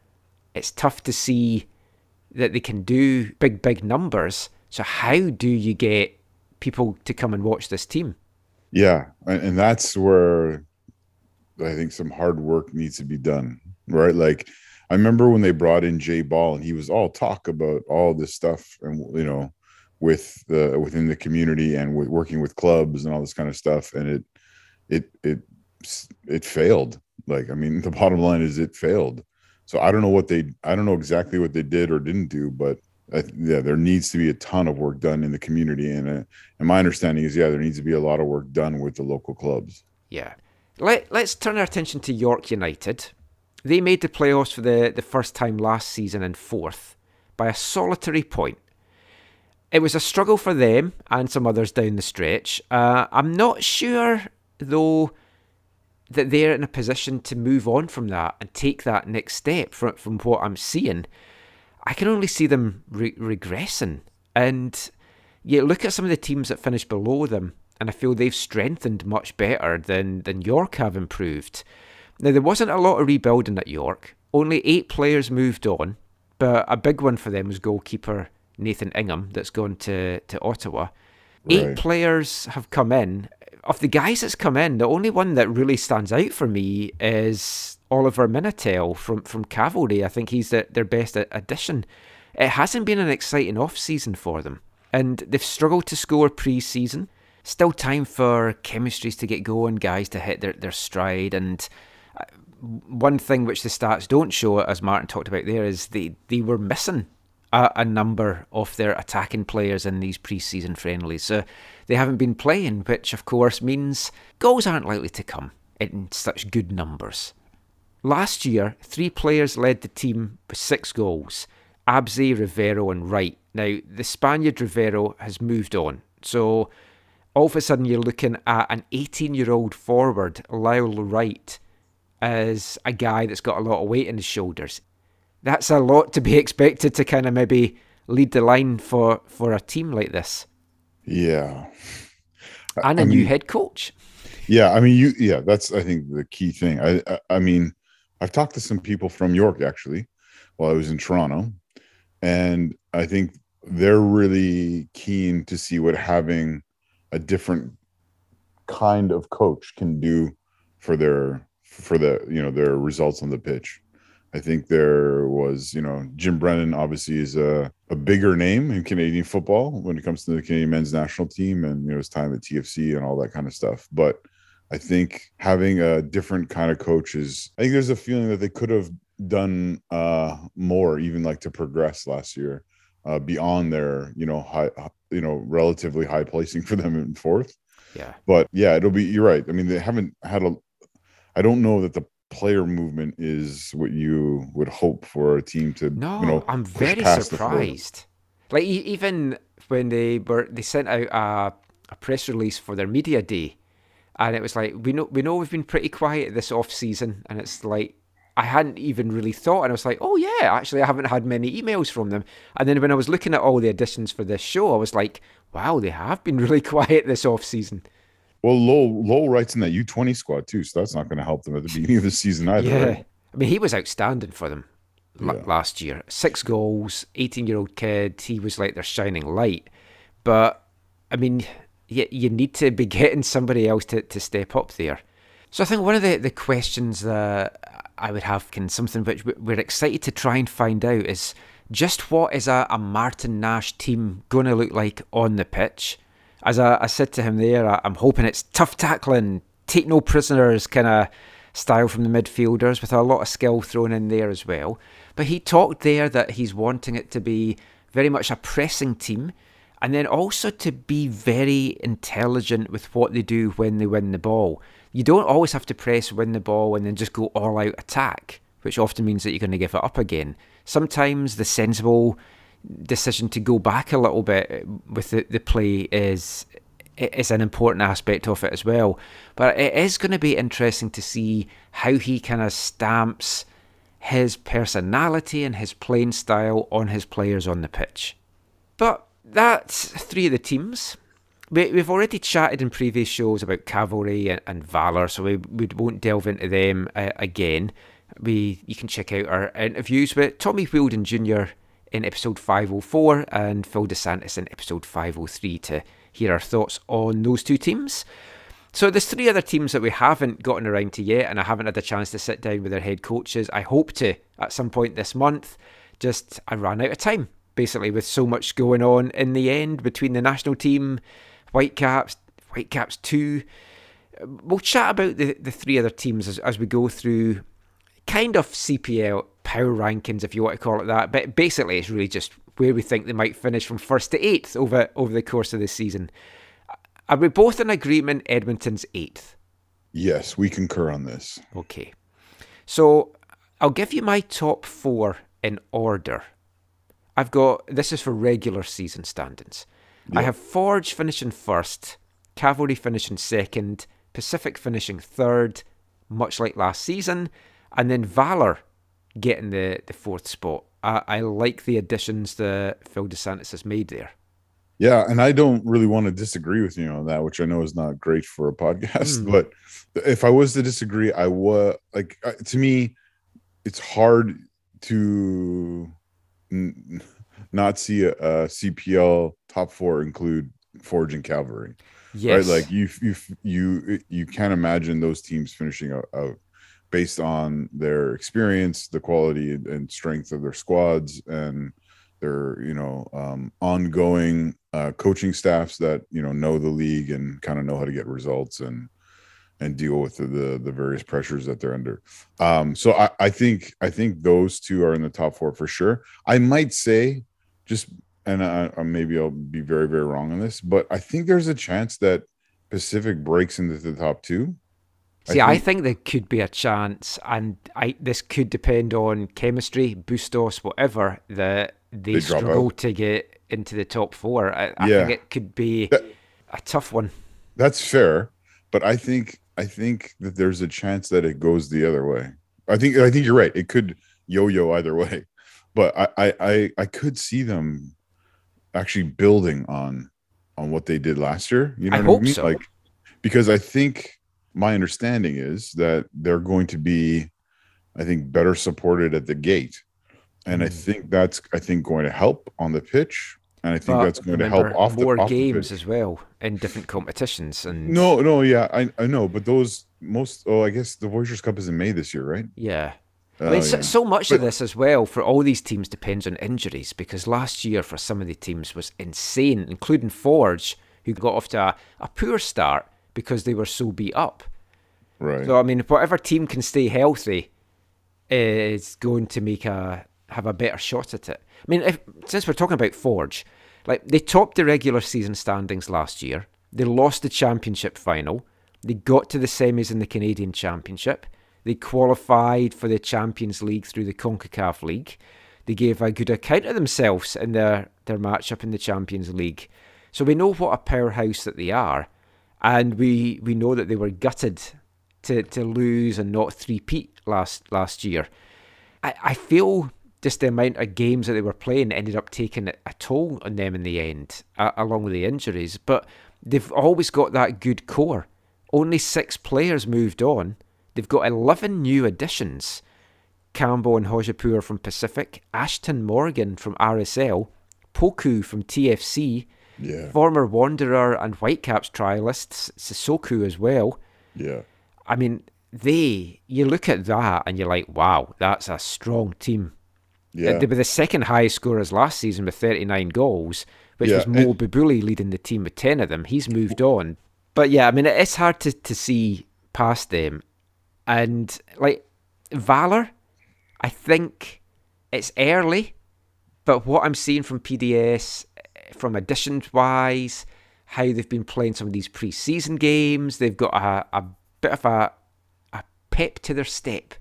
it's tough to see that they can do big, big numbers. So, how do you get people to come and watch this team?
Yeah. And that's where I think some hard work needs to be done right? Like I remember when they brought in Jay Ball and he was all talk about all this stuff and you know with the within the community and with working with clubs and all this kind of stuff and it it it it failed. Like I mean, the bottom line is it failed. So I don't know what they I don't know exactly what they did or didn't do, but I, yeah, there needs to be a ton of work done in the community, and uh, and my understanding is yeah, there needs to be a lot of work done with the local clubs.
Yeah. Let, let's turn our attention to York United. They made the playoffs for the, the first time last season in fourth by a solitary point. It was a struggle for them and some others down the stretch. Uh, I'm not sure, though, that they're in a position to move on from that and take that next step from, from what I'm seeing. I can only see them re- regressing. And you look at some of the teams that finished below them and I feel they've strengthened much better than, than York have improved. Now, there wasn't a lot of rebuilding at York. Only eight players moved on, but a big one for them was goalkeeper Nathan Ingham, that's gone to, to Ottawa. Eight players have come in. Of the guys that's come in, the only one that really stands out for me is Oliver Minatel from, from Cavalry. I think he's the, their best addition. It hasn't been an exciting off season for them, and they've struggled to score pre season. Still time for chemistries to get going, guys to hit their, their stride. And one thing which the stats don't show, as Martin talked about there, is they, they were missing a, a number of their attacking players in these pre-season friendlies. So they haven't been playing, which of course means goals aren't likely to come in such good numbers. Last year, three players led the team with six goals Abze, Rivero, and Wright. Now, the Spaniard Rivero has moved on. So, all of a sudden, you're looking at an 18 year old forward, Lowell Wright, as a guy that's got a lot of weight in his shoulders. That's a lot to be expected to kind of maybe lead the line for, for a team like this.
Yeah.
And a
I
new head coach.
Yeah, I mean, you. Yeah, that's I think the key thing. I, I I mean, I've talked to some people from York actually, while I was in Toronto, and I think they're really keen to see what having a different kind of coach can do for their for the you know their results on the pitch. I think there was, you know, Jim Brennan obviously is a, a bigger name in Canadian football when it comes to the Canadian men's national team and you know his time at TFC and all that kind of stuff. But I think having a different kind of coach is I think there's a feeling that they could have done uh more even like to progress last year uh beyond their you know high you know relatively high placing for them in fourth
Yeah.
but yeah it'll be you're right i mean they haven't had a i don't know that the player movement is what you would hope for a team to
No,
you know
I'm very
past the fourth.
surprised. Like even when they were, they sent out a, a press release for their media day, and it was like we know we know we've been pretty quiet this off season, and it's like I hadn't even really thought, and I was like, oh yeah, actually I haven't had many emails from them. And then when I was looking at all the additions for this show, I was like, wow, they have been really quiet this off season.
Well lowell lowell Wright's in that u20 squad too so that's not going to help them at the beginning of the season either
Yeah.
right?
I mean, he was outstanding for them
Yeah.
last year. Six goals, 18 year old kid. He was like their shining light. But, I mean, you, you need to be getting somebody else to, to step up there. So I think one of the, the questions that I would have, can something which we- we're excited to try and find out, is just what is a, a Martin Nash team going to look like on the pitch? As I, I said to him there, I, I'm hoping it's tough tackling, take no prisoners kind of style from the midfielders with a lot of skill thrown in there as well. But he talked there that he's wanting it to be very much a pressing team and then also to be very intelligent with what they do when they win the ball. You don't always have to press, win the ball, and then just go all out attack, which often means that you're going to give it up again. Sometimes the sensible decision to go back a little bit with the, the play is is an important aspect of it as well. But it is going to be interesting to see how he kind of stamps his personality and his playing style on his players on the pitch. But that's three of the teams. We, we've already chatted in previous shows about Cavalry and, and Valour, so we, we won't delve into them uh, again. We You can check out our interviews with Tommy Wheeldon Jr. in episode 504 and Phil Dos Santos in episode 503 to hear our thoughts on those two teams. So there's three other teams that we haven't gotten around to yet, and I haven't had a chance to sit down with their head coaches. I hope to at some point this month. Just I ran out of time, basically, with so much going on in the end between the national team, Whitecaps, Whitecaps two. we'll chat about the, the three other teams as, as we go through kind of CPL power rankings, if you want to call it that. But basically, it's really just where we think they might finish from first to eighth over over the course of the season. Are we both in agreement? Edmonton's eighth.
Yes, we concur on this.
Okay, so I'll give you my top four in order. I've got this is for regular season standings. I have Forge finishing first, Cavalry finishing second, Pacific finishing third, much like last season, and then Valour getting the, the fourth spot. I, I like the additions that Phil Dos Santos has made there.
Yeah, and I don't really want to disagree with you on that, which I know is not great for a podcast.
Mm.
But if I was to disagree, I would like uh, to me, it's hard to n- not see a, a CPL top four include Forge and Cavalry.
Yes.
Right, like you, you, you, you can't imagine those teams finishing out, out based on their experience, the quality and strength of their squads, and their you know um, ongoing uh, coaching staffs that you know know the league and kind of know how to get results and and deal with the, the the various pressures that they're under. Um, so I, I think I think those two are in the top four for sure. I might say just and I, I- maybe I'll be very very wrong on this, but I think there's a chance that Pacific breaks into the top two.
See, I think there could be a chance, and I this could depend on chemistry, Bustos, whatever, that they,
They
struggle to get into the top four. I, I
Yeah.
think it could be
That-
a tough one.
That's fair, but I think I think that there's a chance that it goes the other way. I think I think you're right. It could yo-yo either way, but I I I, I could see them actually building on on what they did last year. You know
I
what I mean?
so.
Like because I think my understanding is that they're going to be, I think, better supported at the gate, and I
Mm.
think that's I think going to help on the pitch, and I think
But
that's going to help off the
more
off the
games
pitch.
as well in different competitions. And
No, no, yeah, I, I know, but those most. Oh, I guess the Voyagers Cup is in May this year, right?
yeah. I
Oh,
mean, so,
yeah.
so much of this as well for all these teams depends on injuries because last year for some of the teams was insane, including Forge, who got off to a, a poor start because they were so beat up.
Right.
So I mean, whatever team can stay healthy is going to make a have a better shot at it. I mean, if, since we're talking about Forge, like they topped the regular season standings last year, they lost the championship final, they got to the semis in the Canadian Championship, they qualified for the Champions League through the Concacaf League. They gave a good account of themselves in their their matchup in the Champions League. So we know what a powerhouse that they are, and we we know that they were gutted to to lose and not three-peat last last year. I, I feel just the amount of games that they were playing ended up taking a toll on them in the end, uh, along with the injuries. But they've always got that good core. Only six players moved on. They've got 11 new additions. Cambo and Hojabrpour from Pacific, Ashton Morgan from RSL, Poku from TFC,
Yeah.
former Wanderer and Whitecaps trialists, Sissoko as well.
Yeah.
I mean, they, you look at that and you're like, wow, that's a strong team.
Yeah.
They were the second highest scorers last season with 39 goals, which
Yeah,
was Mo Babouli leading the team with 10 of them. He's moved on. But yeah, I mean, it's hard to, to see past them. And like, Valour, I think it's early, but what I'm seeing from PDS, from additions wise, how they've been playing some of these pre-season games, they've got a, a bit of a, a pep to their step.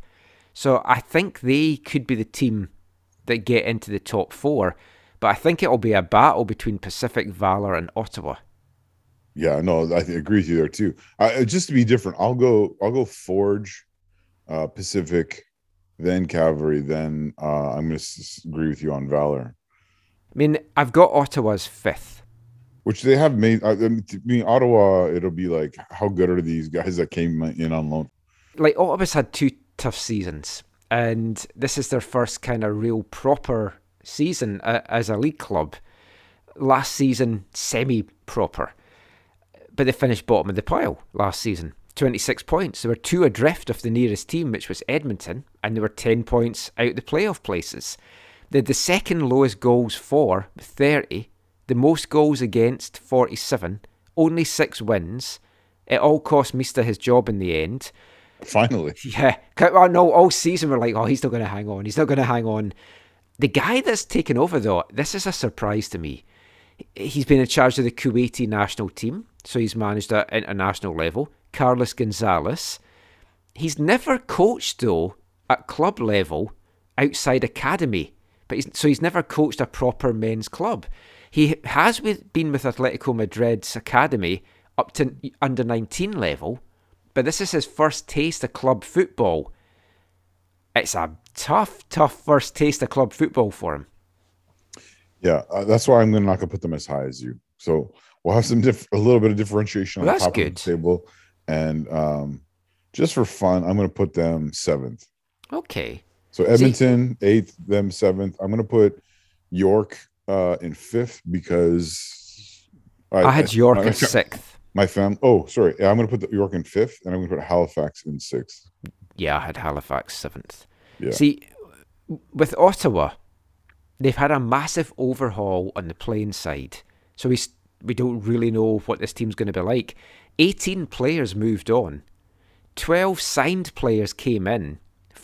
So I think they could be the team that get into the top four. But I think it'll be a battle between Pacific, Valour, and Ottawa.
Yeah, no, I agree with you there too. I, just to be different, I'll go. I'll go Forge, uh, Pacific, then Cavalry, then uh, I'm going to agree with you on
Valour, mean, I've got Ottawa's fifth.
which they have made. I I mean, Ottawa. It'll be like, how good are these guys that came in on loan?
Like Ottawa's had two tough seasons, and this is their first kind of real proper season uh, as a league club. Last season, semi-proper, but they finished bottom of the pile last season. 26 points. They were two adrift of the nearest team, which was Edmonton, and they were 10 points out the playoff places. They had the second lowest goals for, 30, the most goals against, 47, only six wins. It all cost Mista his job in the end.
Finally.
Yeah. No, all season we're like, oh, he's not going to hang on. He's not going to hang on. The guy that's taken over, though, this is a surprise to me. He's been in charge of the Kuwaiti national team, so he's managed at international level. Carlos Gonzalez. He's never coached, though, at club level outside academy. But he's, so he's never coached a proper men's club. He has with, been with Atletico Madrid's academy up to under 19 level, but this is his first taste of club football. It's a tough, tough first taste of club football for him.
Yeah, uh, that's why I'm gonna not gonna put them as high as you. So we'll have some diff- a little bit of differentiation on
Well,
the top
good.
of the table, and um, just for fun, I'm gonna put them seventh.
Okay.
So Edmonton eighth, them seventh. I'm gonna put York uh, in fifth because
I had York in sixth.
My fam. Oh, sorry. I'm gonna put the York in fifth, and I'm gonna put Halifax in sixth.
Yeah, I had Halifax seventh.
Yeah.
See, with Ottawa, they've had a massive overhaul on the playing side. So we we don't really know what this team's going to be like. 18 players moved on. 12 signed players came in.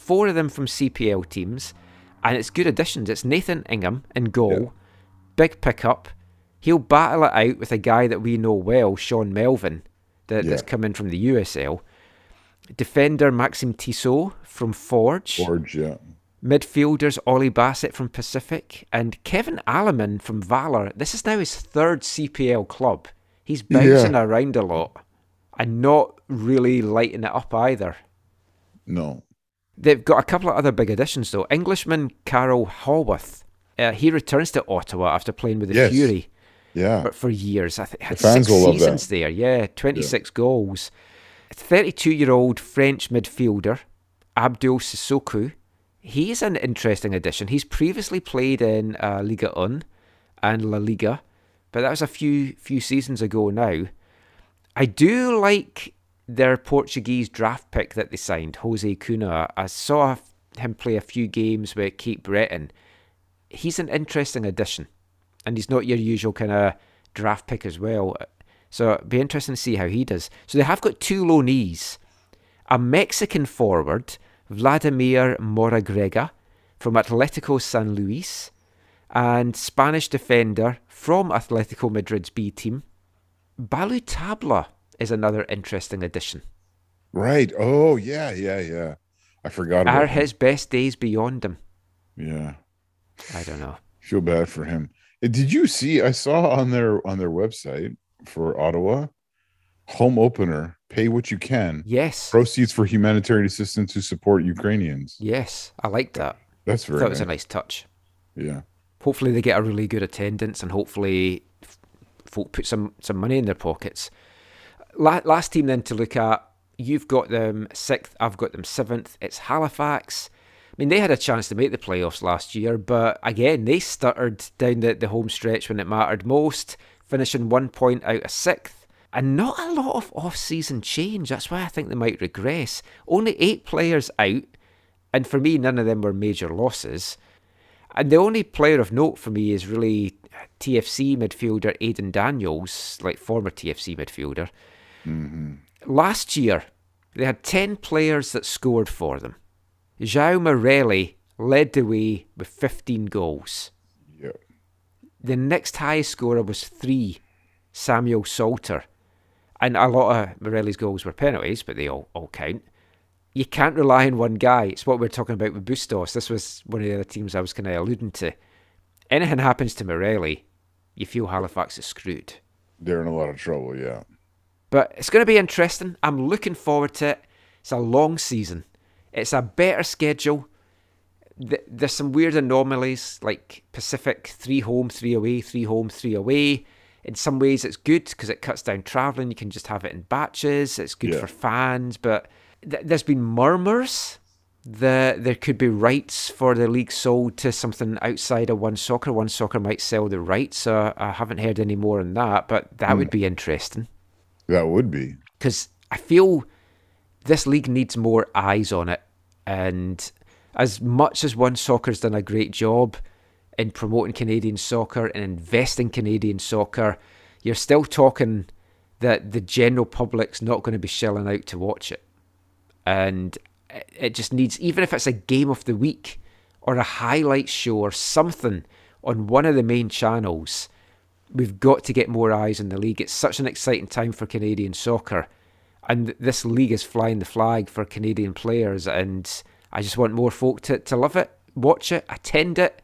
Four of them from CPL teams, and it's good additions. It's Nathan Ingham in goal. Big pickup. He'll battle it out with a guy that we know well, Sean Melvin, that, that's
Yeah.
come in from the USL. Defender Maxime Tissot from Forge.
Forge, yeah.
Midfielders Ollie Bassett from Pacific and Kevin Aleman from Valour. This is now his third CPL club. He's bouncing around a lot and not really lighting it up either.
No.
They've got a couple of other big additions though. Englishman Carl Haworth. Uh, he returns to Ottawa after playing with the
Yes.
Fury
Yeah.
for, for years. I think had six seasons there. Yeah, 26 goals. 32 year old French midfielder Abdul Sissoko. He's an interesting addition. He's previously played in uh, Liga 1 and La Liga, but that was a few few seasons ago now. I do like their Portuguese draft pick that they signed, Jose Cunha. I saw him play a few games with Cape Breton. He's an interesting addition, and he's not your usual kind of draft pick as well. So it'd be interesting to see how he does. So they have got two loanees a Mexican forward, Vladimir Moragrega from Atletico San Luis, and Spanish defender from Atletico Madrid's B team, Ballou Tabla is another interesting addition.
Right. Oh, yeah, yeah, yeah. I forgot about
Are
him.
his best days beyond him?
Yeah.
I don't know.
Feel bad for him. Did you see? I saw on their on their website for Ottawa, home opener. Pay what you can.
Yes.
Proceeds for humanitarian assistance to support Ukrainians.
Yes, I like that.
That's
I
very.
thought it was a
nice.
nice touch.
Yeah.
Hopefully they get a really good attendance and hopefully f- folk put some, some money in their pockets. La- last team then to look at, you've got them sixth, I've got them seventh. It's Halifax. I mean, they had a chance to make the playoffs last year, but again, they stuttered down the, the home stretch when it mattered most, finishing one point out of sixth. And not a lot of off season change. That's why I think they might regress. Only eight players out, and for me, none of them were major losses. And the only player of note for me is really TFC midfielder Aidan Daniels, like former TFC midfielder. Last year, they had 10 players that scored for them. João Morelli led the way with 15 goals.
Yeah.
The next highest scorer was three, Samuel Salter. And a lot of Morelli's goals were penalties, but they all, all count. You can't rely on one guy. It's what we are talking about with Bustos. This was one of the other teams I was kind of alluding to. Anything happens to Morelli, you feel Halifax is screwed.
They're in a lot of trouble. Yeah.
But it's going to be interesting. I'm looking forward to it. It's a long season. It's a better schedule. There's some weird anomalies like Pacific, three home, three away, three home, three away. In some ways, it's good because it cuts down travelling. You can just have it in batches. It's good
Yeah.
for fans. But th- there's been murmurs that there could be rights for the league sold to something outside of One Soccer. One Soccer might sell the rights. So I haven't heard any more on that, but that hmm. would be interesting
That would be.
because I feel this league needs more eyes on it. And as much as One Soccer's done a great job in promoting Canadian soccer and investing Canadian soccer, you're still talking that the general public's not going to be shelling out to watch it. And it just needs, even if it's a game of the week or a highlight show or something on one of the main channels, we've got to get more eyes in the league. It's such an exciting time for Canadian soccer. And this league is flying the flag for Canadian players. And I just want more folk to, to love it, watch it, attend it.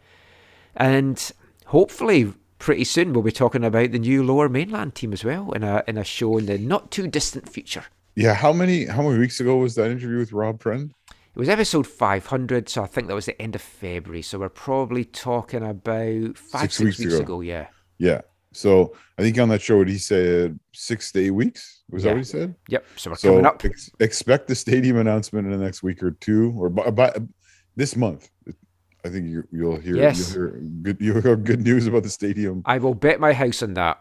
And hopefully, pretty soon, we'll be talking about the new Lower Mainland team as well in a, in a show in the not too distant future.
Yeah, how many how many weeks ago was that interview with Rob Friend?
It was episode 500, so I think that was the end of February. So we're probably talking about five, six, six weeks, ago. ago. Yeah.
Yeah. So I think on that show, what he said six to eight weeks. Was
yeah.
that what he said?
Yep. So we're so coming up.
Ex- expect the stadium announcement in the next week or two, or by, by this month. I think you, will hear,
yes.
you'll hear good. You'll hear good news about the stadium.
I will bet my house on that,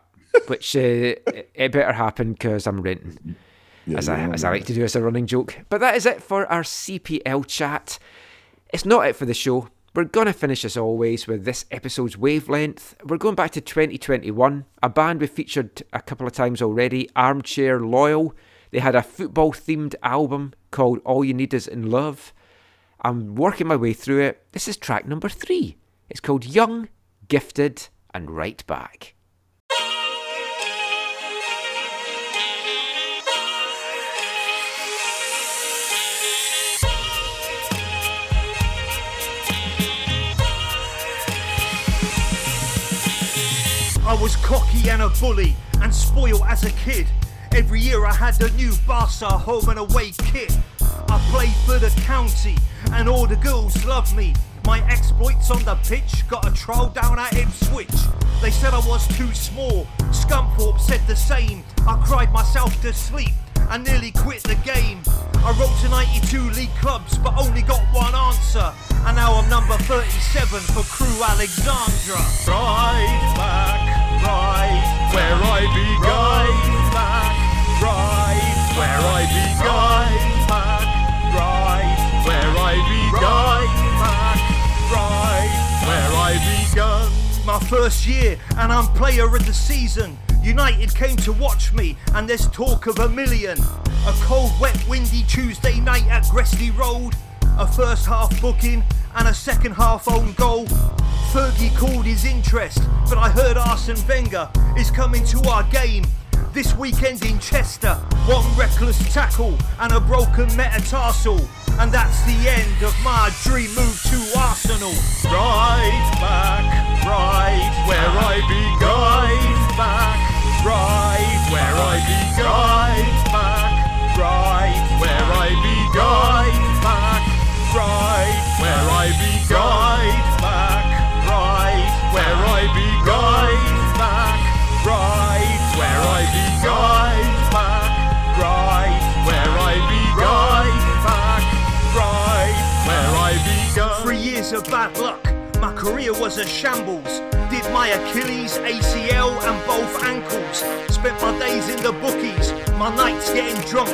which uh, it better happen because I'm renting. Yeah, as I as I like to do as a running joke. But that is it for our CPL chat. It's not it for the show. We're gonna finish as always with this episode's wavelength. We're going back to 2021, a band we featured a couple of times already, Armchair Loyal. They had a football themed album called All You Need Is in Love. I'm working my way through it. This is track number three. It's called Young, Gifted, and Right Back.
I was cocky and a bully and spoiled as a kid. Every year I had a new Barca home and away kit. I played for the county and all the girls loved me. My exploits on the pitch got a trial down at Ipswich. They said I was too small. Scunthorpe said the same. I cried myself to sleep and nearly quit the game. I wrote to 92 league clubs but only got one answer. And now I'm number 37 for Crewe Alexandra. Right back, right where I began. Right back, right where I began. Right back, right where I began. Right back, right where I began. My first year and I'm player of the season. United came to watch me, and there's talk of a million. A cold, wet, windy Tuesday night at Gresty Road. A first half booking and a second half own goal. Fergie called his interest, but I heard Arsene Wenger is coming to our game. This weekend in Chester, one reckless tackle and a broken metatarsal. And that's the end of my dream move to Arsenal. Right back, right where I began. Right back, right where I began. Right back, right where I began. I began. Right back, right where I began. Right back, right where I began. Right back, right where I began. Right back, right where I began. Three years of bad luck. My career was a shambles. My Achilles, ACL, and both ankles. Spent my days in the bookies, my nights getting drunk.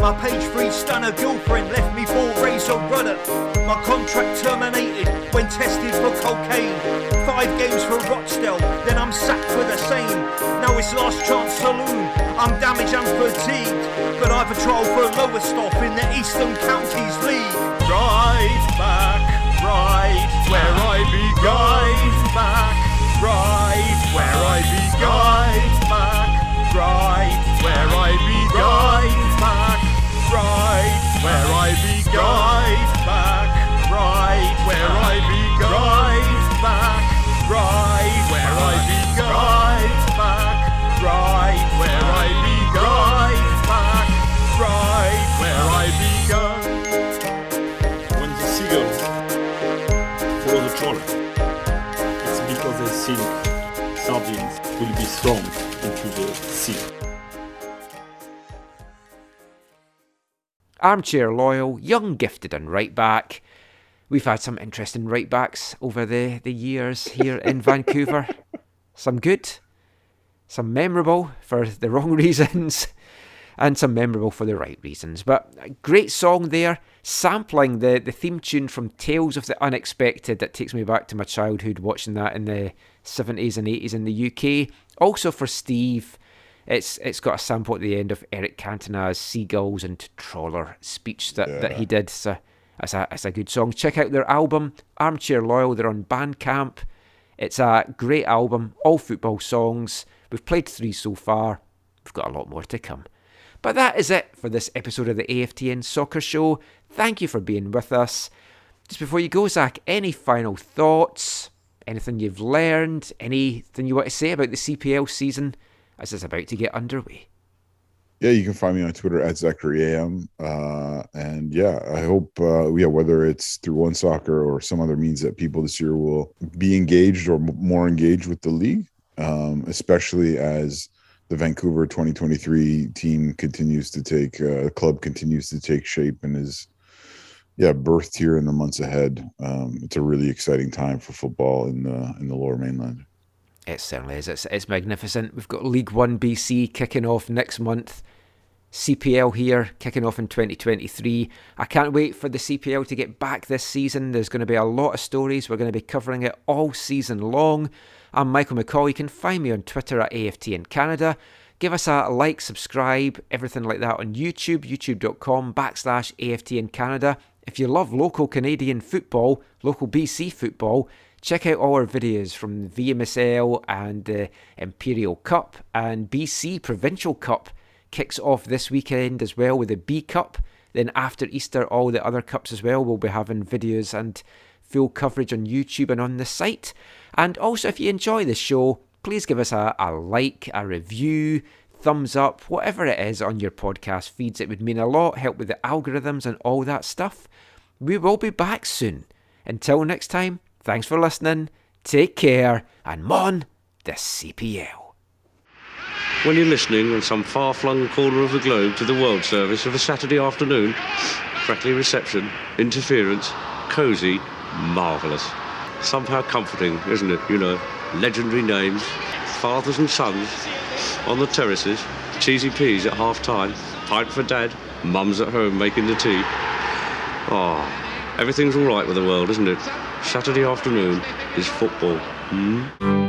My page three stunner girlfriend left me for Razor Ruddock. My contract terminated when tested for cocaine. Five games for Rochdale, then I'm sacked for the same. Now it's last chance saloon. I'm damaged and fatigued, but I've a trial for Lowestoft in the Eastern Counties League. Right back, right where I began. Right back, right where I began. Right back, right where I began. Right back, right where I began. Right back, right where I began. Right back, right where I began. Right back, right
think sardines will be thrown into the sea.
Armchair Loyal, young, gifted, and right back. We've had some interesting right backs over the, the years here in Vancouver. Some good, some memorable for the wrong reasons, and some memorable for the right reasons. But a great song there, sampling the, the theme tune from Tales of the Unexpected that takes me back to my childhood watching that in the 70s and 80s in the UK. Also for Steve, It's it's got a sample at the end of Eric Cantona's "Seagulls and Trawler" speech that, that he did. So it's a it's a good song. Check out their album Armchair Loyal. They're on Bandcamp. It's a great album, all football songs. We've played three so far. We've got a lot more to come. But that is it for this episode of the AFTN Soccer Show. Thank you for being with us. Just before you go, Zach, any final thoughts? Anything you've learned? Anything you want to say about the CPL season as it's about to get underway?
Yeah, you can find me on Twitter at ZacharyAM. Uh, and yeah, I hope, uh, yeah, whether it's through One Soccer or some other means that people this year will be engaged or m- more engaged with the league, um, especially as the Vancouver 2023 team continues to take, uh, club continues to take shape and is, yeah, birthed here in the months ahead. Um, it's a really exciting time for football in the in the Lower Mainland.
It certainly is. It's, it's magnificent. We've got League One BC kicking off next month. CPL here kicking off in 2023. I can't wait for the CPL to get back this season. There's going to be a lot of stories. We're going to be covering it all season long. I'm Michael McCall. You can find me on Twitter at AFTN Canada. Give us a like, subscribe, everything like that on YouTube, youtube.com backslash AFTN Canada. If you love local Canadian football, local BC football, check out all our videos from VMSL and the Imperial Cup and BC Provincial Cup kicks off this weekend as well with the B Cup. Then after Easter, all the other cups as well. We'll be having videos and full coverage on YouTube and on the site. And also, if you enjoy the show, please give us a, a like, a review, thumbs up, whatever it is on your podcast feeds. It would mean a lot, help with the algorithms and all that stuff. We will be back soon. Until next time, thanks for listening, take care, and mon the CPL.
When you're listening on some far flung corner of the globe to the World Service of a Saturday afternoon, crackly reception, interference, cosy, marvellous. Somehow comforting, isn't it? You know, legendary names, fathers and sons on the terraces, cheesy peas at half time, pint for dad, mum's at home making the tea. Oh, everything's all right with the world, isn't it? Saturday afternoon is football. Hmm?